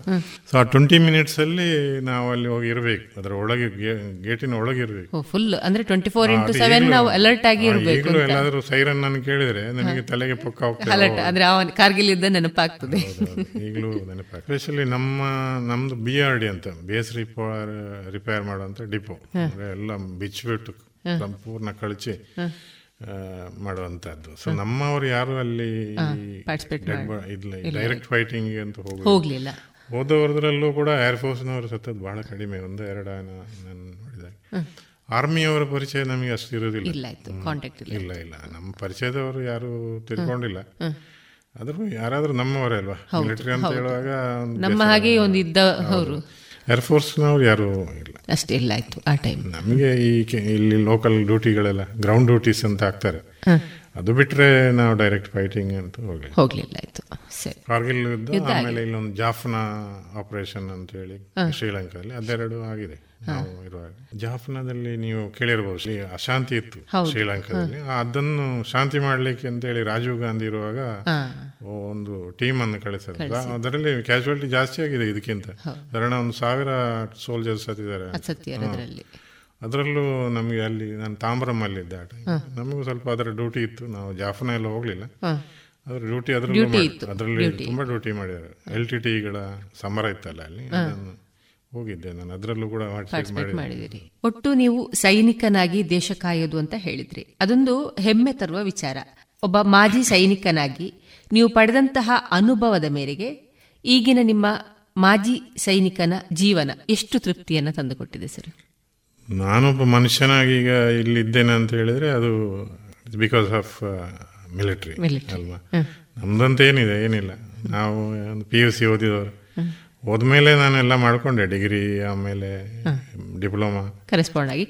ಸೊ ಆ ಟ್ವೆಂಟಿ ಮಿನಿಟ್ಸ್ ಅಲ್ಲಿ ನಾವು ಅಲ್ಲಿ ಹೋಗಿ ಇರಬೇಕು. ಅದರ ಒಳಗೆ ಗೇಟಿನ ಒಳಗೆ ಇರಬೇಕು. ಫುಲ್ ಅಂದ್ರೆ ಟ್ವೆಂಟಿ ಫೋರ್ ಇಂಟು ಸೆವೆನ್ ನಾವು ಅಲರ್ಟ್ ಆಗಿ ಇರಬೇಕು ಎಲ್ಲಾದರೂ ಸೈರನ್ ನಾನು ಕೇಳಿದ್ರೆ ನನಗೆ ತಲೆಗೆ ಪಕ್ಕ ಹೋಗ್ತದೆ. ಅಲರ್ಟ್ ಅಂದ್ರೆ ಆ ಕಾರ್ಗಿಲ್ ಇದ್ದ ನೆನಪಾಗ್ತದೆ. ಈಗಲೂ ನೆನಪಾಗ್ತದೆ. ಸ್ಪೆಷಲಿ ನಮ್ಮ ನಮ್ದು ಬಿ ಆರ್ ಡಿ ಅಂತ ಬೇಸ್ ರಿಪೇರ್ ರಿಪೇರ್ ಮಾಡುವಂತ ಡಿಪೋ ಎಲ್ಲ ಬಿಚ್ಚಿಬಿಟ್ಟು ಸಂಪೂರ್ಣ ಕಳಚಿ ಮಾಡುವಂತದ್ದು ಸೊ ನಮ್ಮವರು ಯಾರು ಅಲ್ಲಿ ಡೈರೆಕ್ಟ್ ಫೈಟಿಂಗ್ ಅಂತ ಹೋಗಲಿಲ್ಲ. ಹೋದವರದ್ರಲ್ಲೂ ಕೂಡ ಏರ್ ಫೋರ್ಸ್ನವರು ಸತ್ತದ್ದು ಬಹಳ ಕಡಿಮೆ ಒಂದು ಎರಡು ನಾನು ನೋಡಿದಾಗ ಆರ್ಮಿಯವರ ಪರಿಚಯ ನಮಗೆ ಅಷ್ಟು ಇರೋದಿಲ್ಲ ಇಲ್ಲ ಇಲ್ಲ. ನಮ್ಮ ಪರಿಚಯದವರು ಯಾರು ತಿಳ್ಕೊಂಡಿಲ್ಲ. ಆದ್ರೂ ಯಾರಾದ್ರೂ ನಮ್ಮವರೇ ಅಲ್ವಾ? ಮಿಲಿಟರಿ ಅಂತ ಹೇಳುವಾಗ ನಮ್ಮ ಹಾಗೆ ಒಂದು ಇದ್ದ ಅವರು ಏರ್ ಫೋರ್ಸ್ನವ್ರು ಯಾರು ಇಲ್ಲ. ಅಷ್ಟೇ ಇಲ್ಲ ಆಯ್ತು ಆ ಟೈಮ್ ನಮಗೆ ಈ ಕೆ- ಇಲ್ಲಿ ಲೋಕಲ್ ಡ್ಯೂಟಿಗಳೆಲ್ಲ ಗ್ರೌಂಡ್ ಡ್ಯೂಟೀಸ್ ಅಂತ ಹಾಕ್ತಾರೆ. ಅದು ಬಿಟ್ರೆ ನಾವು ಡೈರೆಕ್ಟ್ ಫೈಟಿಂಗ್ ಅಂತ ಹೋಗ್ಲಿ ಹೋಗ್ಲಿಲ್ಲ ಆಯ್ತು ಸರಿ. ಕಾರ್ಗಿಲ್ ಯುದ್ಧ ಆಮೇಲೆ ಇಲ್ಲೊಂದು ಜಾಫ್ನಾ ಆಪರೇಷನ್ ಅಂತ ಹೇಳಿ ಶ್ರೀಲಂಕಾದಲ್ಲಿ ಅದೆರಡು ಆಗಿದೆ. ಇರುವಾಗ ಜಾಫ್ನಾದಲ್ಲಿ ನೀವು ಕೇಳಿರಬಹುದು ಶ್ರೀ ಅಶಾಂತಿ ಇತ್ತು ಶ್ರೀಲಂಕಾದಲ್ಲಿ. ಅದನ್ನು ಶಾಂತಿ ಮಾಡ್ಲಿಕ್ಕೆ ಅಂತ ಹೇಳಿ ರಾಜೀವ್ ಗಾಂಧಿ ಇರುವಾಗ ಒಂದು ಟೀಮ್ ಅನ್ನು ಕಳಿಸಿದ್ರು. ಅದರಲ್ಲಿ ಕ್ಯಾಶುವಲಿಟಿ ಜಾಸ್ತಿ ಆಗಿದೆ ಇದಕ್ಕಿಂತ. ಕಾರಣ ಒಂದು ಸಾವಿರ ಸೋಲ್ಜರ್ಸ್ ಸತ್ತಿದ್ದಾರೆ ಅಸತ್ಯ ಅದರಲ್ಲಿ. ನಮಗೆ ಅಲ್ಲಿ ನಾನು ತಾಮ್ರಮಲ್ಲಿದ್ದೆ ಆ time. ನಮಗೂ ಸ್ವಲ್ಪ ಅದರ ಡ್ಯೂಟಿ ಇತ್ತು. ನಾವು ಜಾಫ್ನ ಎಲ್ಲ ಹೋಗ್ಲಿಲ್ಲ. ಅದ್ರ ಡ್ಯೂಟಿ ಅದರಲ್ಲೂ ಅದರಲ್ಲಿ ತುಂಬಾ ಡ್ಯೂಟಿ ಮಾಡಿದ್ದಾರೆ. ಎಲ್ ಟಿ ಟಿಗಳ ಸಮರ ಇತ್ತಲ್ಲ ಅಲ್ಲಿ. ಅದನ್ನು ಹೋಗಿದ್ದೆ ನಾನು. ಅದರಲ್ಲೂ ಕೂಡ ಪಾರ್ಟಿಸಿಪೇಟ್. ಮಾಡಿದಿರಿ ಒಟ್ಟು ನೀವು ಸೈನಿಕನಾಗಿ ದೇಶ ಕಾಯೋದು ಅಂತ ಹೇಳಿದ್ರಿ. ಅದೊಂದು ಹೆಮ್ಮೆ ತರುವ ವಿಚಾರ. ಒಬ್ಬ ಮಾಜಿ ಸೈನಿಕನಾಗಿ ನೀವು ಪಡೆದಂತಹ ಅನುಭವದ ಮೇರೆಗೆ ಈಗಿನ ನಿಮ್ಮ ಮಾಜಿ ಸೈನಿಕನ ಜೀವನ ಎಷ್ಟು ತೃಪ್ತಿಯನ್ನ ತಂದುಕೊಟ್ಟಿದೆ ಸರ್? ನಾನೊಬ್ಬ ಮನುಷ್ಯನಾಗಿ ಈಗ ಇಲ್ಲಿ ಇದ್ದೇನೆ ಅಂತ ಹೇಳಿದ್ರೆ ಅದು ಬಿಕಾಸ್ ಆಫ್ ಮಿಲಿಟರಿ. ಅಲ್ವಾ? ನಮ್ದಂತ ಏನಿದೆ ಏನಿಲ್ಲ. ನಾವು ಪಿ ಯು ಸಿ ಓದಿದವರು. ಹೋದ್ಮೇಲೆ ನಾನೆಲ್ಲ ಮಾಡ್ಕೊಂಡೆ ಡಿಗ್ರಿ ಆಮೇಲೆ ಡಿಪ್ಲೊಮಾ. ಕರೆಸ್ಪಾಂಡ್ ಆಗಿ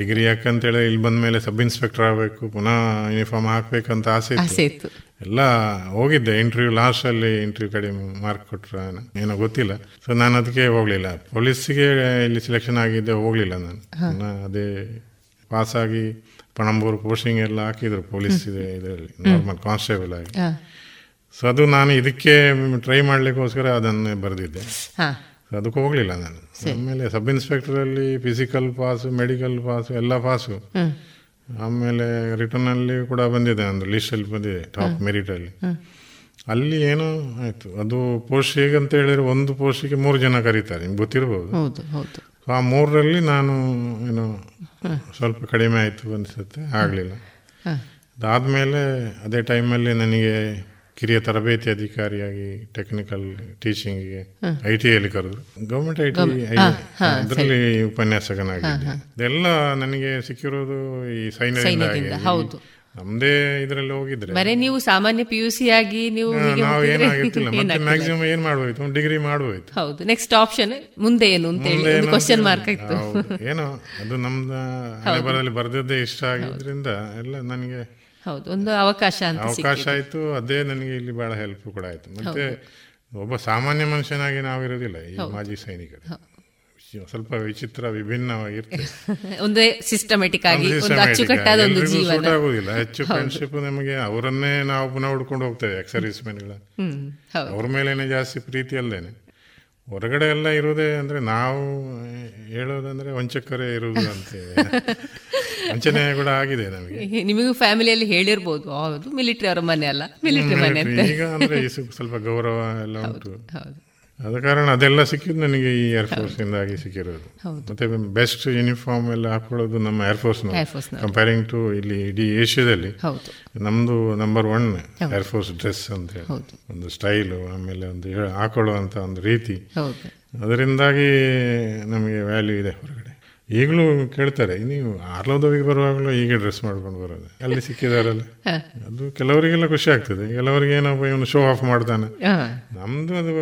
ಡಿಗ್ರಿ ಯಾಕಂತೇಳಿ ಇಲ್ಲಿ ಬಂದ್ಮೇಲೆ ಸಬ್ ಇನ್ಸ್ಪೆಕ್ಟರ್ ಆಗಬೇಕು ಪುನಃ ಯೂನಿಫಾರ್ಮ್ ಹಾಕ್ಬೇಕಂತ ಆಸೆ ಇತ್ತು. ಎಲ್ಲ ಹೋಗಿದ್ದೆ ಇಂಟರ್ವ್ಯೂ ಲಾಸ್ಟಲ್ಲಿ ಇಂಟರ್ವ್ಯೂ ಕಡಿಮೆ ಮಾರ್ಕ್ ಕೊಟ್ರ ಏನೋ ಗೊತ್ತಿಲ್ಲ. ಸೊ ನಾನು ಅದಕ್ಕೆ ಹೋಗ್ಲಿಲ್ಲ. ಪೊಲೀಸ್ಗೆ ಇಲ್ಲಿ ಸೆಲೆಕ್ಷನ್ ಆಗಿದ್ದೆ ಹೋಗ್ಲಿಲ್ಲ ನಾನು. ಅದೇ ಪಾಸ್ ಆಗಿ ಪಣಂಬೂರು ಪೋಸ್ಟಿಂಗ್ ಎಲ್ಲ ಹಾಕಿದ್ರು ಪೊಲೀಸ್ ಇದೆ ಇದರಲ್ಲಿ ನಾರ್ಮಲ್ ಕಾನ್ಸ್ಟೇಬಲ್ ಆಗಿ. ಸೊ ಅದು ನಾನು ಇದಕ್ಕೆ ಟ್ರೈ ಮಾಡಲಿಕ್ಕೋಸ್ಕರ ಅದನ್ನು ಬರೆದಿದ್ದೆ. ಸೊ ಅದಕ್ಕೆ ಹೋಗಲಿಲ್ಲ ನಾನು. ಆಮೇಲೆ ಸಬ್ ಇನ್ಸ್ಪೆಕ್ಟರ್ ಅಲ್ಲಿ ಫಿಸಿಕಲ್ ಪಾಸು ಮೆಡಿಕಲ್ ಪಾಸು ಎಲ್ಲ ಪಾಸು ಆಮೇಲೆ ರಿಟರ್ನ್ ಅಲ್ಲಿ ಕೂಡ ಬಂದಿದೆ ಒಂದು ಲಿಸ್ಟ್ ಅಲ್ಲಿ ಬಂದಿದೆ ಟಾಪ್ ಮೆರಿಟ್ ಅಲ್ಲಿ. ಅಲ್ಲಿ ಏನೋ ಆಯ್ತು. ಅದು ಪೋಸ್ಟ್ ಹೇಗಂತ ಹೇಳಿದ್ರೆ ಒಂದು ಪೋಸ್ಟಿಗೆ ಮೂರು ಜನ ಕರೀತಾರೆ ನಿಮ್ಗೆ ಗೊತ್ತಿರ್ಬೋದು? ಸೊ ಆ ಮೂರರಲ್ಲಿ ನಾನು ಏನು ಸ್ವಲ್ಪ ಕಡಿಮೆ ಆಯಿತು ಅನಿಸುತ್ತೆ ಆಗಲಿಲ್ಲ. ಅದಾದಮೇಲೆ ಅದೇ ಟೈಮಲ್ಲಿ ನನಗೆ ಕಿರಿಯ ತರಬೇತಿ ಅಧಿಕಾರಿಯಾಗಿ ಟೆಕ್ನಿಕಲ್ ಟೀಚಿಂಗಿಗೆ ಐ ಟಿ ಅಲ್ಲಿ ಕರೆದ್ರು. ಗೌರ್ಮೆಂಟ್ ಐ ಟಿ ಅದರಲ್ಲಿ ಉಪನ್ಯಾಸಕನಾಗಿದ್ದೆ. ಇದೆಲ್ಲ ನನಗೆ ಸಿಕ್ಕಿರೋದು ಈ ಸೈನ್ಯದಿಂದ, ಹೌದು. ನಮ್ದೇ ಇದರಲ್ಲಿ ಹೋಗಿದ್ರೆ ಬರೀ ನೀವು ಸಾಮಾನ್ಯ ಪಿ ಯು ಸಿ ಆಗಿ ನೀವು ನಾವು ಏನಾಗಿರ್ತಿಲ್ಲ ಮತ್ತೆ ಮ್ಯಾಕ್ಸಿಮಮ್ ಏನ್ ಮಾಡ್ಬೋಯ್ತು? ಡಿಗ್ರಿ ಮಾಡ್ಬೋಯ್ತು. ಹೌದು. ನೆಕ್ಸ್ಟ್ ಆಪ್ಷನ್ ಮುಂದೆ ಏನು ಅಂತ ಹೇಳಿ ಕ್ವಶನ್ ಮಾರ್ಕ್ ಇತ್ತು ಏನೋ ಅದು ನಮ್ದು ಹಳೆ ಬರದಲ್ಲಿ ಬರ್ದದ್ದೇ ಇಷ್ಟ ಆಗಿದ್ರಿಂದ ಎಲ್ಲ ನನಗೆ ಹೌದು ಒಂದು ಅವಕಾಶ ಅಂತ ಅವಕಾಶ ಆಯಿತು ಅದೇ ನನಗೆ ಇಲ್ಲಿ ಬಹಳ ಹೆಲ್ಪ್ ಕೂಡ ಆಯ್ತು. ಮತ್ತೆ ಒಬ್ಬ ಸಾಮಾನ್ಯ ಮನುಷ್ಯನಾಗಿ ನಾವಿರೋದಿಲ್ಲ ಈ ಮಾಜಿ ಸೈನಿಕರು. ಸ್ವಲ್ಪ ವಿಚಿತ್ರ ವಿಭಿನ್ನವಾಗಿರ್ತದೆ ಒಂದೇ ಸಿಸ್ಟಮೆಟಿಕ್ ಆಗಿ ಅಚ್ಚುಕಟ್ಟಾದ ಒಂದು ಜೀವನ. ಆಗುದಿಲ್ಲ. ಹೆಚ್ಚು ಫ್ರೆಂಡ್ಶಿಪ್ ನಮಗೆ ಅವರನ್ನೇ ನಾವು ಪುನಃ ಹುಡ್ಕೊಂಡು ಹೋಗ್ತೇವೆ ಎಕ್ಸರ್ವಿಸ್ ಮೆನ್ಗಳ ಅವ್ರ ಮೇಲೇನೆ ಜಾಸ್ತಿ ಪ್ರೀತಿ ಅಲ್ಲೇನೆ ಹೊರಗಡೆ ಎಲ್ಲ ಇರೋದೇ ಅಂದ್ರೆ ನಾವು ಹೇಳೋದಂದ್ರೆ ವಂಚಕರೇ ಇರುವುದು ಅಂತ ವಂಚನೆ ಕೂಡ ಆಗಿದೆ ನಮಗೆ. ನಿಮಗೂ ಫ್ಯಾಮಿಲಿಯಲ್ಲಿ ಹೇಳಿರ್ಬೋದು ಹೌದು ಮಿಲಿಟರಿ ಅವರ ಮನೆ ಅಲ್ಲ ಮಿಲಿಟರಿ ಮನೆ ಅಂತ. ಈಗ ಅಂದ್ರೆ ಸ್ವಲ್ಪ- ಗೌರವ ಎಲ್ಲ ಉಂಟು. ಆದ ಕಾರಣ ಅದೆಲ್ಲ ಸಿಕ್ಕಿದ್ದು ನನಗೆ ಈ ಏರ್ಫೋರ್ಸ್ ಇಂದಾಗಿ ಸಿಕ್ಕಿರೋದು. ಮತ್ತೆ ಬೆಸ್ಟ್ ಯೂನಿಫಾರ್ಮ್ ಎಲ್ಲ ಹಾಕೊಳ್ಳೋದು ನಮ್ಮ air force Air Force comparing to ಇಲ್ಲಿ ಇಡೀ ಏಷ್ಯಾದಲ್ಲಿ ನಮ್ದು ನಂಬರ್ ಒನ್ ಏರ್ಫೋರ್ಸ್ ಡ್ರೆಸ್ ಅಂತ ಹೇಳಿ. ಒಂದು ಸ್ಟೈಲು ಆಮೇಲೆ ಒಂದು ಹಾಕೊಳ್ಳುವಂತ ಒಂದು ರೀತಿ. ಅದರಿಂದಾಗಿ ನಮಗೆ ವ್ಯಾಲ್ಯೂ ಇದೆ ಹೊರಗಡೆ. ಈಗಲೂ ಕೇಳ್ತಾರೆ ನೀವು ಆರ್ಲೋದವಿಗೆ ಬರುವಾಗಲೂ ಈಗ ಡ್ರೆಸ್ ಮಾಡ್ಕೊಂಡು ಬರೋದು ಅಲ್ಲಿ ಸಿಕ್ಕಿದಾರಲ್ಲ. ಅದು ಕೆಲವರಿಗೆಲ್ಲ ಖುಷಿ ಆಗ್ತದೆ ಕೆಲವರಿಗೆ ಏನಪ್ಪ ಇವನು ಶೋ ಆಫ್ ಮಾಡ್ತಾನೆ. ನಮ್ದು ಅದು.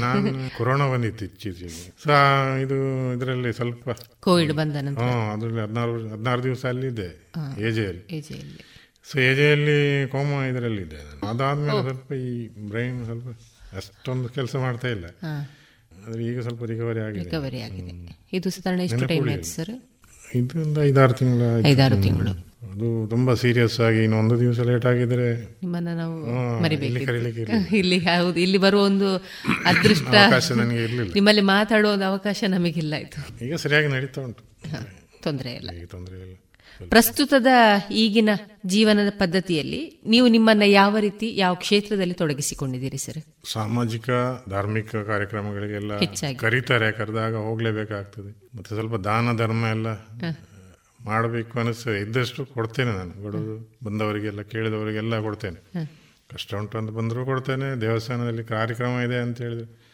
ನಾನು ಕೊರೋನಾ ಬಂದಿತ್ತು ಇತ್ತೀಚೆಗೆ ಸೊ ಇದು ಇದರಲ್ಲಿ ಸ್ವಲ್ಪ ಕೋವಿಡ್ ಬಂದ ನಂತರ. ಅದರಲ್ಲಿ ಹದಿನಾರು ಹದಿನಾರು ದಿವಸ ಅಲ್ಲಿದ್ದೆ ಎಜೆಯಲ್ಲಿ ಏಜೆಯಲ್ಲಿ. ಸೊ ಏಜೆಯಲ್ಲಿ ಕೋಮ ಇದರಲ್ಲಿದ್ದೆ ನಾನು. ಅದಾದ್ಮೇಲೆ ಸ್ವಲ್ಪ ಈ ಬ್ರೈನ್ ಸ್ವಲ್ಪ ಅಷ್ಟೊಂದು ಕೆಲಸ ಮಾಡ್ತಾ ಇಲ್ಲ. ಈಗ ಸ್ವಲ್ಪ ರಿಕವರಿ ಆಗಿದೆ. ರಿಕವರಿ ಆಗಿದೆ. ಇದು ಸಾಧಾರಣ ಎಷ್ಟು ಟೈಮ್ ಆಯ್ತು ಸರ್? ಇದರಿಂದ ಐದಾರು ತಿಂಗಳ ಐದಾರು ತಿಂಗಳು. ಅದು ತುಂಬಾ ಸೀರಿಯಸ್ ಆಗಿ ಇನ್ನೊಂದು ದಿವಸ ಲೇಟ್ ಆಗಿದ್ರೆ ನಿಮ್ಮನ್ನ ನಾವು ಮರಿಬೇಕು ಇಲ್ಲಿ ಹೌದು ಇಲ್ಲಿ ಬರುವ ಒಂದು ಅದೃಷ್ಟ ಅವಕಾಶ ನನಗೆ ಇರಲಿಲ್ಲ. ನಿಮ್ಮಲ್ಲಿ ಮಾತಾಡುವ ಒಂದು ಅವಕಾಶ ನಮಗಿಲ್ಲ ಆಯ್ತು ಈಗ ಸರಿಯಾಗಿ ನಡೀತಾ ಉಂಟು. ತೊಂದರೆ ಇಲ್ಲ. ತೊಂದರೆ ಇಲ್ಲ. ಪ್ರಸ್ತುತದ ಈಗಿನ ಜೀವನದ ಪದ್ಧತಿಯಲ್ಲಿ ನೀವು ನಿಮ್ಮನ್ನ ಯಾವ ರೀತಿ ಯಾವ ಕ್ಷೇತ್ರದಲ್ಲಿ ತೊಡಗಿಸಿಕೊಂಡಿದ್ದೀರಿ ಸರ್? ಸಾಮಾಜಿಕ ಧಾರ್ಮಿಕ ಕಾರ್ಯಕ್ರಮಗಳಿಗೆಲ್ಲ. ಕರೀತಾರೆ ಕರೆದಾಗ ಹೋಗ್ಲೇಬೇಕಾಗ್ತದೆ. ಮತ್ತೆ ಸ್ವಲ್ಪ ದಾನ ಧರ್ಮ ಎಲ್ಲ ಮಾಡಬೇಕು ಅನಿಸ್ತದೆ ಇದ್ದಷ್ಟು ಕೊಡ್ತೇನೆ ನಾನು. ಕೊಡೋದು ಬಂದವರಿಗೆಲ್ಲ ಕೇಳಿದವರಿಗೆಲ್ಲ ಕೊಡ್ತೇನೆ. ಕಷ್ಟ ಉಂಟು ಅಂತ ಬಂದರೂ ಕೊಡ್ತೇನೆ ದೇವಸ್ಥಾನದಲ್ಲಿ ಕಾರ್ಯಕ್ರಮ ಇದೆ ಅಂತ ಹೇಳಿದ್ರೆ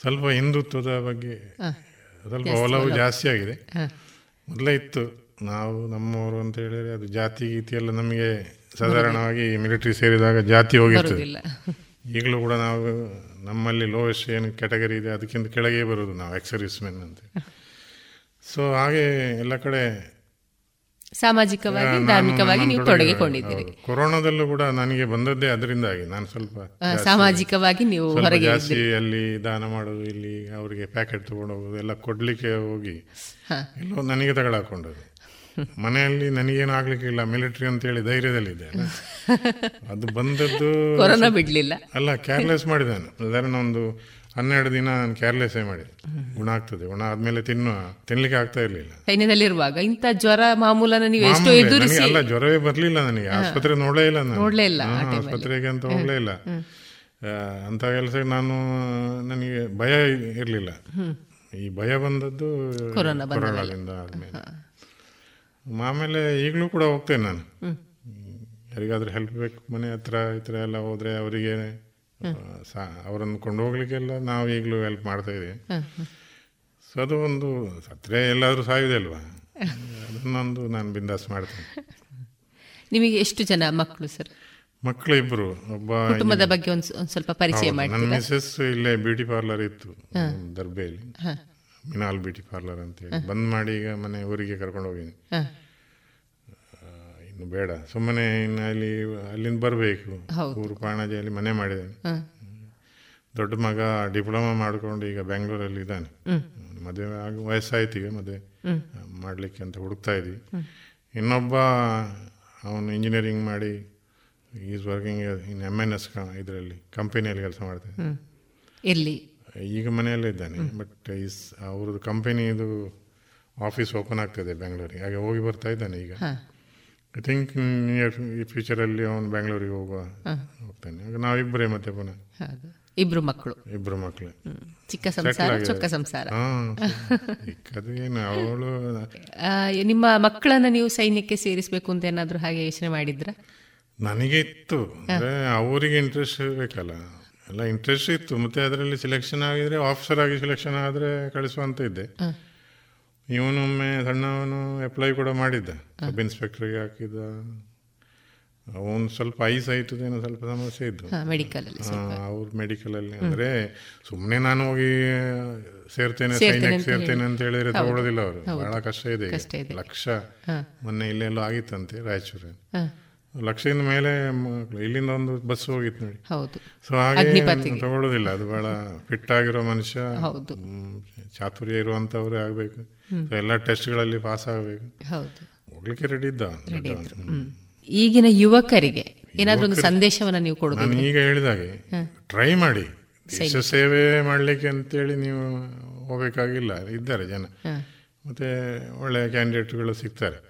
ಸ್ವಲ್ಪ ಹಿಂದುತ್ವದ ಬಗ್ಗೆ ಸ್ವಲ್ಪ ಒಲವು ಜಾಸ್ತಿ ಆಗಿದೆ. ಮೊದಲೇ ಇತ್ತು. ನಾವು ನಮ್ಮವರು ಅಂತ ಹೇಳಿದ್ರೆ ಅದು ಜಾತಿ ಗೀತಿ ಎಲ್ಲ ನಮಗೆ ಸಾಧಾರಣವಾಗಿ ಮಿಲಿಟರಿ ಸೇರಿದಾಗ ಜಾತಿ ಹೋಗಿರ್ತದೆ. ಈಗಲೂ ಕೂಡ ನಾವು ನಮ್ಮಲ್ಲಿ ಲೋವೆಸ್ಟ್ ಏನು ಕ್ಯಾಟಗರಿ ಇದೆ ಅದಕ್ಕಿಂತ ಕೆಳಗೆ ಬರೋದು ನಾವು ಎಕ್ಸರ್ವಿಸ್ ಮೆನ್ ಅಂತ. ಸೊ ಹಾಗೆ ಎಲ್ಲ ಕಡೆ ಸಾಮಾಜಿಕವಾಗಿ ಧಾರ್ಮಿಕವಾಗಿ ನೀವು ತೊಡಗಿ- ತೊಡಗಿಕೊಂಡಿದ್ದೀರಿ. ಕೊರೋನಾದಲ್ಲೂ ಕೂಡ ನನಗೆ ಬಂದದ್ದೇ ಅದರಿಂದಾಗಿ ನಾನು ಸ್ವಲ್ಪ ಸಾಮಾಜಿಕವಾಗಿ ನೀವು ಹೊರಗೆ ಜಾಸ್ತಿ ಅಲ್ಲಿ ದಾನ ಮಾಡೋದು ಇಲ್ಲಿ ಅವರಿಗೆ ಪ್ಯಾಕೆಟ್ ತಗೊಂಡು ಹೋಗೋದು ಎಲ್ಲ ಕೊಡ್ಲಿಕ್ಕೆ ಹೋಗಿ. ಎಲ್ಲೋ ನನಗೆ ತಗೊಳಕೊಂಡದ್ದು. ಮನೆಯಲ್ಲಿ ನನಗೇನು ಆಗ್ಲಿಕ್ಕಿಲ್ಲ ಮಿಲಿಟರಿ ಅಂತ ಹೇಳಿ ಧೈರ್ಯದಲ್ಲಿದೆ ಅಲ್ಲ. ಅದು ಬಂದದ್ದು ಕೊರೋನಾ ಬಿಡ್ಲಿಲ್ಲ. ಅಲ್ಲ ಕೇರ್ಲೆಸ್ ಮಾಡಿದೆ ನಾನು ಒಂದು ಹನ್ನೆರಡು ದಿನ ನಾನು ಕೇರ್ಲೆಸ್ಸೇ ಮಾಡಿದೆ. ಗುಣ ಆಗ್ತದೆ. ಗುಣ ಆದ್ಮೇಲೆ ತಿನ್ನುವ ತಿನ್ಲಿಕ್ಕೆ ಆಗ್ತಾ ಇರ್ಲಿಲ್ಲ. ಸೈನ್ಯದಲ್ಲಿರುವಾಗ ಇಂಥ ಜ್ವರ ಮಾಮೂಲನ ನೀವು ಎಷ್ಟು ಎದುರಿಸಿ ಅಲ್ಲ ಜ್ವರವೇ ಬರ್ಲಿಲ್ಲ ನನಗೆ. ಆಸ್ಪತ್ರೆ ನೋಡಲೇ ಇಲ್ಲ ನಾನು. ನೋಡಲೇ ಇಲ್ಲ. ಆಸ್ಪತ್ರೆಗೆ ಅಂತ ಹೋಗಲೇ ಇಲ್ಲ. ಅಂತ ಕೆಲಸ ನಾನು ನನಗೆ ಭಯ ಇರಲಿಲ್ಲ. ಈ ಭಯ ಬಂದದ್ದು. ಕೊರೋನಾದಿಂದ ಆದ್ಮೇಲೆ. ಆಮೇಲೆ ಈಗಲೂ ಕೂಡ ಹೋಗ್ತೇನೆ ನಾನು. ಯಾರಿಗಾದ್ರೂ ಹೆಲ್ಪ್ ಬೇಕು ಮನೆ ಹತ್ರ ಈ ಥರ ಎಲ್ಲ ಹೋದ್ರೆ ಅವರಿಗೆ ಅವರನ್ನು ಕೊಂಡೋಗ್ಲಿಕ್ಕೆಲ್ಲ ನಾವು ಈಗಲೂ ಹೆಲ್ಪ್ ಮಾಡ್ತಾ ಇದ್ದೀವಿ. ಸೊ ಅದು ಒಂದು ಸತ್ರೆ ಎಲ್ಲಾದ್ರೂ ಸಾಯಿದೆ ಅಲ್ವಾ? ಅದನ್ನೊಂದು ನಾನು ಬಿಂದಾಸ್ ಮಾಡ್ತೇನೆ. ನಿಮಗೆ ಎಷ್ಟು ಜನ ಮಕ್ಕಳು ಸರ್ ಮಕ್ಕಳು ಇಬ್ಬರು ಒಬ್ಬ ಕುಟುಂಬದ ಬಗ್ಗೆ ಒಂದು ಸ್ವಲ್ಪ ಪರಿಚಯ ಮಾಡಿ ನನ್ನ ಮಿಸ್ಸಸ್ ಮಿಸಸ್ ಇಲ್ಲೇ ಬ್ಯೂಟಿ ಪಾರ್ಲರ್ ಇತ್ತು ದರ್ಬೆಯಲ್ಲಿ. ಮಿನಾಲ್ ಬ್ಯೂಟಿ ಪಾರ್ಲರ್ ಅಂತ ಹೇಳಿ ಬಂದ್ ಮಾಡಿ ಈಗ ಮನೆ ಊರಿಗೆ ಕರ್ಕೊಂಡು ಹೋಗಿದ್ದೀನಿ. ಇನ್ನು ಬೇಡ. ಸುಮ್ಮನೆ ಇನ್ನು ಅಲ್ಲಿ ಅಲ್ಲಿಂದ ಬರಬೇಕು. ಊರು ಪಾಣಾಜಿಯಲ್ಲಿ ಮನೆ ಮಾಡಿದ್ದೇನೆ. ದೊಡ್ಡ ಮಗ ಡಿಪ್ಲೊಮಾ ಮಾಡ್ಕೊಂಡು ಈಗ ಬೆಂಗಳೂರಲ್ಲಿ ಇದ್ದಾನೆ. ಮದುವೆ ಆಗ ವಯಸ್ಸಾಯ್ತು ಈಗ ಮದುವೆ. ಮಾಡಲಿಕ್ಕೆ ಅಂತ ಹುಡುಕ್ತಾ ಇದ್ವಿ. ಇನ್ನೊಬ್ಬ ಅವನು ಇಂಜಿನಿಯರಿಂಗ್ ಮಾಡಿ is working in M N S ಇದರಲ್ಲಿ ಕಂಪನಿಯಲ್ಲಿ ಕೆಲಸ ಮಾಡ್ತಾನೆ. ಹ್ಮ್. ಈಗ ಮನೆಯಲ್ಲೇ ಇದ್ದಾನೆ. ಬಟ್ ಇಸ್ ಅವ್ರದ್ದು ಕಂಪನಿದು ಆಫೀಸ್ ಓಪನ್ ಆಗ್ತದೆ ಬೆಂಗಳೂರಿಗೆ ಹಾಗೆ ಹೋಗಿ ಬರ್ತಾ ಇದ್ದಾನೆ ಈಗ. ಐ ಥಿಂಕ್ ನಿಯರ್ ಈ ಫ್ಯೂಚರಲ್ಲಿ ಅವನು ಬೆಂಗಳೂರಿಗೆ ಹೋಗುವ ಹೋಗ್ತಾನೆ. ಆಗ ನಾವಿಬ್ಬರೇ ಮತ್ತೆ ಪುನಃ. ಇಬ್ಬರು ಇಬ್ರು ಮಕ್ಕಳು. ಇಬ್ಬರು ಮಕ್ಕಳು ಚಿಕ್ಕ ಸಂಸಾರ ಚೊಕ್ಕ ಸಂಸಾರ. ಏನು ಅವಳು ನಿಮ್ಮ ಮಕ್ಕಳನ್ನ ನೀವು ಸೈನ್ಯಕ್ಕೆ ಸೇರಿಸಬೇಕು ಅಂತ ಏನಾದರೂ ಹಾಗೆ ಯೋಚನೆ ಮಾಡಿದ್ರ? ನನಗೆ ಇತ್ತು. ಅಂದ್ರೆ ಅವರಿಗೆ ಇಂಟ್ರೆಸ್ಟ್ ಬೇಕಲ್ಲ ಎಲ್ಲ ಇಂಟ್ರೆಸ್ಟ್ ಇತ್ತು. ಮತ್ತೆ ಅದರಲ್ಲಿ ಸೆಲೆಕ್ಷನ್ ಆಗಿದ್ರೆ ಆಫೀಸರ್ ಆಗಿ ಸೆಲೆಕ್ಷನ್ ಆದರೆ ಕಳಿಸುವಂತ ಇದ್ದೆ. ಇವನೊಮ್ಮೆ ಸಣ್ಣವನು ಅಪ್ಲೈ ಕೂಡ ಮಾಡಿದ್ದ. ಸಬ್ ಇನ್ಸ್ಪೆಕ್ಟ್ರಿಗೆ ಹಾಕಿದ. ಅವನು ಸ್ವಲ್ಪ ಐ ಏನೋ ಸ್ವಲ್ಪ ಸಮಸ್ಯೆ ಇದ್ದು ಮೆಡಿಕಲ್ ಅಲ್ಲಿ ಅವ್ರ ಮೆಡಿಕಲ್ ಅಲ್ಲಿ ಅಂದ್ರೆ ಸುಮ್ಮನೆ ನಾನು ಹೋಗಿ ಸೇರ್ತೇನೆ ಸೈನ್ಯಕ್ ಸೈನ್ಯಕ್ಕೆ ಸೇರ್ತೇನೆ. ಅಂತ ಹೇಳಿದ್ರೆ. ತಗೊಳ್ಳೋದಿಲ್ಲ ಅವರು. ಬಹಳ ಕಷ್ಟ ಇದೆ. ಲಕ್ಷ. ಮೊನ್ನೆ ಇಲ್ಲೆಲ್ಲೋ ಆಗಿತ್ತಂತೆ ರಾಯಚೂರಲ್ಲಿ. ಲಕ್ಷದಿಂದ ಮೇಲೆ ಇಲ್ಲಿಂದ ಒಂದು ಬಸ್ ಹೋಗಿತ್ತು ನೋಡಿ. ಹೌದು. ಸೊ ಹಾಗೆ. ತಗೊಳ್ಳೋದಿಲ್ಲ ಅದು ಬಹಳ ಫಿಟ್ ಆಗಿರೋ ಮನುಷ್ಯ. ಹೌದು. ಚಾತುರ್ಯ ಇರುವಂತವ್ರೆ ಆಗ್ಬೇಕು. ಎಲ್ಲ ಟೆಸ್ಟ್ಗಳಲ್ಲಿ ಪಾಸ್ ಆಗಬೇಕು. ಹೌದು. ಹೋಗ್ಲಿಕ್ಕೆ ರೆಡಿ ಇದ್ದ. ಈಗಿನ ಯುವಕರಿಗೆ ಏನಾದ್ರೂ ಒಂದು ಸಂದೇಶವನ್ನ ನೀವು ನಾನು ಕೊಡೋದು ಈಗ ಹೇಳಿದಾಗೆ ಟ್ರೈ ಮಾಡಿ. ದೇಶ ಸೇವೆ ಮಾಡ್ಲಿಕ್ಕೆ ಅಂತೇಳಿ ನೀವು ಹೋಗಬೇಕಾಗಿಲ್ಲ. ಇದ್ದಾರೆ ಜನ. ಮತ್ತೆ ಒಳ್ಳೆಯ ಕ್ಯಾಂಡಿಡೇಟ್ಗಳು ಸಿಗ್ತಾರೆ.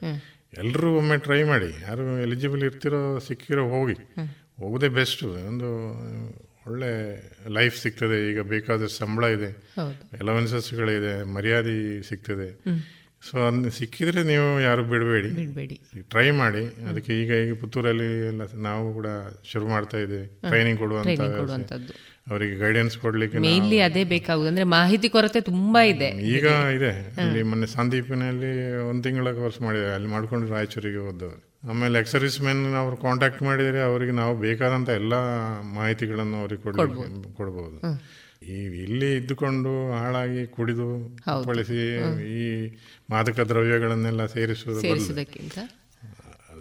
ಎಲ್ಲರೂ ಒಮ್ಮೆ ಟ್ರೈ ಮಾಡಿ. ಯಾರು ಎಲಿಜಿಬಲ್ ಇರ್ತಿರೋ ಸಿಕ್ಕಿರೋ ಹೋಗಿ. ಹೋಗೋದೇ ಬೆಸ್ಟ್ ಒಂದು ಒಳ್ಳೆ ಲೈಫ್ ಸಿಗ್ತದೆ. ಈಗ ಬೇಕಾದಷ್ಟು ಸಂಬಳ ಇದೆ. ಎಲವೆನ್ಸಸ್ಗಳಿದೆ ಮರ್ಯಾದೆ ಸಿಗ್ತದೆ. ಸೊ ಅದನ್ನ ಸಿಕ್ಕಿದ್ರೆ ನೀವು ಯಾರು ಬಿಡಬೇಡಿ. ಟ್ರೈ ಮಾಡಿ. ಅದಕ್ಕೆ ಈಗ ಈಗ ಪುತ್ತೂರಲ್ಲಿ ಎಲ್ಲ ನಾವು ಕೂಡ ಶುರು ಮಾಡ್ತಾ ಇದ್ದೇವೆ. ಟ್ರೈನಿಂಗ್ ಕೊಡುವಂತ ಅವರಿಗೆ ಗೈಡೆನ್ಸ್ ಕೊಡ್ಲಿಕ್ಕೆ ಮೇನ್ಲಿ ಅದೇ ಬೇಕಾಗುದು. ಅಂದ್ರೆ ಮಾಹಿತಿ ಕೊರತೆ ತುಂಬಾ ಇದೆ ಈಗ ಇದೆ. ಅಲ್ಲಿ ಮೊನ್ನೆ ಸಂದೀಪಿನಲ್ಲಿ ಒಂದು ತಿಂಗಳ ಕೋರ್ಸ್ ಮಾಡಿದ್ದಾರೆ. ಅಲ್ಲಿ ಮಾಡ್ಕೊಂಡು ರಾಯಚೂರಿಗೆ ಹೋದವರು. ಆಮೇಲೆ ಎಕ್ಸರ್ವಿಸ್ ಮೆನ್ ಅವ್ರು ಕಾಂಟ್ಯಾಕ್ಟ್ ಮಾಡಿದರೆ ಅವರಿಗೆ ನಾವು ಬೇಕಾದಂತ ಎಲ್ಲಾ ಮಾಹಿತಿಗಳನ್ನು ಅವ್ರಿಗೆ ಕೊಡ್ಲಿಕ್ಕೆ ಕೊಡ್ಬೋದು. ಈ ಇಲ್ಲಿ ಇದ್ದುಕೊಂಡು ಹಾಳಾಗಿ ಕುಡಿದು ಬಳಸಿ ಈ ಮಾದಕ ದ್ರವ್ಯಗಳನ್ನೆಲ್ಲ ಸೇರಿಸುವುದು ಸೇರಿಸುವುದಕ್ಕಿಂತ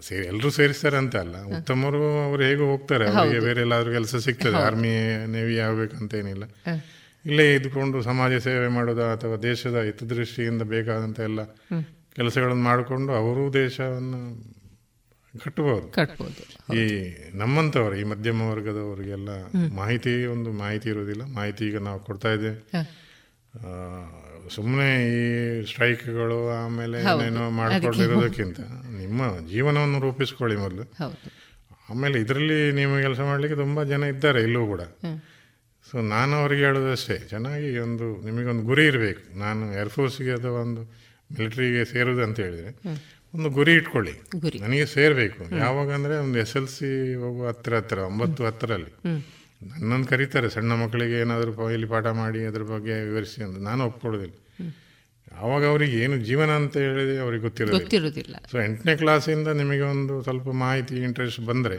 ಸೇರಿ ಎಲ್ಲರೂ ಸೇರಿಸ್ತಾರೆ ಅಂತ ಅಲ್ಲ ಉತ್ತಮರು ಅವರು ಹೇಗೆ ಹೋಗ್ತಾರೆ ಅವರಿಗೆ ಬೇರೆ ಎಲ್ಲಾದ್ರೂ ಕೆಲಸ ಸಿಗ್ತದೆ ಆರ್ಮಿ ನೇವಿ ಆಗ್ಬೇಕಂತ ಏನಿಲ್ಲ ಇಲ್ಲೇ ಇದ್ಕೊಂಡು ಸಮಾಜ ಸೇವೆ ಮಾಡೋದ ಅಥವಾ ದೇಶದ ಹಿತದೃಷ್ಟಿಯಿಂದ ಬೇಕಾದಂತ ಎಲ್ಲ ಕೆಲಸಗಳನ್ನು ಮಾಡಿಕೊಂಡು ಅವರು ದೇಶವನ್ನು ಕಟ್ಟಬಹುದು ಈ ನಮ್ಮಂತವರು ಈ ಮಧ್ಯಮ ವರ್ಗದವರಿಗೆಲ್ಲ ಮಾಹಿತಿ ಒಂದು ಮಾಹಿತಿ ಇರೋದಿಲ್ಲ ಮಾಹಿತಿ ಈಗ ನಾವು ಕೊಡ್ತಾ ಇದ್ದೇವೆ. ಸುಮ್ಮನೆ ಈ ಸ್ಟ್ರೈಕ್ಗಳು ಆಮೇಲೆ ಏನೇನೋ ಮಾಡ್ಕೊಂಡಿರೋದಕ್ಕಿಂತ ನಿಮ್ಮ ಜೀವನವನ್ನು ರೂಪಿಸ್ಕೊಳ್ಳಿ ಮೊದಲು. ಆಮೇಲೆ ಇದರಲ್ಲಿ ನೀವು ಕೆಲಸ ಮಾಡಲಿಕ್ಕೆ ತುಂಬ ಜನ ಇದ್ದಾರೆ ಇಲ್ಲೂ ಕೂಡ. ಸೊ ನಾನು ಅವ್ರಿಗೆ ಹೇಳೋದಷ್ಟೇ ಚೆನ್ನಾಗಿ ಒಂದು ನಿಮಗೊಂದು ಗುರಿ ಇರಬೇಕು. ನಾನು ಏರ್ಫೋರ್ಸ್ಗೆ ಅಥವಾ ಒಂದು ಮಿಲಿಟ್ರಿಗೆ ಸೇರೋದು ಅಂತ ಹೇಳಿದರೆ ಒಂದು ಗುರಿ ಇಟ್ಕೊಳ್ಳಿ. ನನಗೆ ಸೇರಬೇಕು. ಯಾವಾಗ ಅಂದರೆ ಒಂದು ಎಸ್ ಎಲ್ ಸಿ ಹೋಗುವ ಹತ್ತಿರ ಹತ್ತಿರ ಒಂಬತ್ತು ಹತ್ತರಲ್ಲಿ. ನನ್ನನ್ನು ಕರೀತಾರೆ. ಸಣ್ಣ ಮಕ್ಕಳಿಗೆ ಏನಾದರೂ ಇಲ್ಲಿ ಪಾಠ ಮಾಡಿ ಅದ್ರ ಬಗ್ಗೆ ವಿವರಿಸಿ ಅಂತ ನಾನು ಒಪ್ಕೊಳ್ಳೋದಿಲ್ಲ. ಆವಾಗ ಅವರಿಗೆ ಏನು ಜೀವನ ಅಂತ ಹೇಳಿದ್ರೆ ಅವ್ರಿಗೆ ಗೊತ್ತಿರೋದಿಲ್ಲ. ಸೊ ಎಂಟನೇ ಕ್ಲಾಸಿಂದ ನಿಮಗೆ ಒಂದು ಸ್ವಲ್ಪ ಮಾಹಿತಿ ಇಂಟ್ರೆಸ್ಟ್ ಬಂದರೆ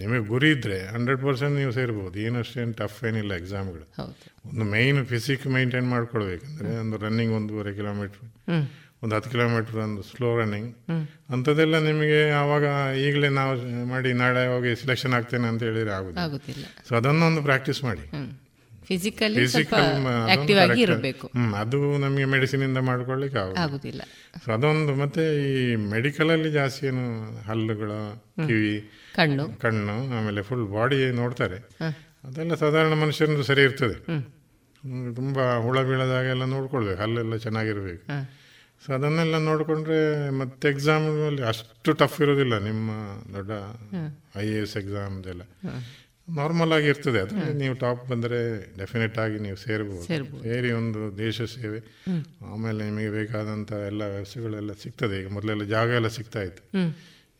ನಿಮಗೆ ಗುರಿ ಇದ್ದರೆ ಹಂಡ್ರೆಡ್ ಪರ್ಸೆಂಟ್ ನೀವು ಸೇರ್ಬೋದು. ಏನು ಅಷ್ಟೇನು ಟಫ್ ಏನಿಲ್ಲ ಎಕ್ಸಾಮ್ಗಳು ಒಂದು ಮೈನ್ ಫಿಸಿಕ್ ಮೈಂಟೈನ್ ಮಾಡ್ಕೊಳ್ಬೇಕಂದ್ರೆ ಒಂದು ರನ್ನಿಂಗ್ ಒಂದೂವರೆ ಕಿಲೋಮೀಟ್ರ್ ಒಂದು ಹತ್ತು ಕಿಲೋಮೀಟರ್ ಒಂದು ಸ್ಲೋ ರನ್ನಿಂಗ್ ಅಂಥದ್ದೆಲ್ಲ ನಿಮಗೆ ಆವಾಗ ಈಗಲೇ ನಾವು ಮಾಡಿ ನಾಳೆ ಹೋಗಿ ಸೆಲೆಕ್ಷನ್ ಆಗ್ತೇನೆ ಅಂತ ಹೇಳಿದ್ರೆ ಆಗುದಿಲ್ಲ. ಸೊ ಅದನ್ನೊಂದು ಪ್ರಾಕ್ಟೀಸ್ ಮಾಡಿ. ಫಿಸಿಕಲ್ ಆಕ್ಟಿವ್ ಆಗಿ ಇರಬೇಕು. ಅದು ನಮಗೆ ಮೆಡಿಸಿನ್ ಇಂದ ಮಾಡ್ಕೊಳ್ಳಿಕ್ಕೆ ಆಗುದಿಲ್ಲ. ಸೊ ಅದೊಂದು ಮತ್ತೆ ಈ ಮೆಡಿಕಲ್ ಅಲ್ಲಿ ಜಾಸ್ತಿ ಏನು ಹಲ್ಲುಗಳು ಕಿವಿ ಕಣ್ಣು. ಕಣ್ಣು ಆಮೇಲೆ ಫುಲ್ ಬಾಡಿ ನೋಡ್ತಾರೆ. ಅದೆಲ್ಲ ಸಾಧಾರಣ ಮನುಷ್ಯನದು ಸರಿ ಇರ್ತದೆ. ತುಂಬಾ ಹುಳ ಬೀಳದಾಗೆಲ್ಲ ನೋಡ್ಕೊಳ್ಬೇಕು. ಹಲ್ಲೆಲ್ಲ ಚೆನ್ನಾಗಿರ್ಬೇಕು. ಸೊ ಅದನ್ನೆಲ್ಲ ನೋಡಿಕೊಂಡ್ರೆ ಮತ್ತೆ ಎಕ್ಸಾಮಲ್ಲಿ ಅಷ್ಟು ಟಫ್ ಇರೋದಿಲ್ಲ ನಿಮ್ಮ ದೊಡ್ಡ ಐ ಎ ಎಸ್ ಎಕ್ಸಾಮ್ದೆಲ್ಲ ನಾರ್ಮಲ್ ಆಗಿ ಇರ್ತದೆ. ಅದು ನೀವು ಟಾಪ್ ಬಂದರೆ ಡೆಫಿನೆಟ್ ಆಗಿ ನೀವು ಸೇರ್ಬೋದು. ಸೇರಿ ಒಂದು ದೇಶ ಸೇವೆ. ಆಮೇಲೆ ನಿಮಗೆ ಬೇಕಾದಂಥ ಎಲ್ಲ ವ್ಯವಸ್ಥೆಗಳೆಲ್ಲ ಸಿಗ್ತದೆ. ಈಗ ಮೊದಲೆಲ್ಲ ಜಾಗ ಎಲ್ಲ ಸಿಗ್ತಾ ಇತ್ತು.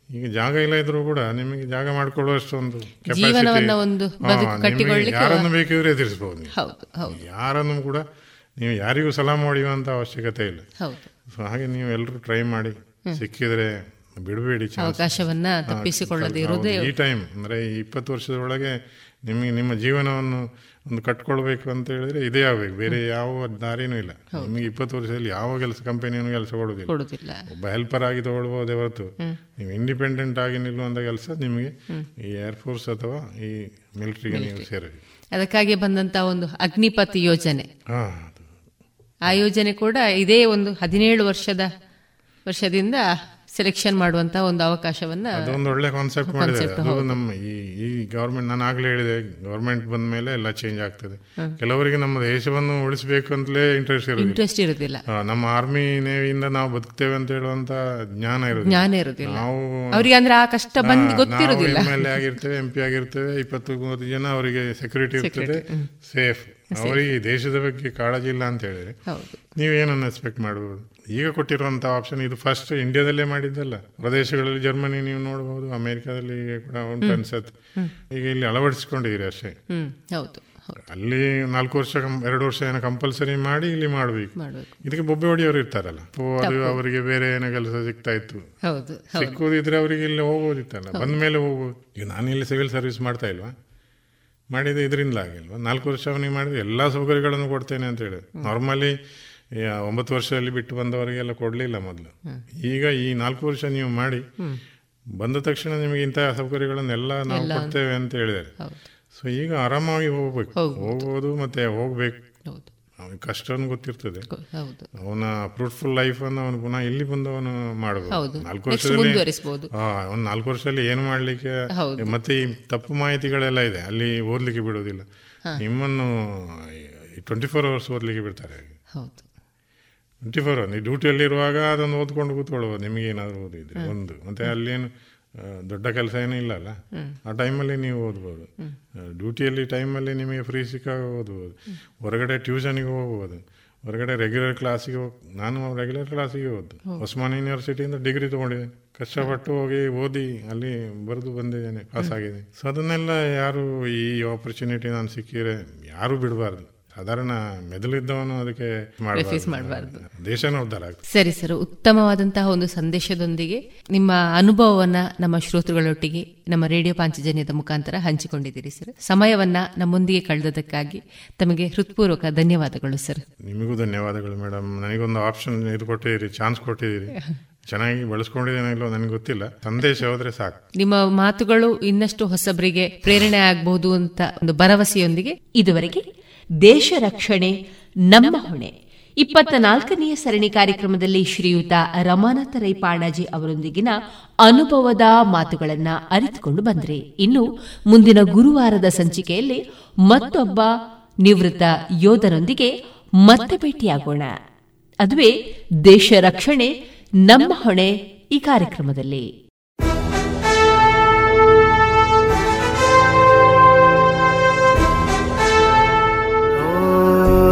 ಈಗ ಜಾಗ ಇಲ್ಲ ಇದ್ರೂ ಕೂಡ ನಿಮಗೆ ಜಾಗ ಮಾಡಿಕೊಳ್ಳುವಷ್ಟು ಒಂದು ಯಾರನ್ನು ಬೇಕಿದ್ರೆ ಎದುರಿಸಬಹುದು ಯಾರನ್ನು ಕೂಡ ನೀವು ಯಾರಿಗೂ ಸಲಾಮ್ ಹೊಡೆಯುವಂತ ಅವಶ್ಯಕತೆ ಇಲ್ಲ. ಸೊ ಹಾಗೆ ನೀವು ಎಲ್ಲರೂ ಟ್ರೈ ಮಾಡಿ ಸಿಕ್ಕಿದ್ರೆ ಬಿಡಬೇಡಿ ಅವಕಾಶವನ್ನ ತಪ್ಪಿಸಿಕೊಳ್ಳದೆ ಇರೋದೇ ಈ ಟೈಮ್ ಅಂದ್ರೆ ಈ ಇಪ್ಪತ್ತು ವರ್ಷದೊಳಗೆ ನಿಮಗೆ ನಿಮ್ಮ ಜೀವನವನ್ನು ಒಂದು ಕಟ್ಕೊಳ್ಬೇಕು ಅಂತ ಹೇಳಿದ್ರೆ ಇದೇ ಆಗ್ಬೇಕು. ಬೇರೆ ಯಾವ ದಾರಿನೂ ಇಲ್ಲ. ನಿಮಗೆ ಇಪ್ಪತ್ತು ವರ್ಷದಲ್ಲಿ ಯಾವ ಕೆಲಸ ಕಂಪನಿಯನ್ನು ಕೆಲಸ ಕೊಡುದಿಲ್ಲ ಒಬ್ಬ ಹೆಲ್ಪರ್ ಆಗಿ ತಗೊಳ್ಬಹುದೇ ಹೊರತು. ನೀವು ಇಂಡಿಪೆಂಡೆಂಟ್ ಆಗಿ ನಿಲ್ಲುವಂತ ಕೆಲಸ ನಿಮಗೆ ಈ ಏರ್ಫೋರ್ಸ್ ಅಥವಾ ಈ ಮಿಲಿಟರಿಗೆ ನೀವು ಸೇರಬೇಕು. ಅದಕ್ಕಾಗಿ ಬಂದಂತ ಒಂದು ಅಗ್ನಿಪಥ್ ಯೋಜನೆ. ಆ ಯೋಜನೆ ಕೂಡ ಇದೇ ಒಂದು ಹದಿನೇಳು ವರ್ಷದ ವರ್ಷದಿಂದ ಸೆಲೆಕ್ಷನ್ ಮಾಡುವಂತ ಒಂದು ಅವಕಾಶವನ್ನ ಅದೊಂದು ಒಳ್ಳೆ ಕಾನ್ಸೆಪ್ಟ್ ಅದು ನಮ್ಮ ಈ ಈ ಗವರ್ಮೆಂಟ್ ನಾನು ಆಗ್ಲೇ ಹೇಳಿದೆ ಗವರ್ಮೆಂಟ್ ಬಂದ ಮೇಲೆ ಎಲ್ಲ ಚೇಂಜ್ ಆಗ್ತದೆ. ಕೆಲವರಿಗೆ ನಮ್ಮ ದೇಶವನ್ನು ಉಳಿಸಬೇಕು ಅಂತಲೇ ಇಂಟ್ರೆಸ್ಟ್ ಇರೋದಿಲ್ಲ. ಇಂಟ್ರೆಸ್ಟ್ ಇರೋದಿಲ್ಲ. ನಮ್ಮ ಆರ್ಮಿ ನೇವಿಯಿಂದ ನಾವು ಬದುಕ್ತೇವೆ ಅಂತ ಹೇಳುವಂತ ಜ್ಞಾನ ಇರೋದಿಲ್ಲ. ಜ್ಞಾನ ಇರೋದಿಲ್ಲ. ನಾವು ಅವರಿಗೆ ಅಂದ್ರೆ ಆ ಕಷ್ಟ ಬಂದು ಗೊತ್ತಿರೋದಿಲ್ಲ. ಎಂ ಎಲ್ ಎ ಆಗಿರ್ತೇವೆ ಎಂ ಪಿ ಆಗಿರ್ತೇವೆ ಇಪ್ಪತ್ತು ಮೂವತ್ತು ಜನ ಅವರಿಗೆ ಸೆಕ್ಯೂರಿಟಿ ಇರ್ತದೆ ಸೇಫ್ ಅವರಿಗೆ ದೇಶದ ಬಗ್ಗೆ ಕಾಳಜಿ ಇಲ್ಲ ಅಂತ ಹೇಳಿದ್ರೆ ನೀವೇನನ್ನು ಎಕ್ಸ್ಪೆಕ್ಟ್ ಮಾಡಬಹುದು ಈಗ ಕೊಟ್ಟಿರುವಂತಹ ಆಪ್ಷನ್ ಇದು ಫಸ್ಟ್ ಇಂಡಿಯಾದಲ್ಲೇ ಮಾಡಿದ್ದಲ್ಲ. ಪ್ರದೇಶಗಳಲ್ಲಿ ಜರ್ಮನಿ ನೀವು ನೋಡಬಹುದು ಅಮೆರಿಕಾದಲ್ಲಿ ಕೂಡ ಉಂಟು ಅನ್ಸತ್ತೆ. ಈಗ ಇಲ್ಲಿ ಅಳವಡಿಸಿಕೊಂಡಿದ್ದೀರಿ ಅಷ್ಟೇ. ಅಲ್ಲಿ ನಾಲ್ಕು ವರ್ಷ ಎರಡು ವರ್ಷ ಏನೋ ಕಂಪಲ್ಸರಿ ಮಾಡಿ ಇಲ್ಲಿ ಮಾಡಬೇಕು. ಇದಕ್ಕೆ ಬೊಬ್ಬೆ ಹೊಡಿಯವರು ಇರ್ತಾರಲ್ಲ. ಅದು ಅವರಿಗೆ ಬೇರೆ ಏನೋ ಕೆಲಸ ಸಿಗ್ತಾ ಇತ್ತು. ಸಿಕ್ಕುದಿದ್ರೆ ಅವರಿಗೆ ಇಲ್ಲಿ ಹೋಗೋದಿತ್ತಲ್ಲ. ಬಂದ ಮೇಲೆ ಹೋಗ್ಬೋದು ಈಗ ನಾನು ಇಲ್ಲಿ ಸಿವಿಲ್ ಸರ್ವಿಸ್ ಮಾಡ್ತಾ ಇಲ್ವಾ? ಮಾಡಿದ ಇದರಿಂದ ಆಗಿಲ್ವಾ? ನಾಲ್ಕು ವರ್ಷ ಅವನಿಗೆ ಮಾಡಿದ್ರೆ ಎಲ್ಲ ಸೌಕರ್ಯಗಳನ್ನು ಕೊಡ್ತೇನೆ ಅಂತ ಹೇಳಿ ನಾರ್ಮಲಿ ಒಂಬತ್ತು ವರ್ಷದಲ್ಲಿ ಬಿಟ್ಟು ಬಂದವರಿಗೆಲ್ಲ ಕೊಡಲಿಲ್ಲ ಮೊದಲು. ಈಗ ಈ ನಾಲ್ಕು ವರ್ಷ ನೀವು ಮಾಡಿ ಬಂದ ತಕ್ಷಣ ನಿಮಗೆ ಇಂತಹ ಸೌಕರ್ಯಗಳನ್ನೆಲ್ಲ ನಾವು ಕೊಡ್ತೇವೆ ಅಂತ ಹೇಳಿದ್ದಾರೆ. ಸೊ ಈಗ ಆರಾಮಾಗಿ ಹೋಗ್ಬೇಕು. ಹೋಗ್ಬೋದು. ಮತ್ತೆ ಹೋಗ್ಬೇಕು. ಅವನಿಗೆ ಕಷ್ಟ ಗೊತ್ತಿರ್ತದೆ. ಅವನ ಫ್ರೂಟ್ಫುಲ್ ಲೈಫ್ ಅನ್ನು ಅವನು ಪುನಃ ಇಲ್ಲಿ ಬಂದು ಅವನು ಮಾಡಬಹುದು ನಾಲ್ಕು ವರ್ಷದಲ್ಲಿ ಅವ್ನು ನಾಲ್ಕು ವರ್ಷದಲ್ಲಿ ಏನು ಮಾಡ್ಲಿಕ್ಕೆ ಮತ್ತೆ ಈ ತಪ್ಪು ಮಾಹಿತಿಗಳೆಲ್ಲ ಇದೆ. ಅಲ್ಲಿ ಓದ್ಲಿಕ್ಕೆ ಬಿಡೋದಿಲ್ಲ ನಿಮ್ಮನ್ನು ಟ್ವೆಂಟಿ ಫೋರ್ ಅವರ್ಸ್ ಓದ್ಲಿಕ್ಕೆ ಬಿಡ್ತಾರೆ ಟ್ವೆಂಟಿ ಫೋರ್ ಅವರ್ ನೀವು ಡ್ಯೂಟಿಯಲ್ಲಿ ಇರುವಾಗ ಅದನ್ನು ಓದ್ಕೊಂಡು ಕೂತ್ಕೊಳ್ಬೋದು ನಿಮಗೆ ಏನಾದರೂ ಓದಿದ್ರೆ ಒಂದು. ಮತ್ತೆ ಅಲ್ಲೇನು ದೊಡ್ಡ ಕೆಲಸ ಏನೂ ಇಲ್ಲ ಅಲ್ಲ ಆ ಟೈಮಲ್ಲಿ ನೀವು ಓದ್ಬೋದು. ಡ್ಯೂಟಿಯಲ್ಲಿ ಟೈಮಲ್ಲಿ ನಿಮಗೆ ಫ್ರೀ ಸಿಕ್ಕಾಗ ಓದ್ಬೋದು. ಹೊರಗಡೆ ಟ್ಯೂಷನಿಗೆ ಹೋಗ್ಬೋದು. ಹೊರಗಡೆ ರೆಗ್ಯುಲರ್ ಕ್ಲಾಸಿಗೆ ಹೋಗಿ ನಾನು ರೆಗ್ಯುಲರ್ ಕ್ಲಾಸಿಗೆ ಓದ್ದು. ಉಸ್ಮಾನ್ ಯೂನಿವರ್ಸಿಟಿಯಿಂದ ಡಿಗ್ರಿ ತೊಗೊಂಡಿದ್ದೀನಿ. ಕಷ್ಟಪಟ್ಟು ಹೋಗಿ ಓದಿ ಅಲ್ಲಿ ಬರೆದು ಬಂದಿದ್ದೇನೆ ಪಾಸ್ ಆಗಿದ್ದೀನಿ. ಸೊ ಅದನ್ನೆಲ್ಲ ಯಾರು ಈ ಆಪರ್ಚುನಿಟಿ ನಾನು ಸಿಕ್ಕಿದ್ರೆ ಯಾರೂ ಬಿಡಬಾರ್ದು. ಸಾಧಾರಣ ಮೆದುಳಿದ್ದವನು ಅದಕ್ಕೆ ಮಾಡಬಾರ್ದು. ದೇಶನ ಉದ್ಧಾರ ಆಗ್ತದೆ. ಸರಿ ಸರ್ ಉತ್ತಮವಾದಂತಹ ಒಂದು ಸಂದೇಶದೊಂದಿಗೆ ನಿಮ್ಮ ಅನುಭವವನ್ನ ನಮ್ಮ ಶ್ರೋತೃಗಳೊಟ್ಟಿಗೆ ನಮ್ಮ ರೇಡಿಯೋ ಪಾಂಚಜನ್ಯದ ಮುಖಾಂತರ ಹಂಚಿಕೊಂಡಿದ್ದೀರಿ ಸರ್. ಸಮಯವನ್ನ ನಮ್ಮೊಂದಿಗೆ ಕಳೆದದಕ್ಕಾಗಿ ತಮಗೆ ಹೃತ್ಪೂರ್ವಕ ಧನ್ಯವಾದಗಳು ಸರ್. ನಿಮಗೂ ಧನ್ಯವಾದಗಳು ಮೇಡಮ್. ನನಗೊಂದು ಆಪ್ಷನ್ ಇದು ಕೊಟ್ಟಿದ್ದೀರಿ ಚಾನ್ಸ್ ಕೊಟ್ಟಿದ್ದೀರಿ. ಚೆನ್ನಾಗಿ ಬಳಸ್ಕೊಂಡಿದ್ದೇನೆ ಇಲ್ಲೋ ನನಗೆ ಗೊತ್ತಿಲ್ಲ. ಸಂದೇಶ ಹೋದ್ರೆ ಸಾಕು. ನಿಮ್ಮ ಮಾತುಗಳು ಇನ್ನಷ್ಟು ಹೊಸಬರಿಗೆ ಪ್ರೇರಣೆ ಆಗಬಹುದು ಅಂತ ಒಂದು ಭರವಸೆಯೊಂದಿಗೆ ಇದುವರೆಗೆ ದೇಶ ರಕ್ಷಣೆ ನಮ್ಮ ಹೊಣೆ. ಇಪ್ಪತ್ತ ನಾಲ್ಕನೆಯ ಸರಣಿ ಕಾರ್ಯಕ್ರಮದಲ್ಲಿ ಶ್ರೀಯುತ ರಮಾನಾಥ ರೈ ಪಾಣಾಜಿ ಅವರೊಂದಿಗಿನ ಅನುಭವದ ಮಾತುಗಳನ್ನು ಅರಿತುಕೊಂಡು ಬಂದ್ರಿ. ಇನ್ನು ಮುಂದಿನ ಗುರುವಾರದ ಸಂಚಿಕೆಯಲ್ಲಿ ಮತ್ತೊಬ್ಬ ನಿವೃತ್ತ ಯೋಧರೊಂದಿಗೆ ಮತ್ತೆ ಭೇಟಿಯಾಗೋಣ. ಅದುವೇ ದೇಶ ರಕ್ಷಣೆ ನಮ್ಮ ಹೊಣೆ ಈ ಕಾರ್ಯಕ್ರಮದಲ್ಲಿ.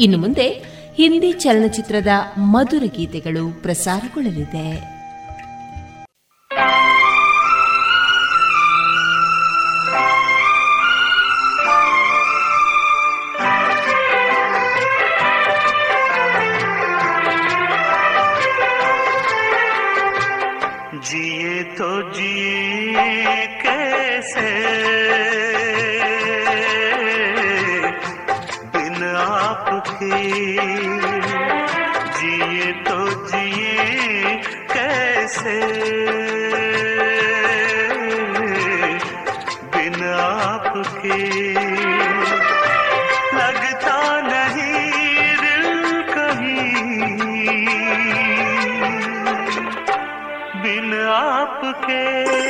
ಇನ್ನು ಮುಂದೆ ಹಿಂದಿ ಚಲನಚಿತ್ರದ ಮಧುರ ಗೀತೆಗಳು ಪ್ರಸಾರಗೊಳ್ಳಲಿದೆ. कैसे बिन आपके। लगता नहीं दिल कहीं। बिन आपके।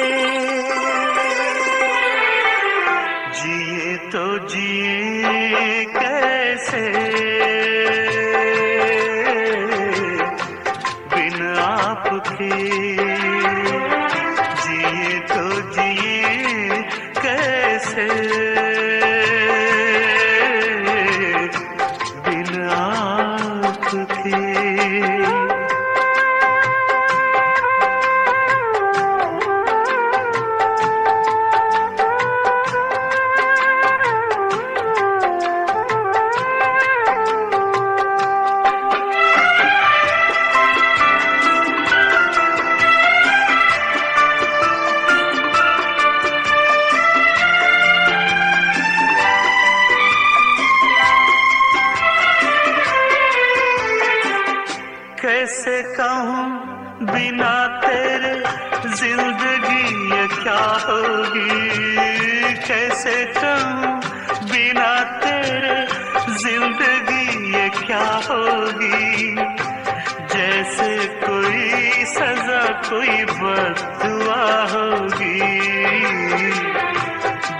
कोई बदुआ होगी।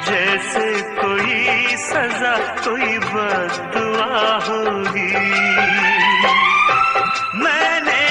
जैसे कोई सजा कोई बदुआ होगी। मैंने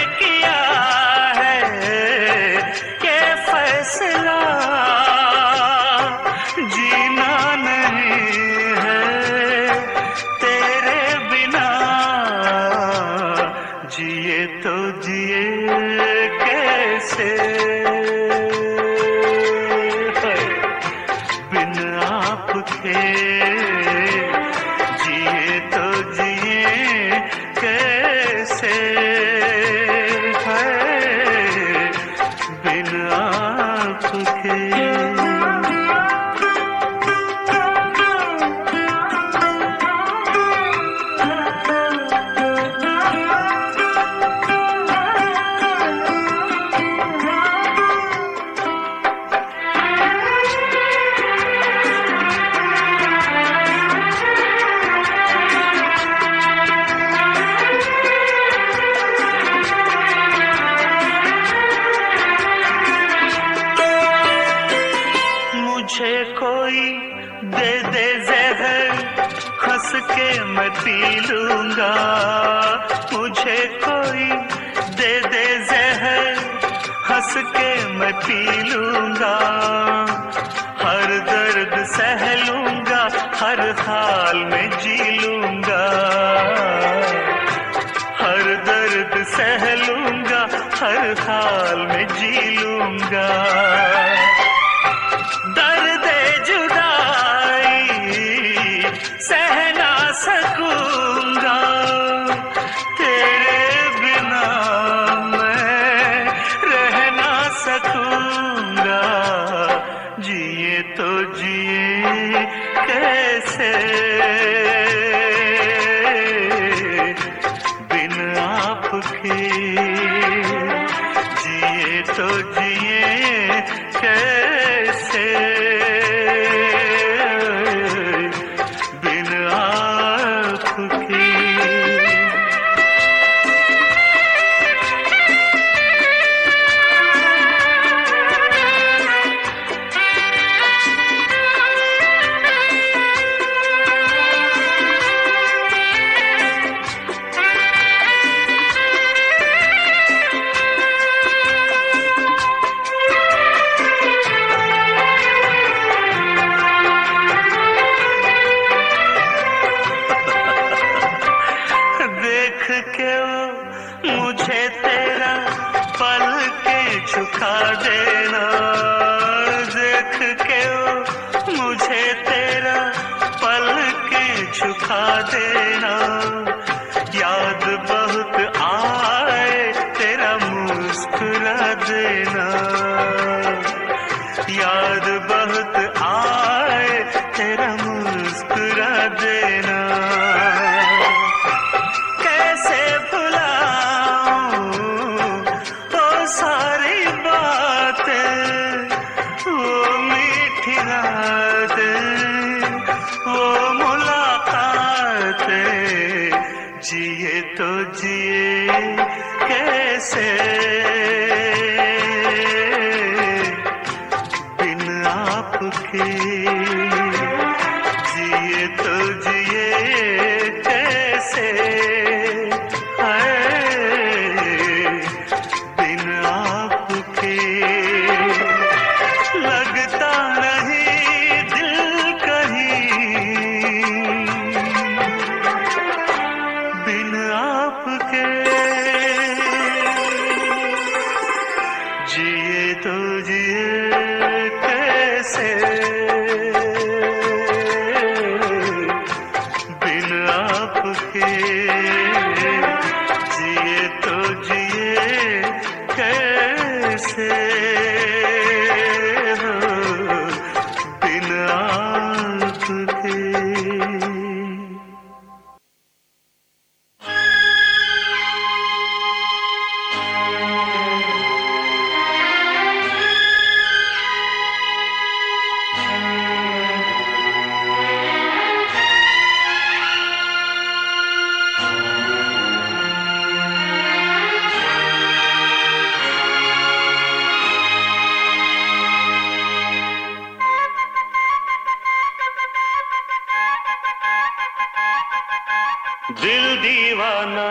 दिल दीवाना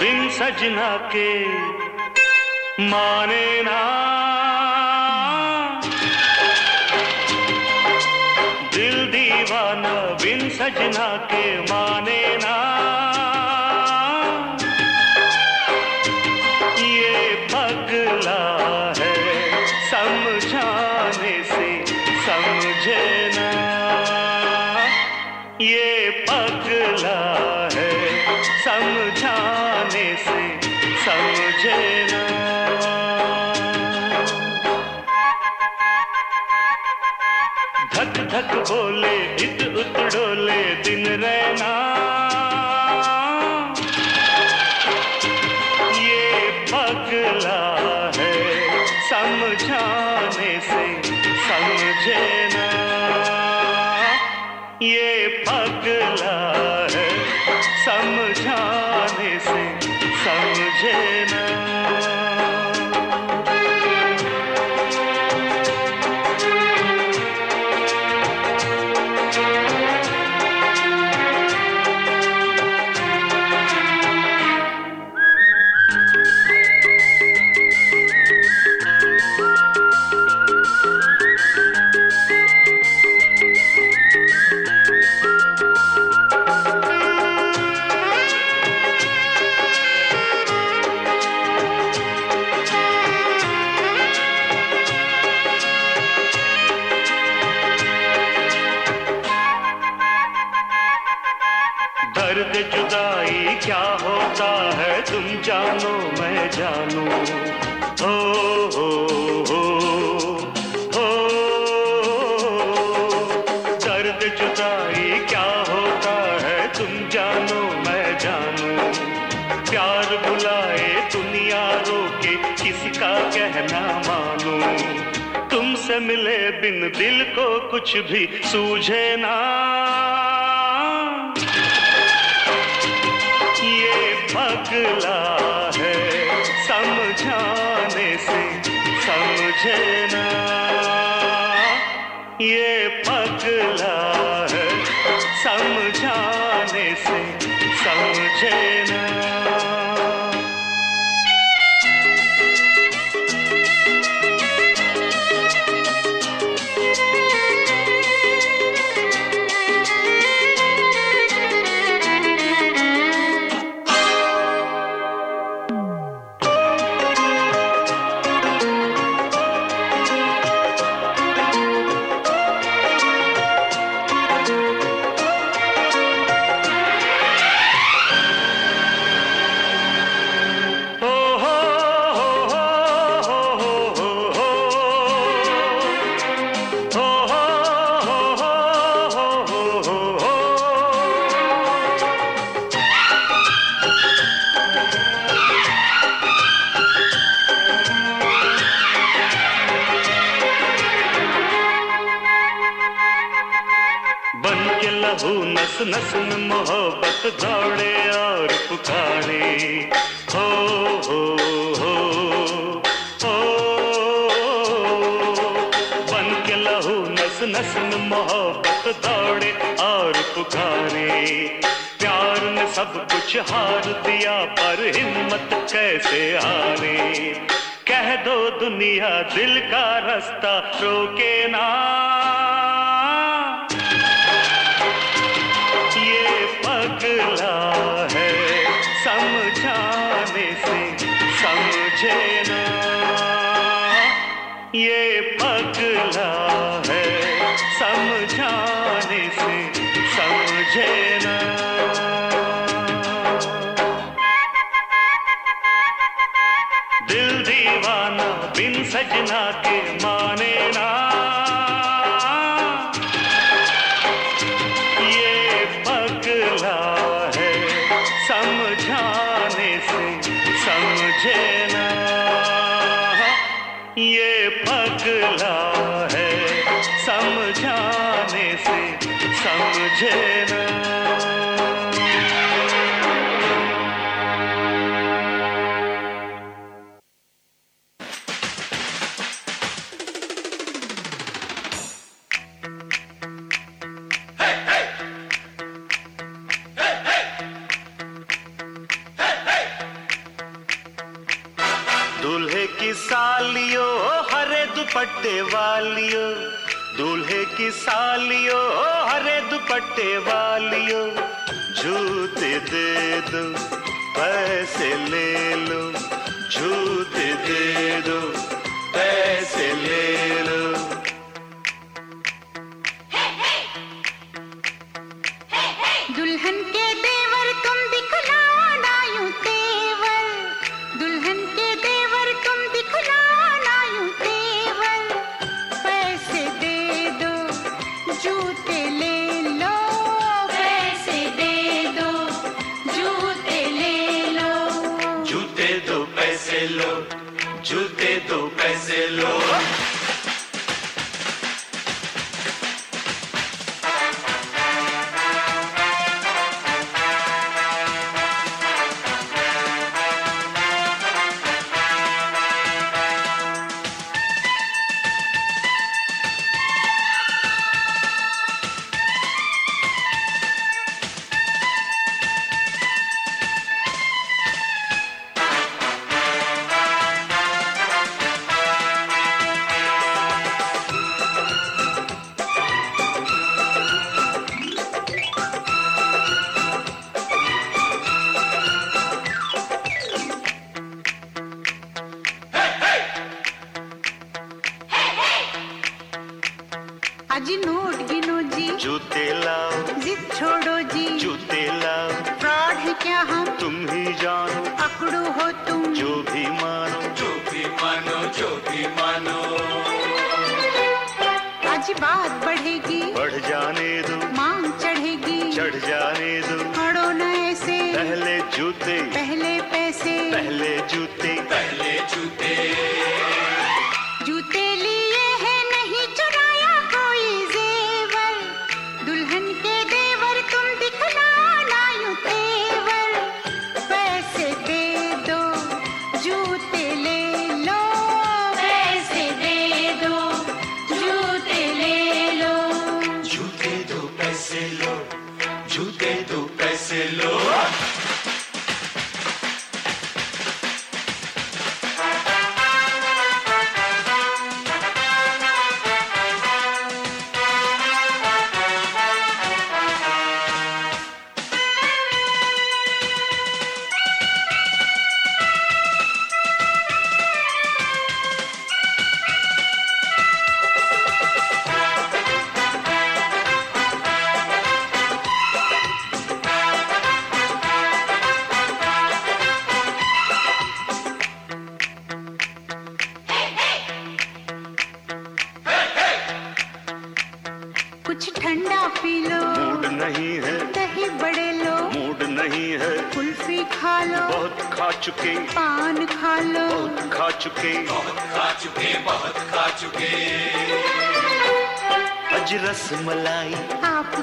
बिन सजना के माने ना। दिल दीवाना बिन सजना के माने ना। धक बोले इत उत डोले दिन रहना। ये पगला है समझाने से समझे ना ये पगला है समझाने से समझे ना दिल को कुछ भी सूझे ना। ये पगला है समझाने से, समझे ना। ये पगला है समझाने से, समझे सजना के मा।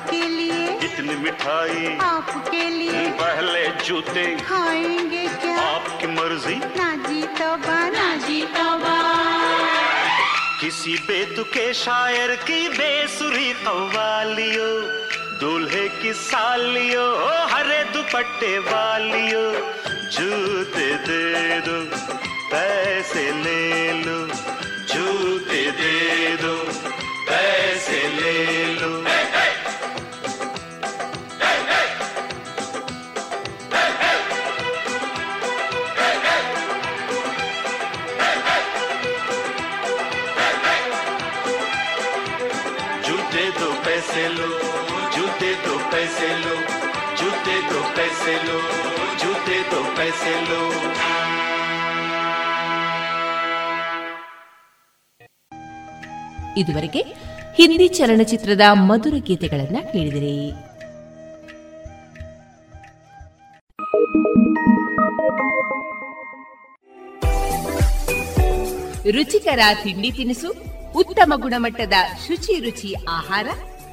आपके लिए इतनी मिठाई? आपके लिए पहले जूते। खाएँगे क्या? आपकी मर्ज़ी। ना जी तौबा ना जी तौबा किसी बेतुके शायर की बेसुरी कव्वालियो दूल्हे की सालियो हरे दुपट्टे वालियो। जूते दे दो पैसे ले लो। जूते दे दो पैसे ले लो। लो जूते दो पैसे लो जूते दो पैसे लो जूते दो पैसे लो ಇದುವರೆಗೆ ಹಿಂದಿ ಚಲನಚಿತ್ರದ ಮಧುರ ಗೀತೆಗಳನ್ನ ಕೇಳಿದಿರಿ ರುಚಿಕರ ತಿಂಡಿ ತಿನಿಸು ಉತ್ತಮ ಗುಣಮಟ್ಟದ ಶುಚಿ ರುಚಿ ಆಹಾರ